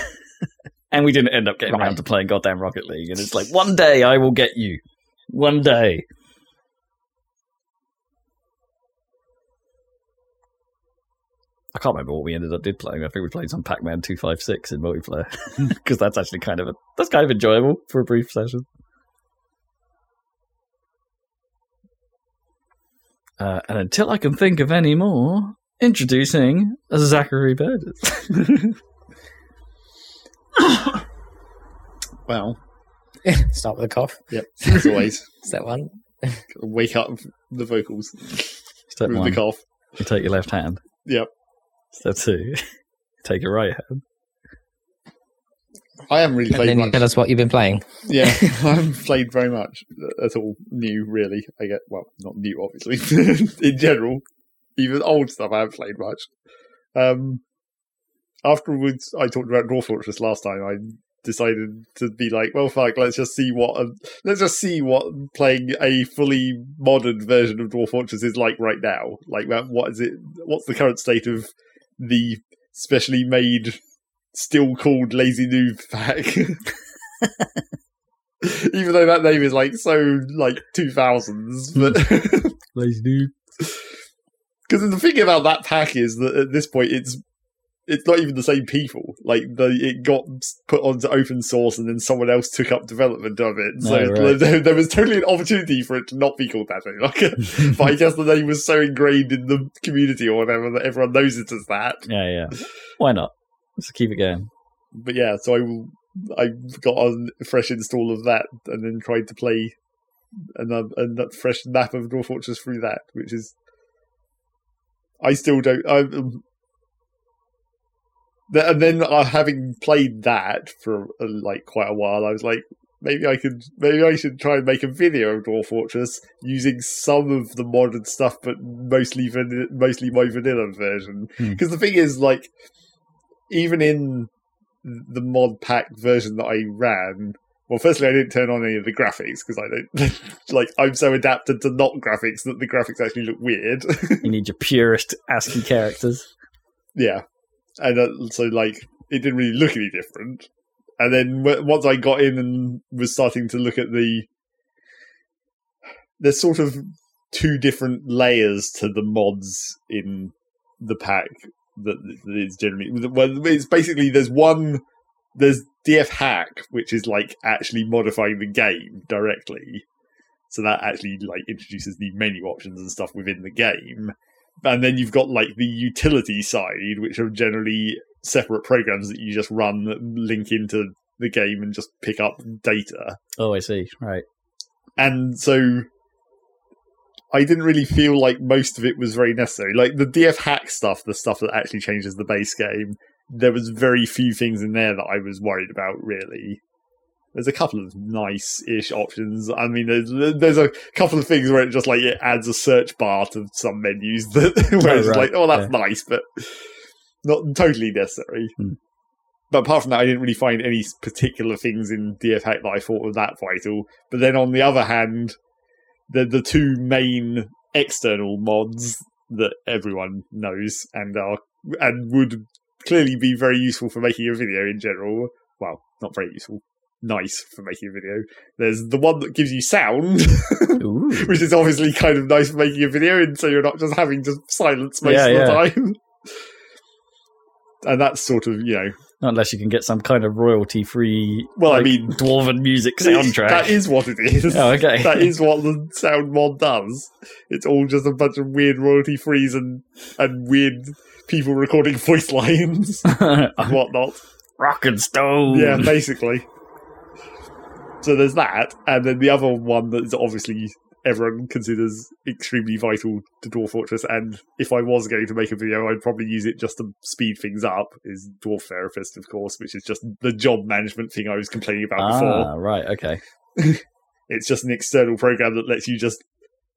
(laughs) and we didn't end up getting around to playing goddamn Rocket League. And it's like, one day I will get you. One day. I can't remember what we ended up did playing. I think we played some Pac-Man 256 in multiplayer (laughs) because that's actually kind of a, that's kind of enjoyable for a brief session. Uh, and until I can think of any more, introducing Zachary Burgess. (laughs) Well, (laughs) Start with a cough. yep. As always, Is that one? wake up the vocals Step with one, the cough. you take your left hand. Yep. Step two, (laughs) take your right hand. I haven't really And played then you tell us what you've been playing. Yeah, (laughs) (laughs) I haven't played very much at all new, really. I get well, not new, obviously. In general, even old stuff, I haven't played much. Um, afterwards, I talked about Dwarf Fortress last time. I decided to be like, well, fuck, let's just see what um, let's just see what playing a fully modern version of Dwarf Fortress is like right now. Like, that- what is it? What's the current state of the specially made, still called Lazy Newb pack? (laughs) Even though that name is like so like two thousands, hmm. but (laughs) Lazy dude. because the thing about that pack is that at this point it's it's not even the same people. Like the it got put onto open source and then someone else took up development of it. So Oh, right. there, there was totally an opportunity for it to not be called that. Like, (laughs) but I guess the name was so ingrained in the community or whatever that everyone knows it as that. Yeah, yeah. Why not? Let's keep it going. but yeah, so I I got a fresh install of that and then tried to play another a fresh map of Dwarf Fortress through that, which is I still don't. I, um, and then uh, having played that for uh, like quite a while, I was like, maybe I could, maybe I should try and make a video of Dwarf Fortress using some of the modern stuff, but mostly van- mostly my vanilla version. Because Hmm. the thing is, like, even in the mod pack version that I ran, well, firstly, I didn't turn on any of the graphics because I don't (laughs) like. I'm so adapted to not graphics that the graphics actually look weird. You need your purest ASCII characters. (laughs) Yeah, and uh, so like it didn't really look any different. And then once I got in and was starting to look at the, there's sort of two different layers to the mods in the pack that, is generally. Well, it's basically there's one, there's DF hack, which is like actually modifying the game directly. So that actually like introduces new menu options and stuff within the game and then you've got like the utility side, which are generally separate programs that you just run that link into the game and just pick up data. Oh, I see. Right. And so I didn't really feel like most of it was very necessary. Like the DF hack stuff, the stuff that actually changes the base game, there was very few things in there that I was worried about really. There's a couple of nice-ish options. I mean, there's there's a couple of things where it just like it adds a search bar to some menus that (laughs) where Oh, it's right. like, oh, that's nice, but not totally necessary. Hmm. But apart from that, I didn't really find any particular things in DF Hack that I thought were that vital. But then on the other hand, the the two main external mods that everyone knows and are and would clearly be very useful for making a video in general. Well, not very useful. Nice for making a video. There's the one that gives you sound, (laughs) which is obviously kind of nice for making a video, and so you're not just having to silence most Yeah, of the yeah. time. and that's sort of you know, Not unless you can get some kind of royalty free well, I mean, dwarven music (laughs) soundtrack. that is what it is. oh, okay. that is what the sound mod does. It's all just a bunch of weird royalty frees and and weird people recording voice (laughs) lines and whatnot. Rock and stone. Yeah, basically. So there's that, and then the other one that is obviously everyone considers extremely vital to Dwarf Fortress. And if I was going to make a video, I'd probably use it just to speed things up. Is Dwarf Therapist, of course, which is just the job management thing I was complaining about before. Ah, right. Okay. (laughs) It's just an external program that lets you just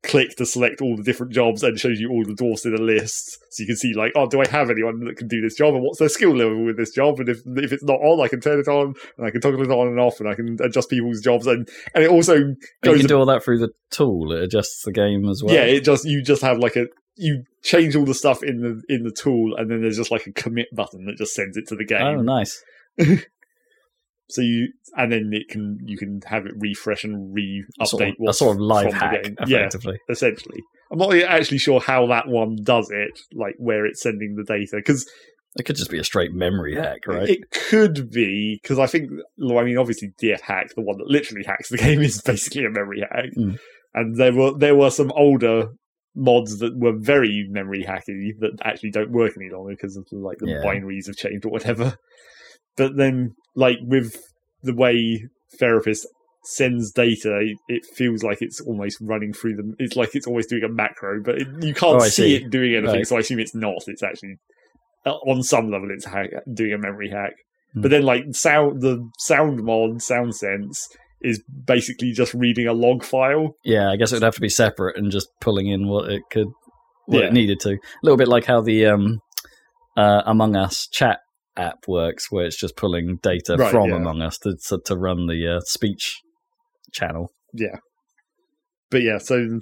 click to select all the different jobs and shows you all the dwarfs in a list. So you can see like, oh, do I have anyone that can do this job and what's their skill level with this job? And if if it's not on, I can turn it on and I can toggle it on and off and I can adjust people's jobs and and it also And you can do all that through the tool. It adjusts the game as well. yeah, it just you just have like a you change all the stuff in the in the tool and then there's just like a commit button that just sends it to the oh, game. oh, nice. (laughs) So you and then it can you can have it refresh and re A sort, update of, a sort of live hack, game. Yeah, essentially. I'm not actually sure how that one does it, like where it's sending the data, because It could just be a straight memory hack, right? it could be. Because I think, well, I mean, obviously, DF hack, the one that literally hacks the (laughs) game, is basically a memory hack, Mm. and there were there were some older mods that were very memory hacky that actually don't work any longer because of like the Yeah. binaries have changed or whatever. But then, like with the way therapist sends data, it- feels like it's almost running through them. It's like it's always doing a macro, but it, you can't Oh, see, see. it doing anything. Right. So I assume it's not. It's actually uh, on some level it's hack, doing a memory hack. Hmm. But then, like sound, the sound mod, Sound Sense, is basically just reading a log file. Yeah, I guess it would have to be separate and just pulling in what it could, what Yeah. it needed to. A little bit like how the um, uh, Among Us chat app works, where it's just pulling data Right, from yeah. Among Us to to, to run the uh, speech channel. Yeah. But yeah, so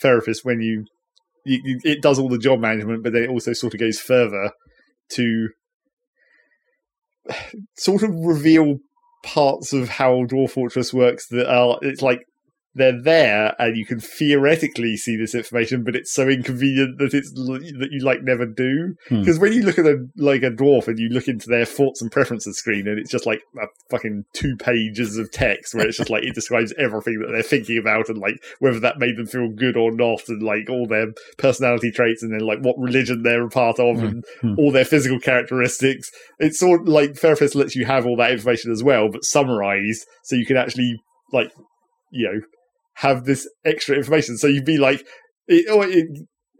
therapist when you, you, you it does all the job management, but then it also sort of goes further to (sighs) sort of reveal parts of how Dwarf Fortress works that are it's like they're there and you can theoretically see this information, but it's so inconvenient that it's that you like never do. Hmm. Because when you look at a like a dwarf and you look into their thoughts and preferences screen, and it's just like a fucking two pages of text where it's just like it (laughs) describes everything that they're thinking about and like whether that made them feel good or not, and like all their personality traits, and then like what religion they're a part of, Hmm. and Hmm. all their physical characteristics. It's sort of like Therapist lets you have all that information as well, but summarized so you can actually like you know have this extra information. So you'd be like, it, or it,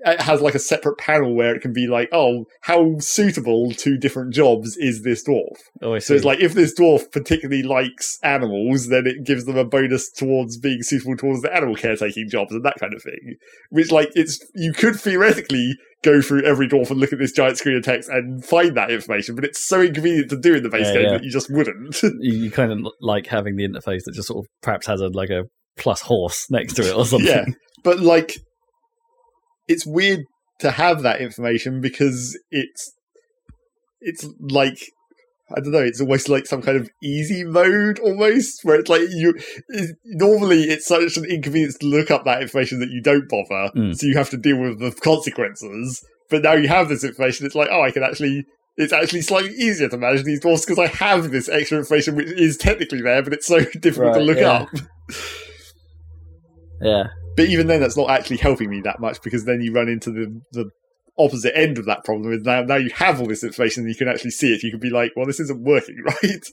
it has like a separate panel where it can be like, oh, how suitable to different jobs is this dwarf? Oh, So it's like if this dwarf particularly likes animals, then it gives them a bonus towards being suitable towards the animal caretaking jobs and that kind of thing. Which like it's you could theoretically go through every dwarf and look at this giant screen of text and find that information, but it's so inconvenient to do in the base Yeah, game yeah. that you just wouldn't. you, you kind of like having the interface that just sort of perhaps has a like a plus horse next to it or something. Yeah. but like it's weird to have that information because it's it's like I don't know. It's almost like some kind of easy mode, almost where it's like you. It, normally, it's such an inconvenience to look up that information that you don't bother, Mm. so you have to deal with the consequences. But now you have this information. It's like, oh, I can actually. It's actually slightly easier to manage these dwarfs because I have this extra information, which is technically there, but it's so (laughs) difficult to look yeah. up. Yeah. But even then, that's not actually helping me that much because then you run into the the opposite end of that problem. Is now now you have all this information and you can actually see it. You can be like, well, this isn't working, (laughs) right?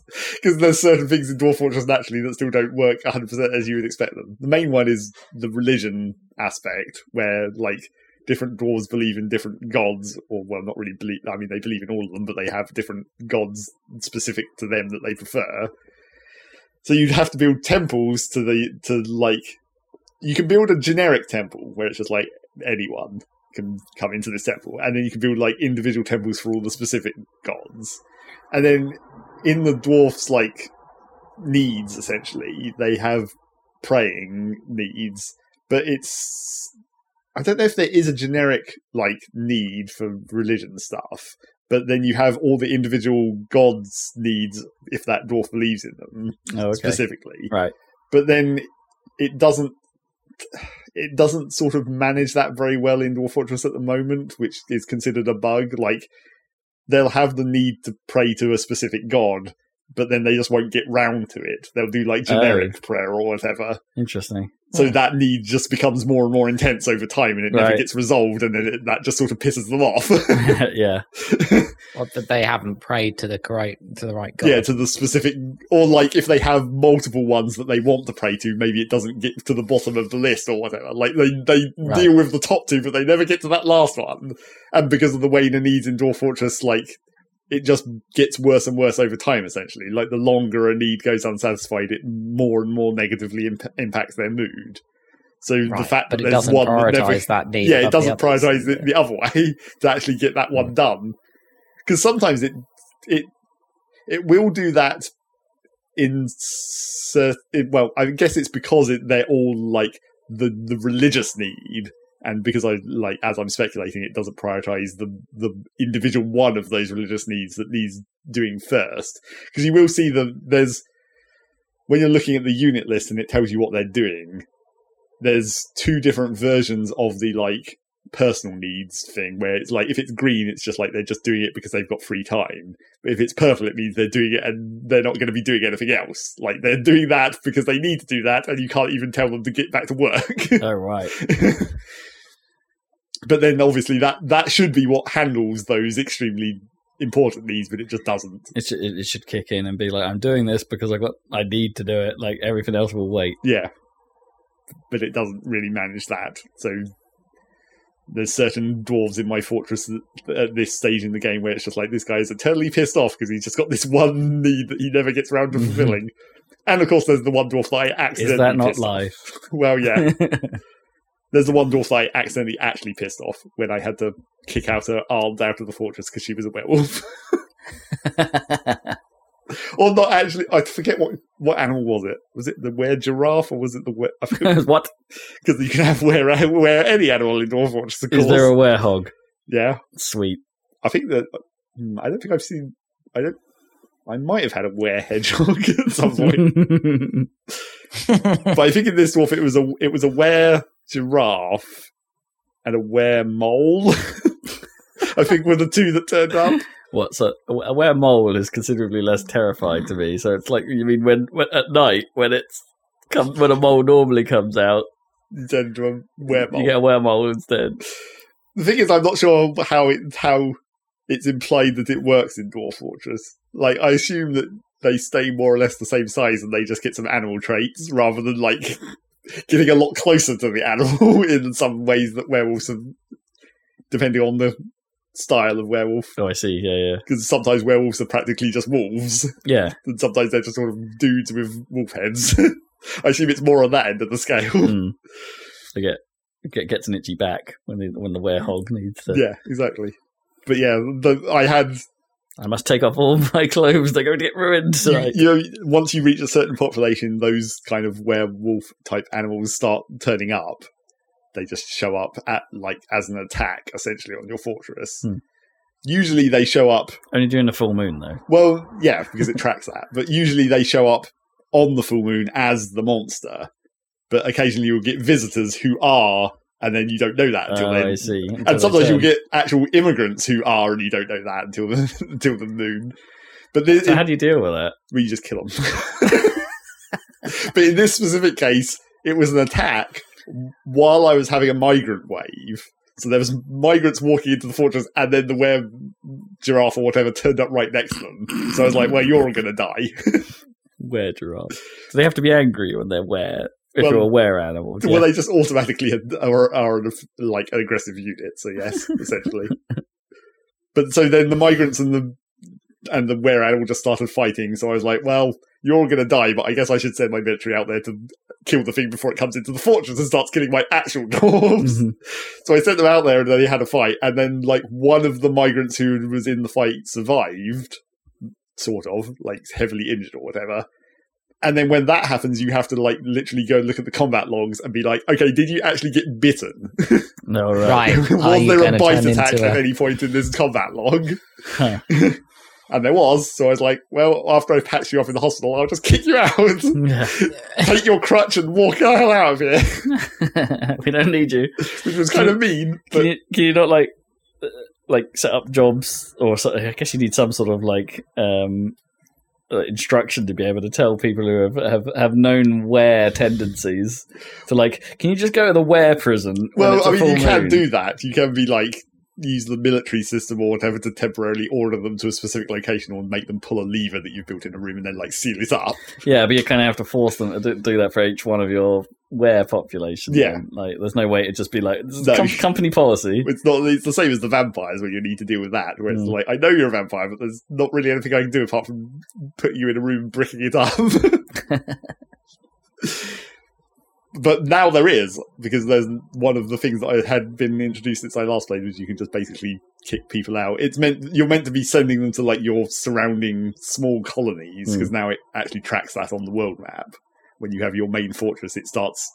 Because there's certain things in Dwarf Fortress naturally that still don't work 100 percent as you would expect them. The main one is the religion aspect, where like different dwarves believe in different gods, or well, not really believe. I mean, they believe in all of them, but they have different gods specific to them that they prefer. So you'd have to build temples to the to like you can build a generic temple where it's just like anyone can come into this temple, and then you can build like individual temples for all the specific gods, and then in the dwarfs like needs essentially they have praying needs, but it's I don't know if there is a generic like need for religion stuff. But then you have all the individual gods' needs if that dwarf believes in them Oh, okay. specifically Right. but then it doesn't it doesn't sort of manage that very well in Dwarf Fortress at the moment, which is considered a bug. Like they'll have the need to pray to a specific god, but then they just won't get round to it. They'll do like oh. generic prayer or whatever. Interesting. So that need just becomes more and more intense over time, and it never Right. gets resolved, and then it, that just sort of pisses them off. (laughs) (laughs) yeah. Or that they haven't prayed to the correct to the right god. yeah, to the specific, or like if they have multiple ones that they want to pray to, maybe it doesn't get to the bottom of the list or whatever. Like they they Right. deal with the top two, but they never get to that last one. And because of the way the needs in Dwarf Fortress, like it just gets worse and worse over time. Essentially, like the longer a need goes unsatisfied, it more and more negatively imp- impacts their mood. So the Right, fact but that it there's doesn't one that prioritize never that need. yeah, it doesn't others. prioritize it the other way (laughs) to actually get that one hmm. done. Because sometimes it it it will do that in. Well, I guess it's because it, they're all like the the religious need, and because I like as I'm speculating, it doesn't prioritize the the individual one of those religious needs that needs doing first. Because you will see the there's when you're looking at the unit list and it tells you what they're doing. There's two different versions of the like personal needs thing where it's like if it's green it's just like they're just doing it because they've got free time but if it's purple it means they're doing it and they're not going to be doing anything else like they're doing that because they need to do that and you can't even tell them to get back to work Oh, right. (laughs) but then obviously that that should be what handles those extremely important needs but it just doesn't It should, it should kick in and be like, I'm doing this because I got, I need to do it. Like everything else will wait. yeah but it doesn't really manage that so there's certain dwarves in my fortress at this stage in the game where it's just like this guy is eternally pissed off because he's just got this one need that he never gets around to (laughs) fulfilling. and of course, there's the one dwarf that I accidentally Is that not life? Well, yeah, (laughs) there's the one dwarf I accidentally actually pissed off when I had to kick out her arms out of the fortress because she was a werewolf. (laughs) (laughs) or not actually, I forget what what animal was it. Was it the were giraffe or was it the were? (laughs) What? because you can have were were any animal in dwarf fortress. Of Is there a werehog? yeah. Sweet. I think that hmm, I don't think I've seen. I don't. I might have had a were hedgehog at some point. but I think in this dwarf it was a it was a were giraffe and a were mole. (laughs) I think were the two that turned up. What's a, a were mole is considerably less terrifying to me. So it's like you mean when, when at night when it's come when a mole normally comes out, You turned into a were mole. you get a were mole instead. The thing is, I'm not sure how it how it's implied that it works in Dwarf Fortress. Like, I assume that they stay more or less the same size and they just get some animal traits rather than like getting a lot closer to the animal (laughs) in some ways that werewolves have, depending on the style of werewolf. Oh, I see. Yeah, yeah, Because sometimes werewolves are practically just wolves, yeah. (laughs) and sometimes they're just sort of dudes with wolf heads. (laughs) I assume it's more on that end of the scale. Mm. They get get gets an itchy back when the when the werehog needs to. yeah, exactly. But yeah, the, I had I must take off all (laughs) my clothes. They're going to get ruined. you, you know, once you reach a certain population, those kind of werewolf type animals start turning up. They just show up at like as an attack, essentially on your fortress. Hmm. Usually, they show up. Only during the full moon, though. Well, yeah, because it tracks that. But usually, they show up on the full moon as the monster. But occasionally, you'll get visitors who are, and then you don't know that until Oh, then. I see. Until And sometimes you'll get actual immigrants who are, and you don't know that until the (laughs) until the moon. But this, So how do you deal with that? where you just kill them. (laughs) but in this specific case, it was an attack while I was having a migrant wave. So there was migrants walking into the fortress, and then the were giraffe or whatever turned up right next to them. So I was like, "Well, you're all going to die." (laughs) Were giraffe. So they have to be angry when they're were. Well- a were animal. Well, yeah. they just automatically are, are like an aggressive unit. So yes, (laughs) essentially. but so then the migrants and the and the were animal just started fighting. So I was like, well, you're all going to die, but I guess I should send my military out there to kill the thing before it comes into the fortress and starts killing my actual (laughs) dwarves. Mhm. so I sent them out there and then they had a fight. And then like one of the migrants who was in the fight survived, sort of, like heavily injured or whatever. And then when that happens, you have to like literally go and look at the combat logs and be like, okay, did you actually get bitten? (laughs) No, right. Right. Was you there a bite attack into at any point in this combat log? Huh. (laughs) And there was. So I was like, well, after I patch you off in the hospital, I'll just kick you out, Yeah. (laughs) take your crutch and walk the hell out of here, we don't need you. which was kind of mean. But Can you, can you not like uh, like set up jobs or so, I guess you need some sort of like um Uh, instruction to be able to tell people who have have, have known where tendencies to like can you just go to the where prison well, I mean, you can do that. You can be like, use the military system or whatever to temporarily order them to a specific location or make them pull a lever that you've built in a room and then like seal it up. yeah but you kind of have to force them to do, that for each one of your where populations Yeah. then. like there's no way to just be like No. com- company policy It's not. It's the same as the vampires where you need to deal with that. Where it's Mm. like, I know you're a vampire, but there's not really anything I can do apart from put you in a room, bricking it up. (laughs) (laughs) but now there is because there's one of the things that I had been introduced since I last played was you can just basically kick people out. It's meant you're meant to be sending them to like your surrounding small colonies Mm. because now it actually tracks that on the world map. When you have your main fortress, it starts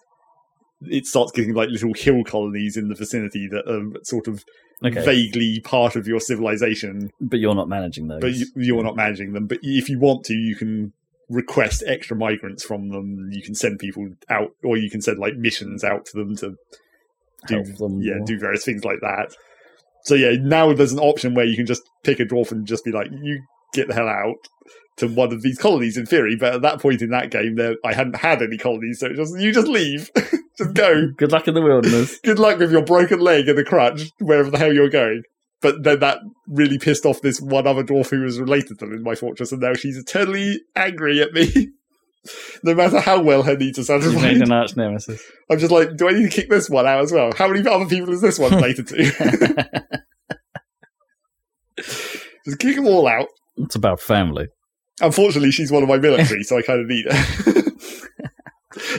it starts getting like little hill colonies in the vicinity that are sort of okay vaguely part of your civilization, but you're not managing those but you, you're not managing them. But if you want to, you can request extra migrants from them. You can send people out, or you can send like missions out to them to do them yeah do various things like that. So yeah, now there's an option where you can just pick a dwarf and just be like, you get the hell out to one of these colonies in theory. But at that point in that game, there I hadn't had any colonies, so it just you just leave, (laughs) just go. good luck in the wilderness Good luck with your broken leg and a crutch, wherever the hell you're going. But then that really pissed off this one other dwarf who was related to them in my fortress, and now she's eternally angry at me. (laughs) no matter how well her needs are satisfied. an arch nemesis I'm just like, do I need to kick this one out as well? How many other people is this one related to? (laughs) just kick them all out. it's about family Unfortunately, she's one of my military, so I kind of need her. (laughs)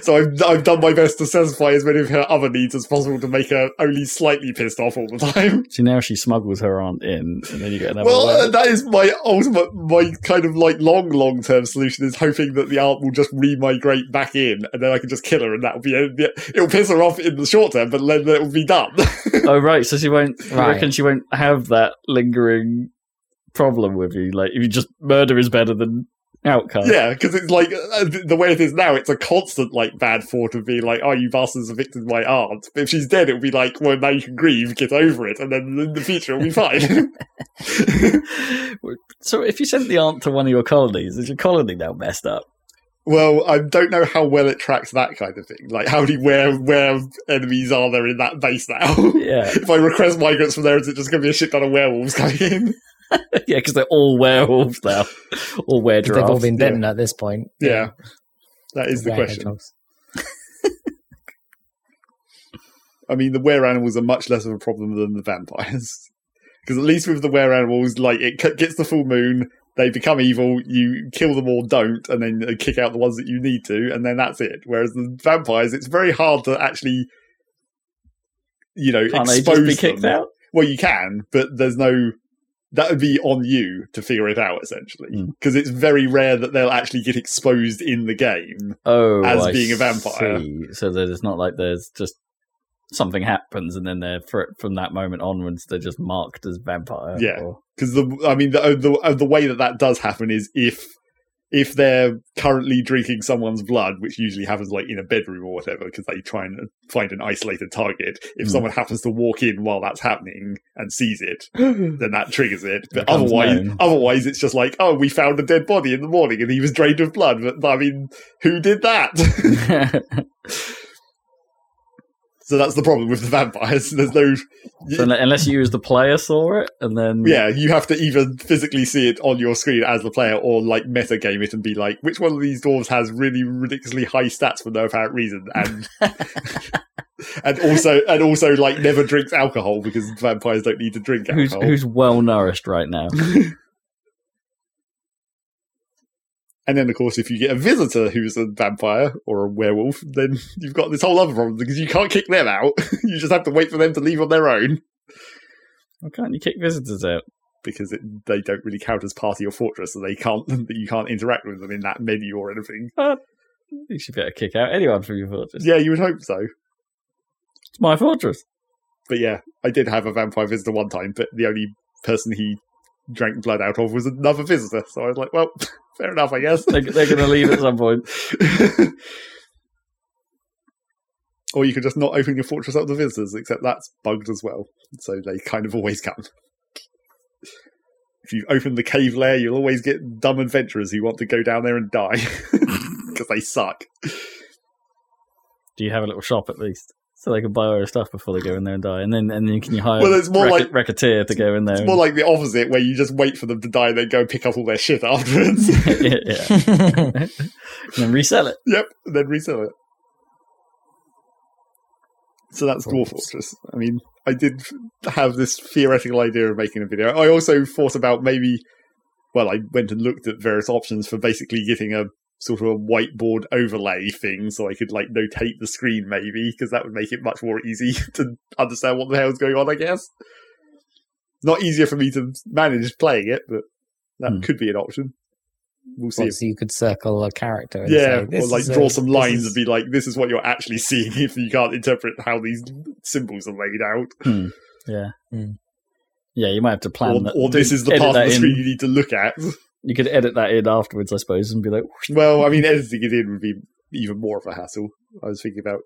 so I've, I've done my best to satisfy as many of her other needs as possible to make her only slightly pissed off all the time. So now she smuggles her aunt in, and then you get another. Well, one. uh, that is my ultimate, my kind of like long, long term solution is hoping that the aunt will just re-migrate back in, and then I can just kill her, and that'll be it. It'll piss her off in the short term, but then it'll be done. (laughs) oh, right. So she won't. I Right. reckon she won't have that lingering problem with you. Like, if you just murder is better than outcome. Yeah, because it's like uh, the way it is now. It's a constant like bad thought of being like, "Oh, you bastards evicted my aunt." But if she's dead, it'll be like, "Well, now you can grieve, get over it, and then in the future it'll be fine." (laughs) so if you sent the aunt to one of your colonies, is your colony now messed up? well, I don't know how well it tracks that kind of thing. Like, how do you, where where enemies are there in that base now? (laughs) Yeah, if I request migrants from there, is it just going to be a shit ton of werewolves coming in? (laughs) yeah, because they're all werewolves now, all were They've all been bitten at this point. Yeah, that is the Were question. (laughs) I mean, the were animals are much less of a problem than the vampires. (laughs) Because at least with the were animals, like it c- gets the full moon, they become evil, you kill them or don't, and then uh, kick out the ones that you need to, and then that's it. Whereas the vampires, it's very hard to actually, you know, Can't they expose just be kicked them. out? Well, you can, but there's no. That would be on you to figure it out, essentially, Mm. because it's very rare that they'll actually get exposed in the game. Oh, As I being a vampire. see. So that it's not like there's just something happens and then they're fr- from that moment onwards they're just marked as vampire. Yeah. or- because the I mean the the the way that that does happen is if if they're currently drinking someone's blood, which usually happens like in a bedroom or whatever, because they try and find an isolated target. If Hmm. someone happens to walk in while that's happening and sees it, (gasps) then that triggers it. But Becomes otherwise, known. otherwise it's just like, oh, we found a dead body in the morning and he was drained of blood. But I mean, who did that? (laughs) (laughs) so that's the problem with the vampires. (laughs) There's no. so unless you as the player saw it and then Yeah, you have to either physically see it on your screen as the player or like metagame it and be like, which one of these dwarves has really ridiculously high stats for no apparent reason and (laughs) and also and also like never drinks alcohol because vampires don't need to drink who's alcohol. who's well nourished right now. (laughs) and then of course if you get a visitor who's a vampire or a werewolf, then you've got this whole other problem because you can't kick them out. (laughs) you just have to wait for them to leave on their own. Why can't you kick visitors out? Because it, they don't really count as part of your fortress, so they can't. (laughs) You can't interact with them in that menu or anything. Uh, you should be able to kick out anyone from your fortress. Yeah, you would hope so. It's my fortress. But yeah, I did have a vampire visitor one time, but the only person he drank blood out of was another visitor. So I was like, well, (laughs) fair enough, I guess. They're, they're going to leave at some point. (laughs) or you could just not open your fortress up to visitors, except that's bugged as well. So they kind of always come. If you open the cave lair, you'll always get dumb adventurers who want to go down there and die (laughs) because they suck. Do you have a little shop at least? So they can buy all your stuff before they go in there and die, and then and then can you hire Well, it's more rec- like- racketeer to go in there? It's more like the opposite, where you just wait for them to die and then go pick up all their shit afterwards. and, (laughs) yeah, yeah. and then resell it. Yep, and then resell it. So that's Dwarf. Fortress. I mean, I did have this theoretical idea of making a video. I also thought about maybe, well, I went and looked at various options for basically getting a sort of a whiteboard overlay thing so I could like notate the screen maybe, because that would make it much more easy (laughs) to understand what the hell's going on, I guess. Not easier for me to manage playing it, but that Hmm. could be an option. We'll see. Well, if so you could circle a character. And yeah, say, or like is a- draw some lines is- and be like, "This is what you're actually seeing." (laughs) If you can't interpret how these symbols are laid out, Hmm. Yeah, Hmm. yeah. You might have to plan or, or this is the part of the in. screen you need to look at. You could edit that in afterwards, I suppose, and be like, well, I mean, editing it in would be even more of a hassle. I was thinking about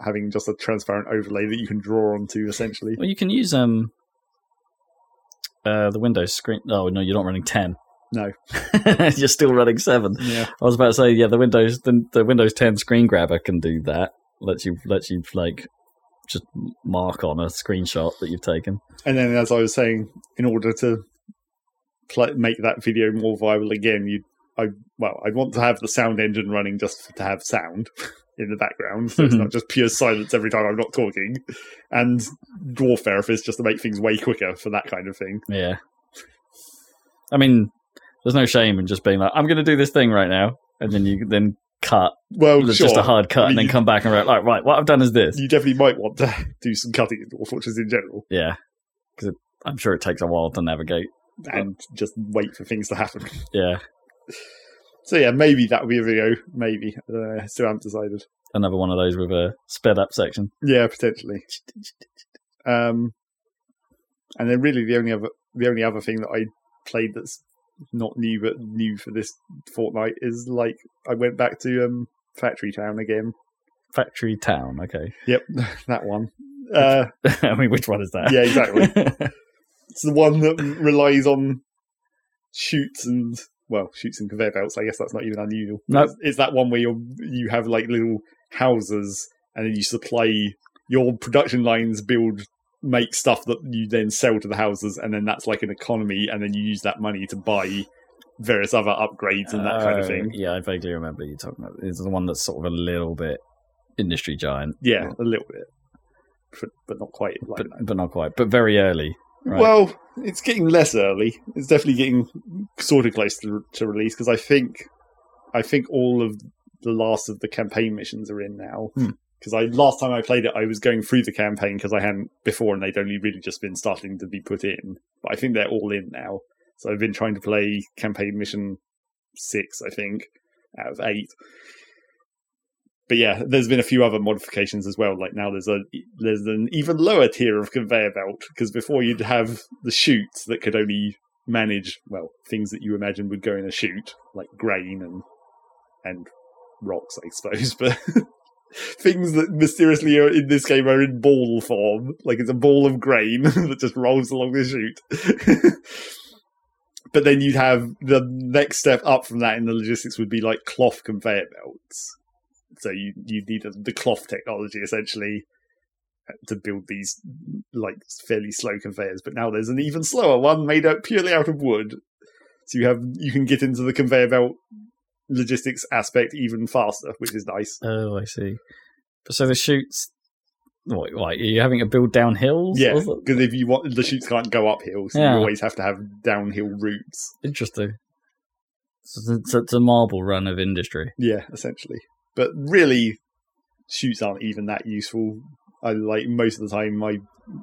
having just a transparent overlay that you can draw onto, essentially. well, you can use um, uh, the Windows screen. Oh no, you're not running ten. (laughs) No. you're still running seven. Yeah, I was about to say, yeah, the Windows the, the Windows 10 screen grabber can do that. Lets you lets you like just mark on a screenshot that you've taken. and then as I was saying, in order to pl- make that video more viable again, you, I well, I'd want to have the sound engine running just to have sound (laughs) in the background, so it's mm-hmm. not just pure silence every time I'm not talking, and dwarf therapist just to make things way quicker for that kind of thing. Yeah. I mean, there's no shame in just being like, I'm going to do this thing right now, and then you then cut. Well, It's sure, just a hard cut, I mean, and then you- come back and be like, right, what I've done is this. you definitely might want to (laughs) do some cutting in dwarf fortress in general, Yeah, because I'm sure it takes a while to navigate. And just wait for things to happen. (laughs) Yeah, So yeah, maybe that would be a video. Maybe I don't know. I still haven't decided. another one of those with a sped up section. Yeah, potentially. Um, and then really the only other the only other thing that I played that's not new but new for this fortnight is like I went back to um Factory Town again. Factory Town. Okay. Yep, (laughs) that one. Uh, (laughs) I mean, which one is that? Yeah, exactly. It's the one that relies on chutes and well, chutes and conveyor belts. I guess that's not even unusual. No. It's, it's that one where you you have like little houses and then you supply your production lines build make stuff that you then sell to the houses and then that's like an economy and then you use that money to buy various other upgrades and that kind of Oh, thing. Yeah, I vaguely remember you talking about. It's the one that's sort of a little bit industry giant, Yeah, a little bit. But, but not quite like but but not quite. But very early. Right. Well, it's getting less early. It's definitely getting sort of close to, to release because I think I think all of the last of the campaign missions are in now. Hmm. Because I last time I played it, I was going through the campaign because I hadn't before, and they'd only really just been starting to be put in. But I think they're all in now. So I've been trying to play campaign mission six, I think, out of eight. But yeah, there's been a few other modifications as well. Like now, there's a there's an even lower tier of conveyor belt because before you'd have the chutes that could only manage well things that you imagine would go in a chute like grain and and rocks, I suppose, (laughs) but things that mysteriously are in this game are in ball form. Like it's a ball of grain (laughs) that just rolls along the chute. (laughs) but then you'd have the next step up from that in the logistics would be like cloth conveyor belts. So you you need a, the cloth technology essentially to build these like fairly slow conveyors. But now there's an even slower one made out purely out of wood. So you have you can get into the conveyor belt logistics aspect even faster, which is nice. oh, I see. So the chutes. What, what? Are you having to build down hills? Yeah, Or is it- because if you want the chutes can't go uphill, so Yeah. you always have to have downhill routes. Interesting. So it's, it's a marble run of industry. Yeah, essentially. But really, chutes aren't even that useful. I like most of the time. I,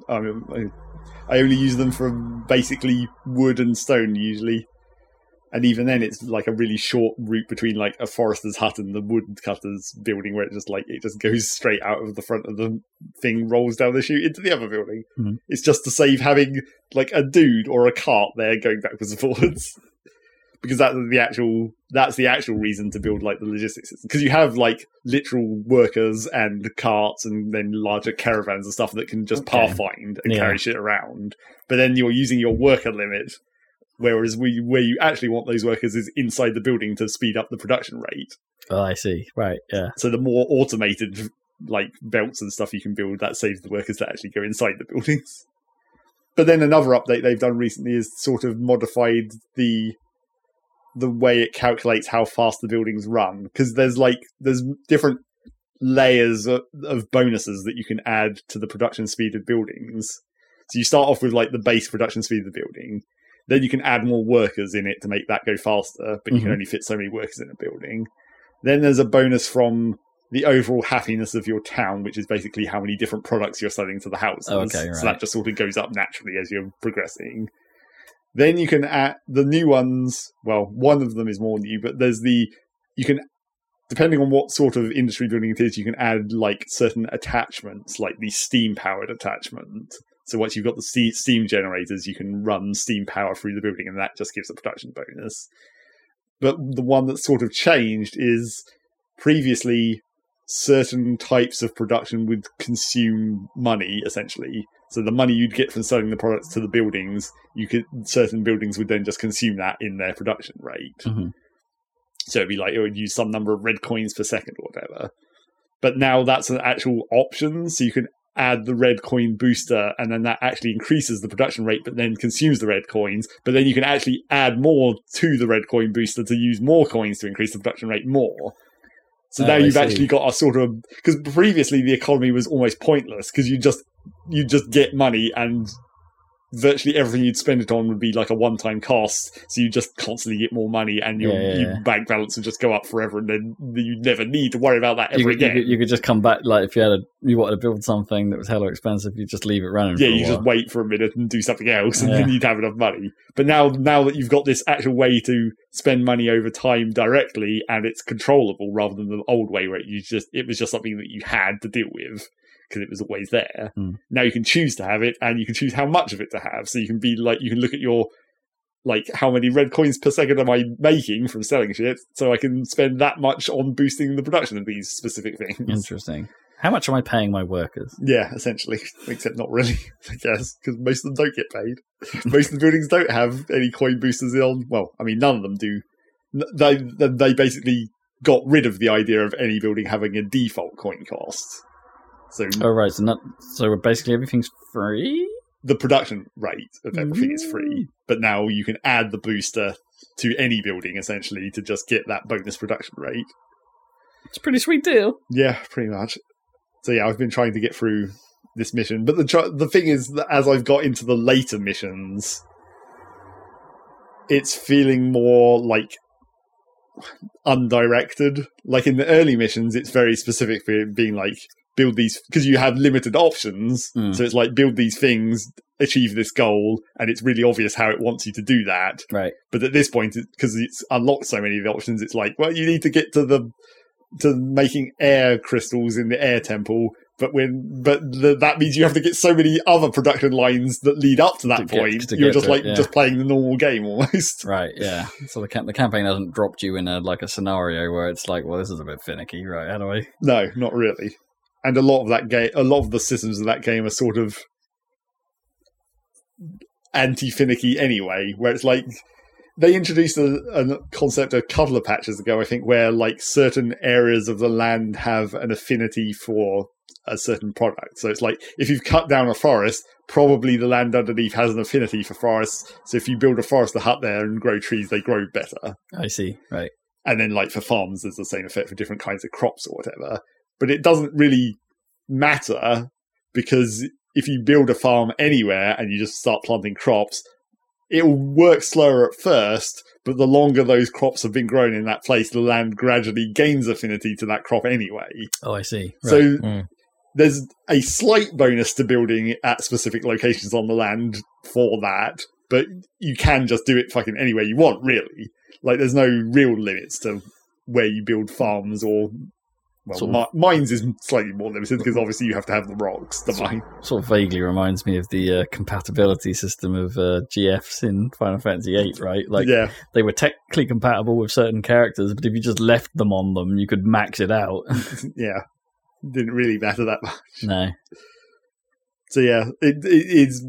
I, mean, I only use them for basically wood and stone usually, and even then, it's like a really short route between like a forester's hut and the woodcutter's building, where it just like it just goes straight out of the front of the thing, rolls down the chute into the other building. Mhm. It's just to save having like a dude or a cart there going backwards and forwards. (laughs) because that's the actual that's the actual reason to build like the logistics system because you have like literal workers and carts and then larger caravans and stuff that can just Okay. pathfind and Yeah. carry shit around but then you're using your worker limit whereas we where you actually want those workers is inside the building to speed up the production rate Oh, I see. Right. Yeah. so the more automated like belts and stuff you can build that saves the workers to actually go inside the (laughs) buildings but then another update they've done recently is sort of modified the the way it calculates how fast the buildings run because there's like there's different layers of, of bonuses that you can add to the production speed of buildings so you start off with like the base production speed of the building then you can add more workers in it to make that go faster but you can Mhm. only fit so many workers in a building then there's a bonus from the overall happiness of your town, which is basically how many different products you're selling to the houses. Oh, okay, So that just sort of goes up naturally as you're progressing. Then you can add the new ones. Well, one of them is more new, but there's the you can depending on what sort of industry building it is, you can add like certain attachments, like the steam powered attachment. So once you've got the steam generators, you can run steam power through the building, and that just gives a production bonus. But the one that's sort of changed is previously certain types of production would consume money essentially. So the money you'd get from selling the products to the buildings, you could certain buildings would then just consume that in their production rate. Mhm. So it'd be like it would use some number of red coins per second or whatever. But now that's an actual option, so you can add the red coin booster, and then that actually increases the production rate, but then consumes the red coins. But then you can actually add more to the red coin booster to use more coins to increase the production rate more. So Oh, now I you've see. actually got a sort of because previously the economy was almost pointless because you just you just get money and virtually everything you'd spend it on would be like a one-time cost so you just constantly get more money and your, Yeah, yeah, your yeah. bank balance would just go up forever and then you never need to worry about that ever You, could- you, again could, you could just come back like if you had a you wanted to build something that was hella expensive, you just leave it running. yeah you just wait for a minute and do something else and then you'd have enough money but now now that you've got this actual way to spend money over time directly and it's controllable rather than the old way where you just it was just something that you had to deal with because it was always there Hmm. now you can choose to have it and you can choose how much of it to have so you can be like you can look at your like how many red coins per second am I making from selling shit, so I can spend that much on boosting the production of these specific things. Interesting. How much am I paying my workers? Yeah, essentially, except not really, (laughs) I guess, because most of them don't get paid. most of the buildings don't have any coin boosters on. Well, I mean, none of them do. They they basically got rid of the idea of any building having a default coin cost. So Oh right, so not so basically everything's free. the production rate of everything is free, mm. but now you can add the booster to any building essentially to just get that bonus production rate. It's a pretty sweet deal. Yeah, pretty much. So yeah, I've been trying to get through this mission, but the tr- the thing is that as I've got into the later missions, it's feeling more like undirected. Like in the early missions, it's very specific for being like build these because you have limited options. Mm. So it's like build these things, achieve this goal, and it's really obvious how it wants you to do that. Right. But at this point, because it's unlocked so many of the options, it's like, well, you need to get to the to making air crystals in the air temple. But when, but the, that means you have to get so many other production lines that lead up to that To get- point. to You're just to it, like yeah. just playing the normal game almost. (laughs) Right, yeah. So the the campaign hasn't dropped you in a like a scenario where it's like, well, this is a bit finicky, right? How do I? No, not really. And a lot of that game, a lot of the systems of that game are sort of anti-finicky anyway, where it's like they introduced a, a concept a couple of patches ago, I think, where like certain areas of the land have an affinity for a certain product. So it's like if you've cut down a forest, probably the land underneath has an affinity for forests. So if you build a forest hut there and grow trees, they grow better I see. Right. and then like for farms there's the same effect for different kinds of crops or whatever but it doesn't really matter because if you build a farm anywhere and you just start planting crops it will work slower at first but the longer those crops have been grown in that place the land gradually gains affinity to that crop anyway Oh, I see. Right. so Mm. there's a slight bonus to building at specific locations on the land for that, but you can just do it fucking anywhere you want, really. Like there's no real limits to where you build farms or well, Sort mi- mines is slightly more limited because obviously you have to have the rocks The Sort- mine. sort of vaguely reminds me of the uh, compatibility system of uh, GFs in Final Fantasy VIII, right? Like yeah, they were technically compatible with certain characters, but if you just left them on them, you could max it out. (laughs) (laughs) yeah, didn't really matter that much. no. So yeah, it, it is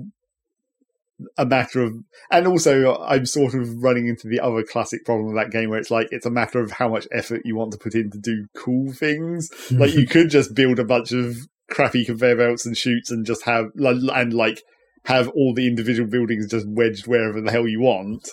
a matter of, and also uh, I'm sort of running into the other classic problem of that game where it's like it's a matter of how much effort you want to put in to do cool things. (laughs) Like you could just build a bunch of crappy conveyor belts and chutes and just have and like have all the individual buildings just wedged wherever the hell you want.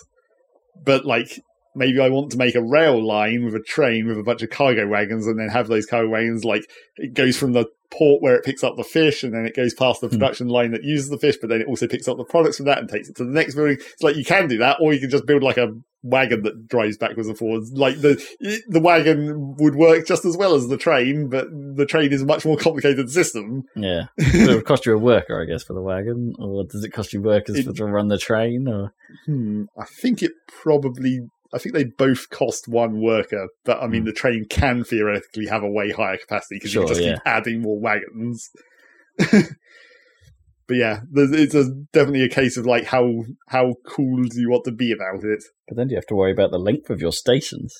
But like maybe I want to make a rail line with a train with a bunch of cargo wagons and then have those cargo wagons like it goes from the port where it picks up the fish and then it goes past the Hmm. production line that uses the fish, but then it also picks up the products from that and takes it to the next building. It's like you can do that, or you can just build like a wagon that drives backwards and forwards. Like the the wagon would work just as well as the train, but the train is a much more complicated system. Yeah. (laughs) it would cost you a worker, I guess, for the wagon, or does it cost you workers It- for to run the train? Or Hmm. I think it probably. I think they both cost one worker, but I mean Hmm. the train can theoretically have a way higher capacity because you Sure, can just yeah. keep adding more wagons. (laughs) but yeah, it's a, definitely a case of like how how cool do you want to be about it? but then you have to worry about the length of your stations.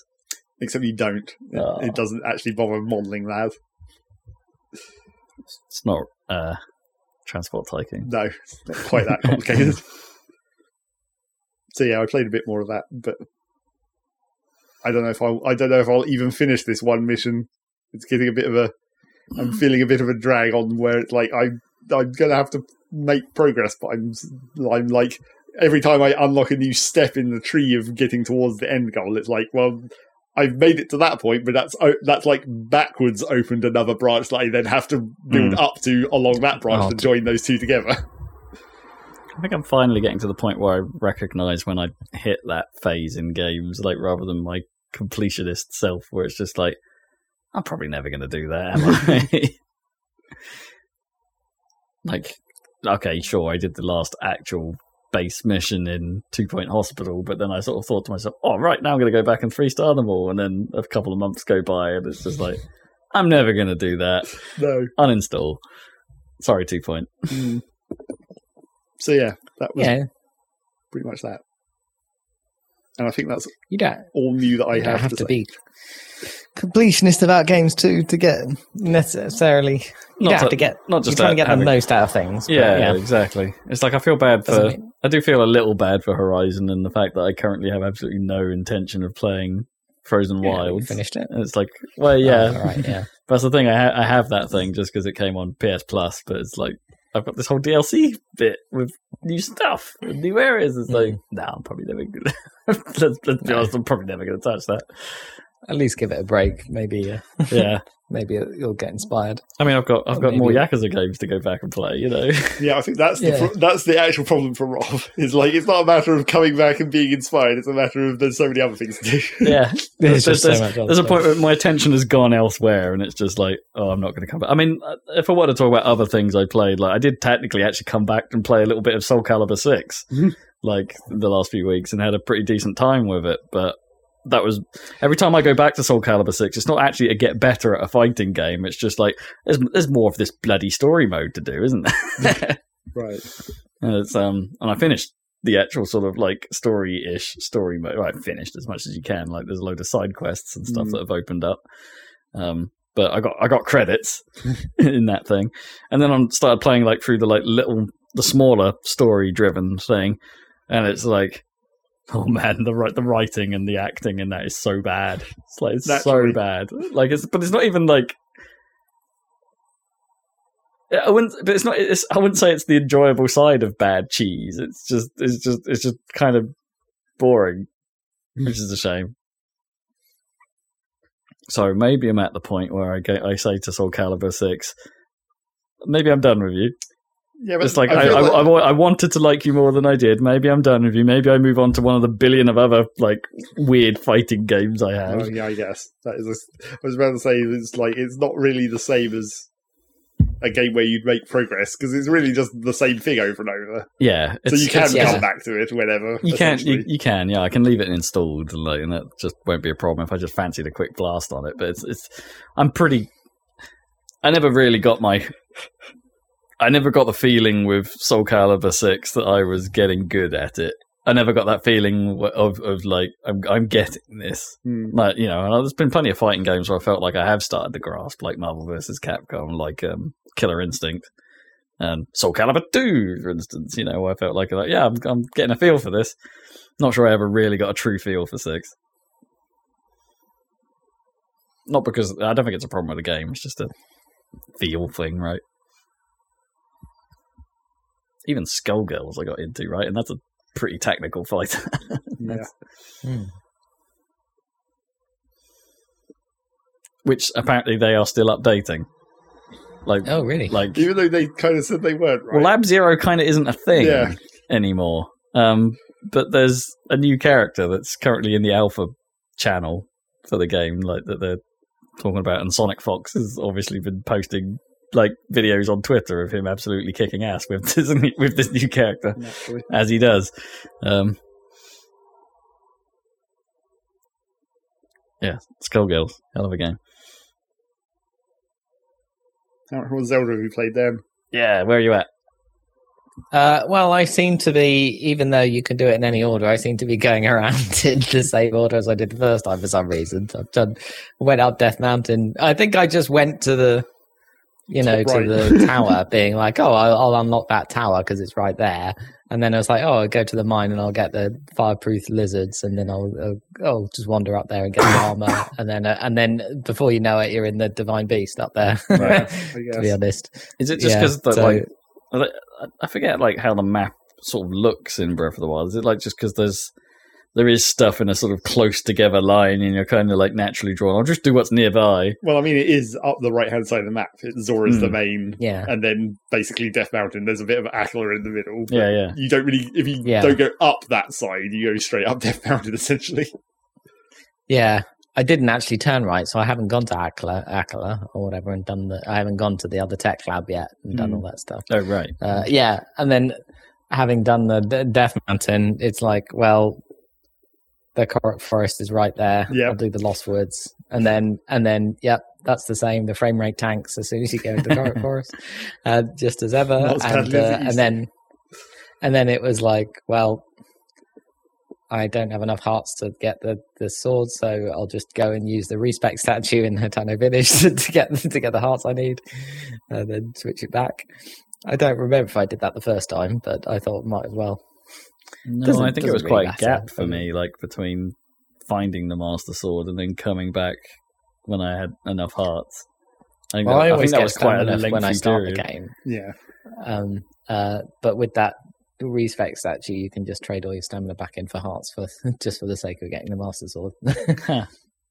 Except you don't. It- Oh. It doesn't actually bother modelling that. It's not uh, transport tycoon. No, it's not quite that complicated. (laughs) so yeah, I played a bit more of that, but I don't know if I'll, I don't know if I'll even finish this one mission. It's getting a bit of a. I'm (sighs) feeling a bit of a drag on where it's like I I'm gonna have to make progress, but I'm I'm like every time I unlock a new step in the tree of getting towards the end goal, it's like well. I've made it to that point, but that's oh, that's like backwards opened another branch that I then have to build hmm. up to along that branch Oh, to join those two together. (laughs) I think I'm finally getting to the point where I recognize when I hit that phase in games, like rather than my completionist self, where it's just like, I'm probably never going to do that, am (laughs) I? (laughs) like, okay, sure, I did the last actual base mission in Two Point Hospital, but then I sort of thought to myself, oh, right, now I'm going to go back and three star them all. And then a couple of months go by, and it's just like, (laughs) I'm never going to do that. No. Uninstall. Sorry, Two Point. Mm. So yeah, that was Yeah, pretty much that. And I think that's You don't, all new that I you don't have, have to, to be completionist about games too to get necessarily. You Not don't have to- to get. not You're just trying to that get the most out of things. but Yeah, yeah. exactly. It's like I feel bad for. mean- I do feel a little bad for Horizon and the fact that I currently have absolutely no intention of playing Frozen Yeah, you Wilds. finished it. And it's like, well, yeah, Oh, all right, yeah. (laughs) that's the thing. I, ha- I have that thing just because it came on PS Plus, but it's like I've got this whole DLC bit with new stuff, and new areas. It's like, Mm. no, I'm probably never gonna. (laughs) let's, let's be honest, I'm probably never gonna touch that. At least give it a break. Maybe, uh, Yeah, (laughs) maybe you'll get inspired. I mean, I've got I've Or got more Yakuza games to go back and play. You know, (laughs) Yeah, I think that's the Yeah. pro- that's the actual problem for Rob. (laughs) Is like it's not a matter of coming back and being inspired. It's a matter of there's so many other things to do. (laughs) yeah. There's There's, just so there's- much other there's a point where my attention has gone elsewhere, and it's just like, oh, I'm not going to come back. I mean, uh, if I want to talk about other things I played, like I did technically actually come back and play a little bit of Soul Calibur 6 Mhm. like the last few weeks, and had a pretty decent time with it. But that was every time I go back to Soul Calibur 6, it's not actually to get better at a fighting game. It's just like there's there's more of this bloody story mode to do, isn't there? (laughs) Right. And it's um, and I finished the actual sort of like story-ish story mode. Well, I finished as much as you can. Like there's a load of side quests and stuff Mm. that have opened up. Um, but I got I got credits (laughs) in that thing, and then I started playing like through the like little the smaller story-driven thing, and it's like. (laughs) Oh man, the the writing and the acting in that is so bad. It's like it's Naturally. so bad. Like it's but it's not even like I wouldn't, but it's not. It's, I wouldn't say it's the enjoyable side of bad cheese. It's just, it's just, it's just kind of boring, which is a shame. So maybe I'm at the point where I get, I say to Soul Calibur Six, maybe I'm done with you. Yeah, but It's like I, I, like- I, I wanted to like you more than I did. Maybe I'm done with you. Maybe I move on to one of the billion of other like weird fighting games I have. Oh, yeah, I guess that is. A, I was about to say it's like it's not really the same as a game where you'd make progress because it's really just the same thing over and over. Yeah, So you can it's- yeah. come back to it whenever. You can, you, you can, yeah. I can leave it installed, and, like, and that just won't be a problem if I just fancied a quick blast on it. But it's, it's, I'm pretty. I never really got my. I never got the feeling with Soul Calibur Six that I was getting good at it. I never got that feeling of of like I'm I'm getting this. Hmm. Like you know, and there's been plenty of fighting games where I felt like I have started to grasp, like Marvel vs. Capcom, like um, Killer Instinct, and Soul Calibur Two, for instance. You know, where I felt like, like yeah, I'm I'm getting a feel for this. Not sure I ever really got a true feel for six. Not because I don't think it's a problem with the game. It's just a feel thing, right? Even Skullgirls I got into, right? And that's a pretty technical fight. (laughs) Yeah. Hmm. which apparently they are still updating. Like, Oh, really? like, Even though they kind of said they weren't, right? well, Lab Zero kind of isn't a thing Yeah. anymore. Um, but there's a new character that's currently in the alpha channel for the game, like that they're talking about, and Sonic Fox has obviously been posting like videos on Twitter of him absolutely kicking ass with (laughs) this with this new character (laughs) Naturally. as he does. Um, yeah, Skullgirls, hell of a game. How much more Zelda have you played then? Yeah, where are you at? Uh, well, I seem to be, even though you can do it in any order, I seem to be going (laughs) around in the same order as I did the first time for some reason. I've done, went up Death Mountain. I think I just went to the, you know, Top to right. the tower, (laughs) being like, oh, I'll, I'll unlock that tower because it's right there. And then I was like, oh, I'll go to the mine and I'll get the fireproof lizards, and then I'll, I'll, I'll just wander up there and get the (laughs) armor, and then, uh, and then before you know it, you're in the divine beast up there. Right, (laughs) to be honest, Is it just Yeah, because so- like I- I forget like how the map sort of looks in Breath of the Wild? Is it like just because there's there is stuff in a sort of close together line and you're kind of like naturally drawn? I'll just do what's nearby. Well, I mean, it is up the right hand side of the map. It, Zora's the Hmm. main, yeah. and then basically Death Mountain. There's a bit of Akkala in the middle. but Yeah, yeah. You don't really, if you Yeah. don't go up that side, you go straight up (laughs) Death Mountain essentially. Yeah, I didn't actually turn right, so I haven't gone to Akkala, Akkala or whatever, and done the. I haven't gone to the other tech lab yet and done Mm. all that stuff. Oh right. Uh, yeah, and then having done the D- Death Mountain, it's like, well, the Korok Forest is right there. Yeah. I'll do the Lost Woods, and then and then, yep, that's the same. The frame rate tanks as soon as you go into the Korok (laughs) Forest, uh, just as ever. Not and uh, and then and then it was like, well. I don't have enough hearts to get the, the sword, so I'll just go and use the respect statue in Hateno Village to, (laughs) to get to get the hearts I need, and then switch it back. I don't remember if I did that the first time, but I thought might as well. No, Doesn't- I think it was doesn't quite really a gap for me, like between finding the Master Sword and then coming back when I had enough hearts. I think Well, that, I I always think that get was quite a stamina when I start period. the game. Yeah. Um, uh, but with that respect statue, you can just trade all your stamina back in for hearts for (laughs) just for the sake of getting the Master Sword. (laughs)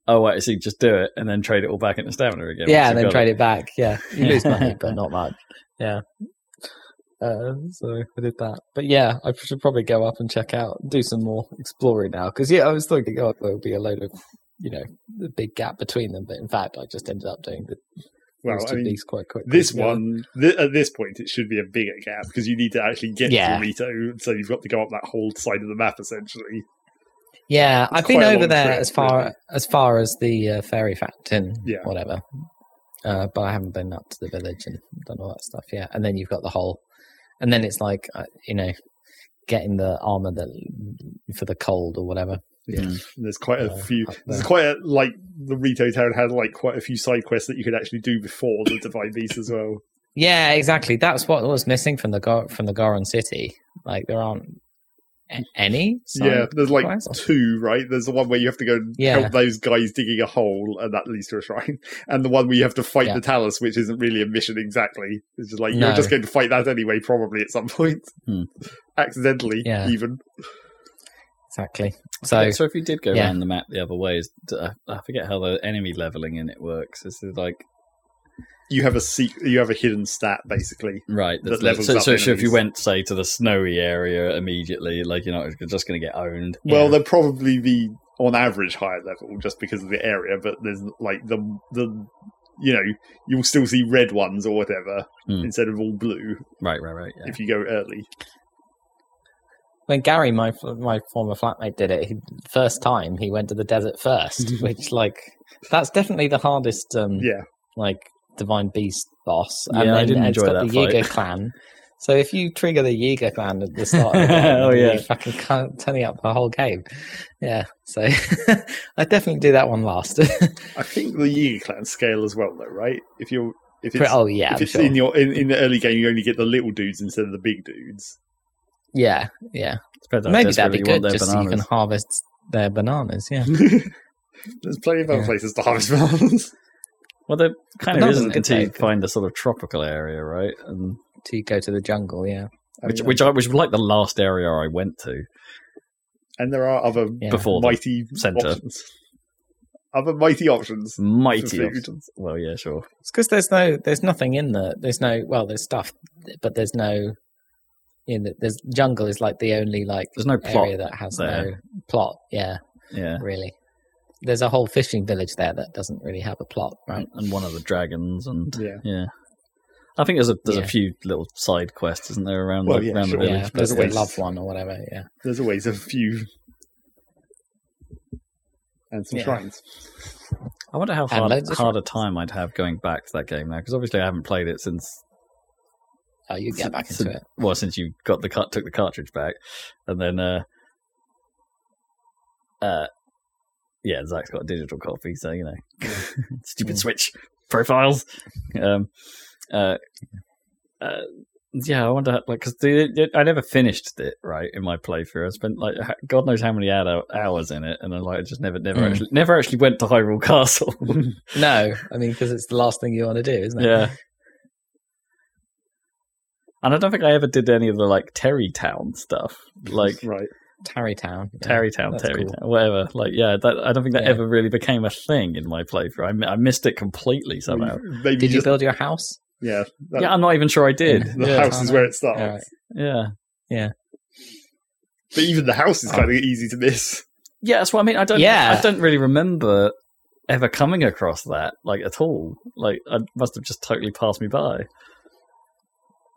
Oh, wait, so you just do it and then trade it all back into stamina again. yeah, and then got trade it back. Yeah, you lose money, but (laughs) not much. Yeah. Uh, so I did that, but yeah, I should probably go up and check out, do some more exploring now. Because yeah, I was thinking, oh, there would be a load of, you know, the big gap between them, but in fact, I just ended up doing the Well, I two mean, beasts quite quickly. this together. one th- at this point it should be a bigger gap because you need to actually get Yeah. to Rito, so you've got to go up that whole side of the map essentially. Yeah, I've been over there trip, as far really. as far as the uh, fairy fountain, Yeah. whatever. Uh, but I haven't been up to the village and done all that stuff yet. And then you've got the whole, and then it's like uh, you know, getting the armor that for the cold or whatever. Yeah. Mm. And there's quite a Uh, few. up There's quite a like the Rito town had like quite a few side quests that you could actually do before the Divine Beast as well. Yeah, exactly. That's what was missing from the Gor- from the Goron city. Like there aren't a- any. side yeah, there's like quests? two, right? There's the one where you have to go and Yeah. help those guys digging a hole, and that leads to a shrine, (laughs) and the one where you have to fight Yeah. the Talus, which isn't really a mission exactly. It's just like No. you're just going to fight that anyway, probably at some (laughs) point, Hmm. accidentally, Yeah. even. exactly. So So, if you did go yeah. around the map the other way, is, I I forget how the enemy leveling in it works. Is it like You have a sec- you have a hidden stat basically. right? That that's- levels so, up so, so if you went, say, to the snowy area immediately, like you're not you're just going to get owned. Well, Yeah. they'll probably be on average higher level just because of the area, but there's like the the you know you'll still see red ones or whatever Hmm. instead of all blue Right, right, right. Yeah. if you go early. when Gary, my my former flatmate, did it, he, first time he went to the desert first, (laughs) which like that's definitely the hardest. Um, Yeah, like divine beast boss. Yeah, I didn't it's enjoy got that the Yiga clan. So if you trigger the Yiga clan at the start, of (laughs) the game, Oh, you're yeah. fucking can't- turning up the whole game. Yeah, so (laughs) I definitely do that one last. (laughs) I think the Yiga clan scale as well, though, right? If you're if it's oh yeah, if it's sure. in your in, in the early game, you only get the little dudes instead of the big dudes. yeah, yeah. Maybe that'd be good, want their just so you can harvest their bananas. Yeah, There's plenty of other Yeah. places to harvest bananas. Well, there kind of Bananas isn't could until you find a sort of tropical area, right? And to go to the jungle. Yeah, which, and, which uh, I which was like the last area I went to and there are other yeah. before the mighty centre. options. Other mighty options. mighty options. Well, yeah, sure. It's because there's no, there's nothing in there. there's no, well, there's stuff, but there's no, in the, there's jungle is like the only like There's no plot area that has there. no plot. Yeah, Yeah, really. There's a whole fishing village there that doesn't really have a plot, right? and, and one of the dragons, and Yeah. yeah. I think there's a there's Yeah. a few little side quests, isn't there, around Well, the, yeah, around sure. the village? yeah, there's the always- love one or whatever. Yeah, There's always a few and some Yeah. shrines. I wonder how hard, loads of hard a time I'd have going back to that game now, because obviously I haven't played it since oh, you get back into it. well since you got the cut took the cartridge back, and then uh, uh, yeah, Zach's got a digital copy, so you know, (laughs) stupid. Switch profiles. Um, uh, uh, yeah, I wonder, like, because I never finished it right in my playthrough. I spent like God knows how many hours in it, and I like just never, never Mm. actually, never actually went to Hyrule Castle. (laughs) (laughs) No, I mean because it's the last thing you want to do, isn't it? yeah. And I don't think I ever did any of the like Terrytown stuff, like right. Tarrey Town. yeah, Tarrey Town, that's Terrytown, cool. whatever. Like, yeah, that, I don't think that Yeah. ever really became a thing in my playthrough. I, I missed it completely somehow. (laughs) Maybe Did you just, build your house? yeah. That, yeah, I'm not even sure I did. (laughs) the yeah. house is where it starts. Alright. yeah, But even the house is Oh. kind of easy to miss. yeah. That's what I mean. I don't. Yeah. I don't really remember ever coming across that like at all. Like, I must have just totally passed me by.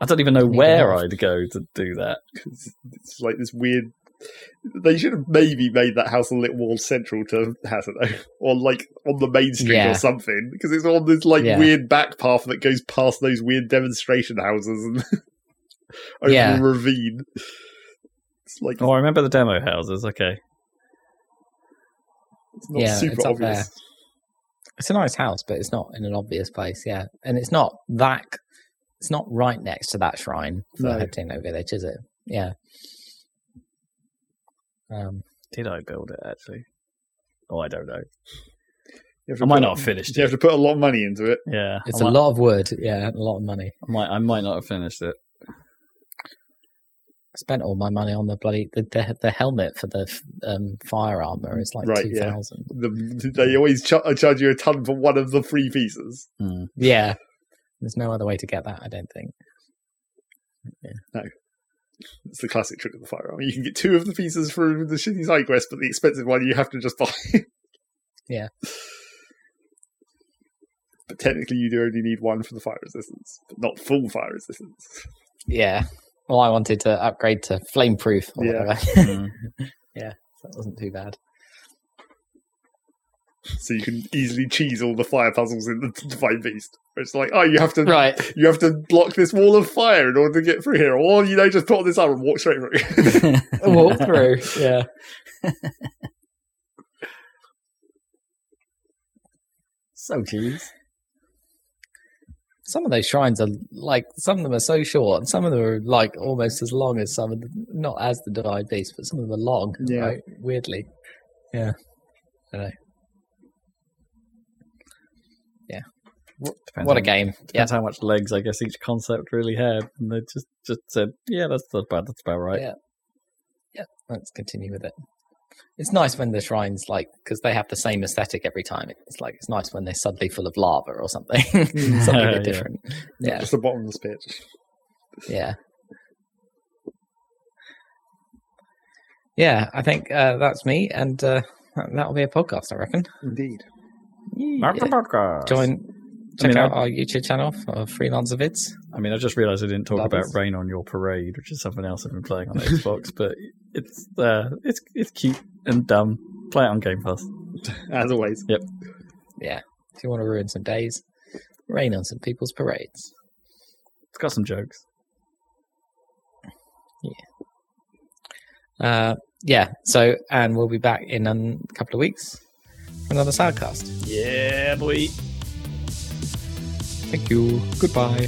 I don't even know where I'd go to do that. (laughs) 'Cause it's like this weird. They should have maybe made that house a little more central to Hateno, (laughs) or like on the main street Yeah. or something, because it's on this like Yeah. weird back path that goes past those weird demonstration houses and (laughs) over Yeah. a ravine. It's like Oh, I remember the demo houses. Okay, It's not Yeah, super it's obvious. It's a nice house, but it's not in an obvious place. Yeah, and it's not that. It's not right next to that shrine for No. Hateno Village, is it? Yeah. Um, Did I build it actually? Oh, I don't know. You have to I might put- not have finished You it. have to put a lot of money into it. Yeah, it's I a might, lot of wood. Yeah, a lot of money. I might, I might not have finished it. I spent all my money on the bloody the the, the helmet for the um, fire armor is like Right, two yeah. thousand. The, they always ch- charge you a ton for one of the free pieces. Hmm. Yeah. There's no other way to get that, I don't think. It's the classic trick of the firearm. You can get two of the pieces for the shitty side quest, but the expensive one you have to just buy. (laughs) Yeah. But technically, you do only need one for the fire resistance, but not full fire resistance. Yeah. Well, I wanted to upgrade to flameproof or Yeah. whatever. (laughs) Hmm. so that wasn't too bad. So you can easily cheese all the fire puzzles in the Divine Beast. It's like, oh, you have to Right. you have to block this wall of fire in order to get through here, or you know, just put on this armor and walk straight through. (laughs) Walk through. Yeah. (laughs) so cheese. Some of those shrines are like some of them are so short, and some of them are like almost as long as some of them. Not as the Divine Beast, but some of them are long. Yeah. Right? Weirdly. Yeah. I don't know. Depends What a on- game. Yeah. Depends how much legs I guess each concept really had, and they just just said, yeah, that's that's about that's about right. Yeah. Yeah. Let's continue with it. It's nice when the shrines like because they have the same aesthetic every time. It's like it's nice when they're suddenly full of lava or something, (laughs) (laughs) something a Yeah. bit different. Yeah, just the bottomless pit. yeah, yeah. I think uh, that's me, and uh, that- that'll be a podcast. I reckon. Indeed. Yeah. Join. I Check mean, out I- our YouTube channel for freelancer vids. I mean, I just realised I didn't talk Bubbles. about Rain on Your Parade, which is something else I've been playing on Xbox, (laughs) but it's uh, it's it's cute and dumb. Play it on Game Pass. (laughs) As always. Yep. Yeah, if you want to ruin some days, rain on some people's parades. It's got some jokes. Uh, yeah. So, and we'll be back in a couple of weeks for another sidecast. Yeah, boy. Thank you. Goodbye.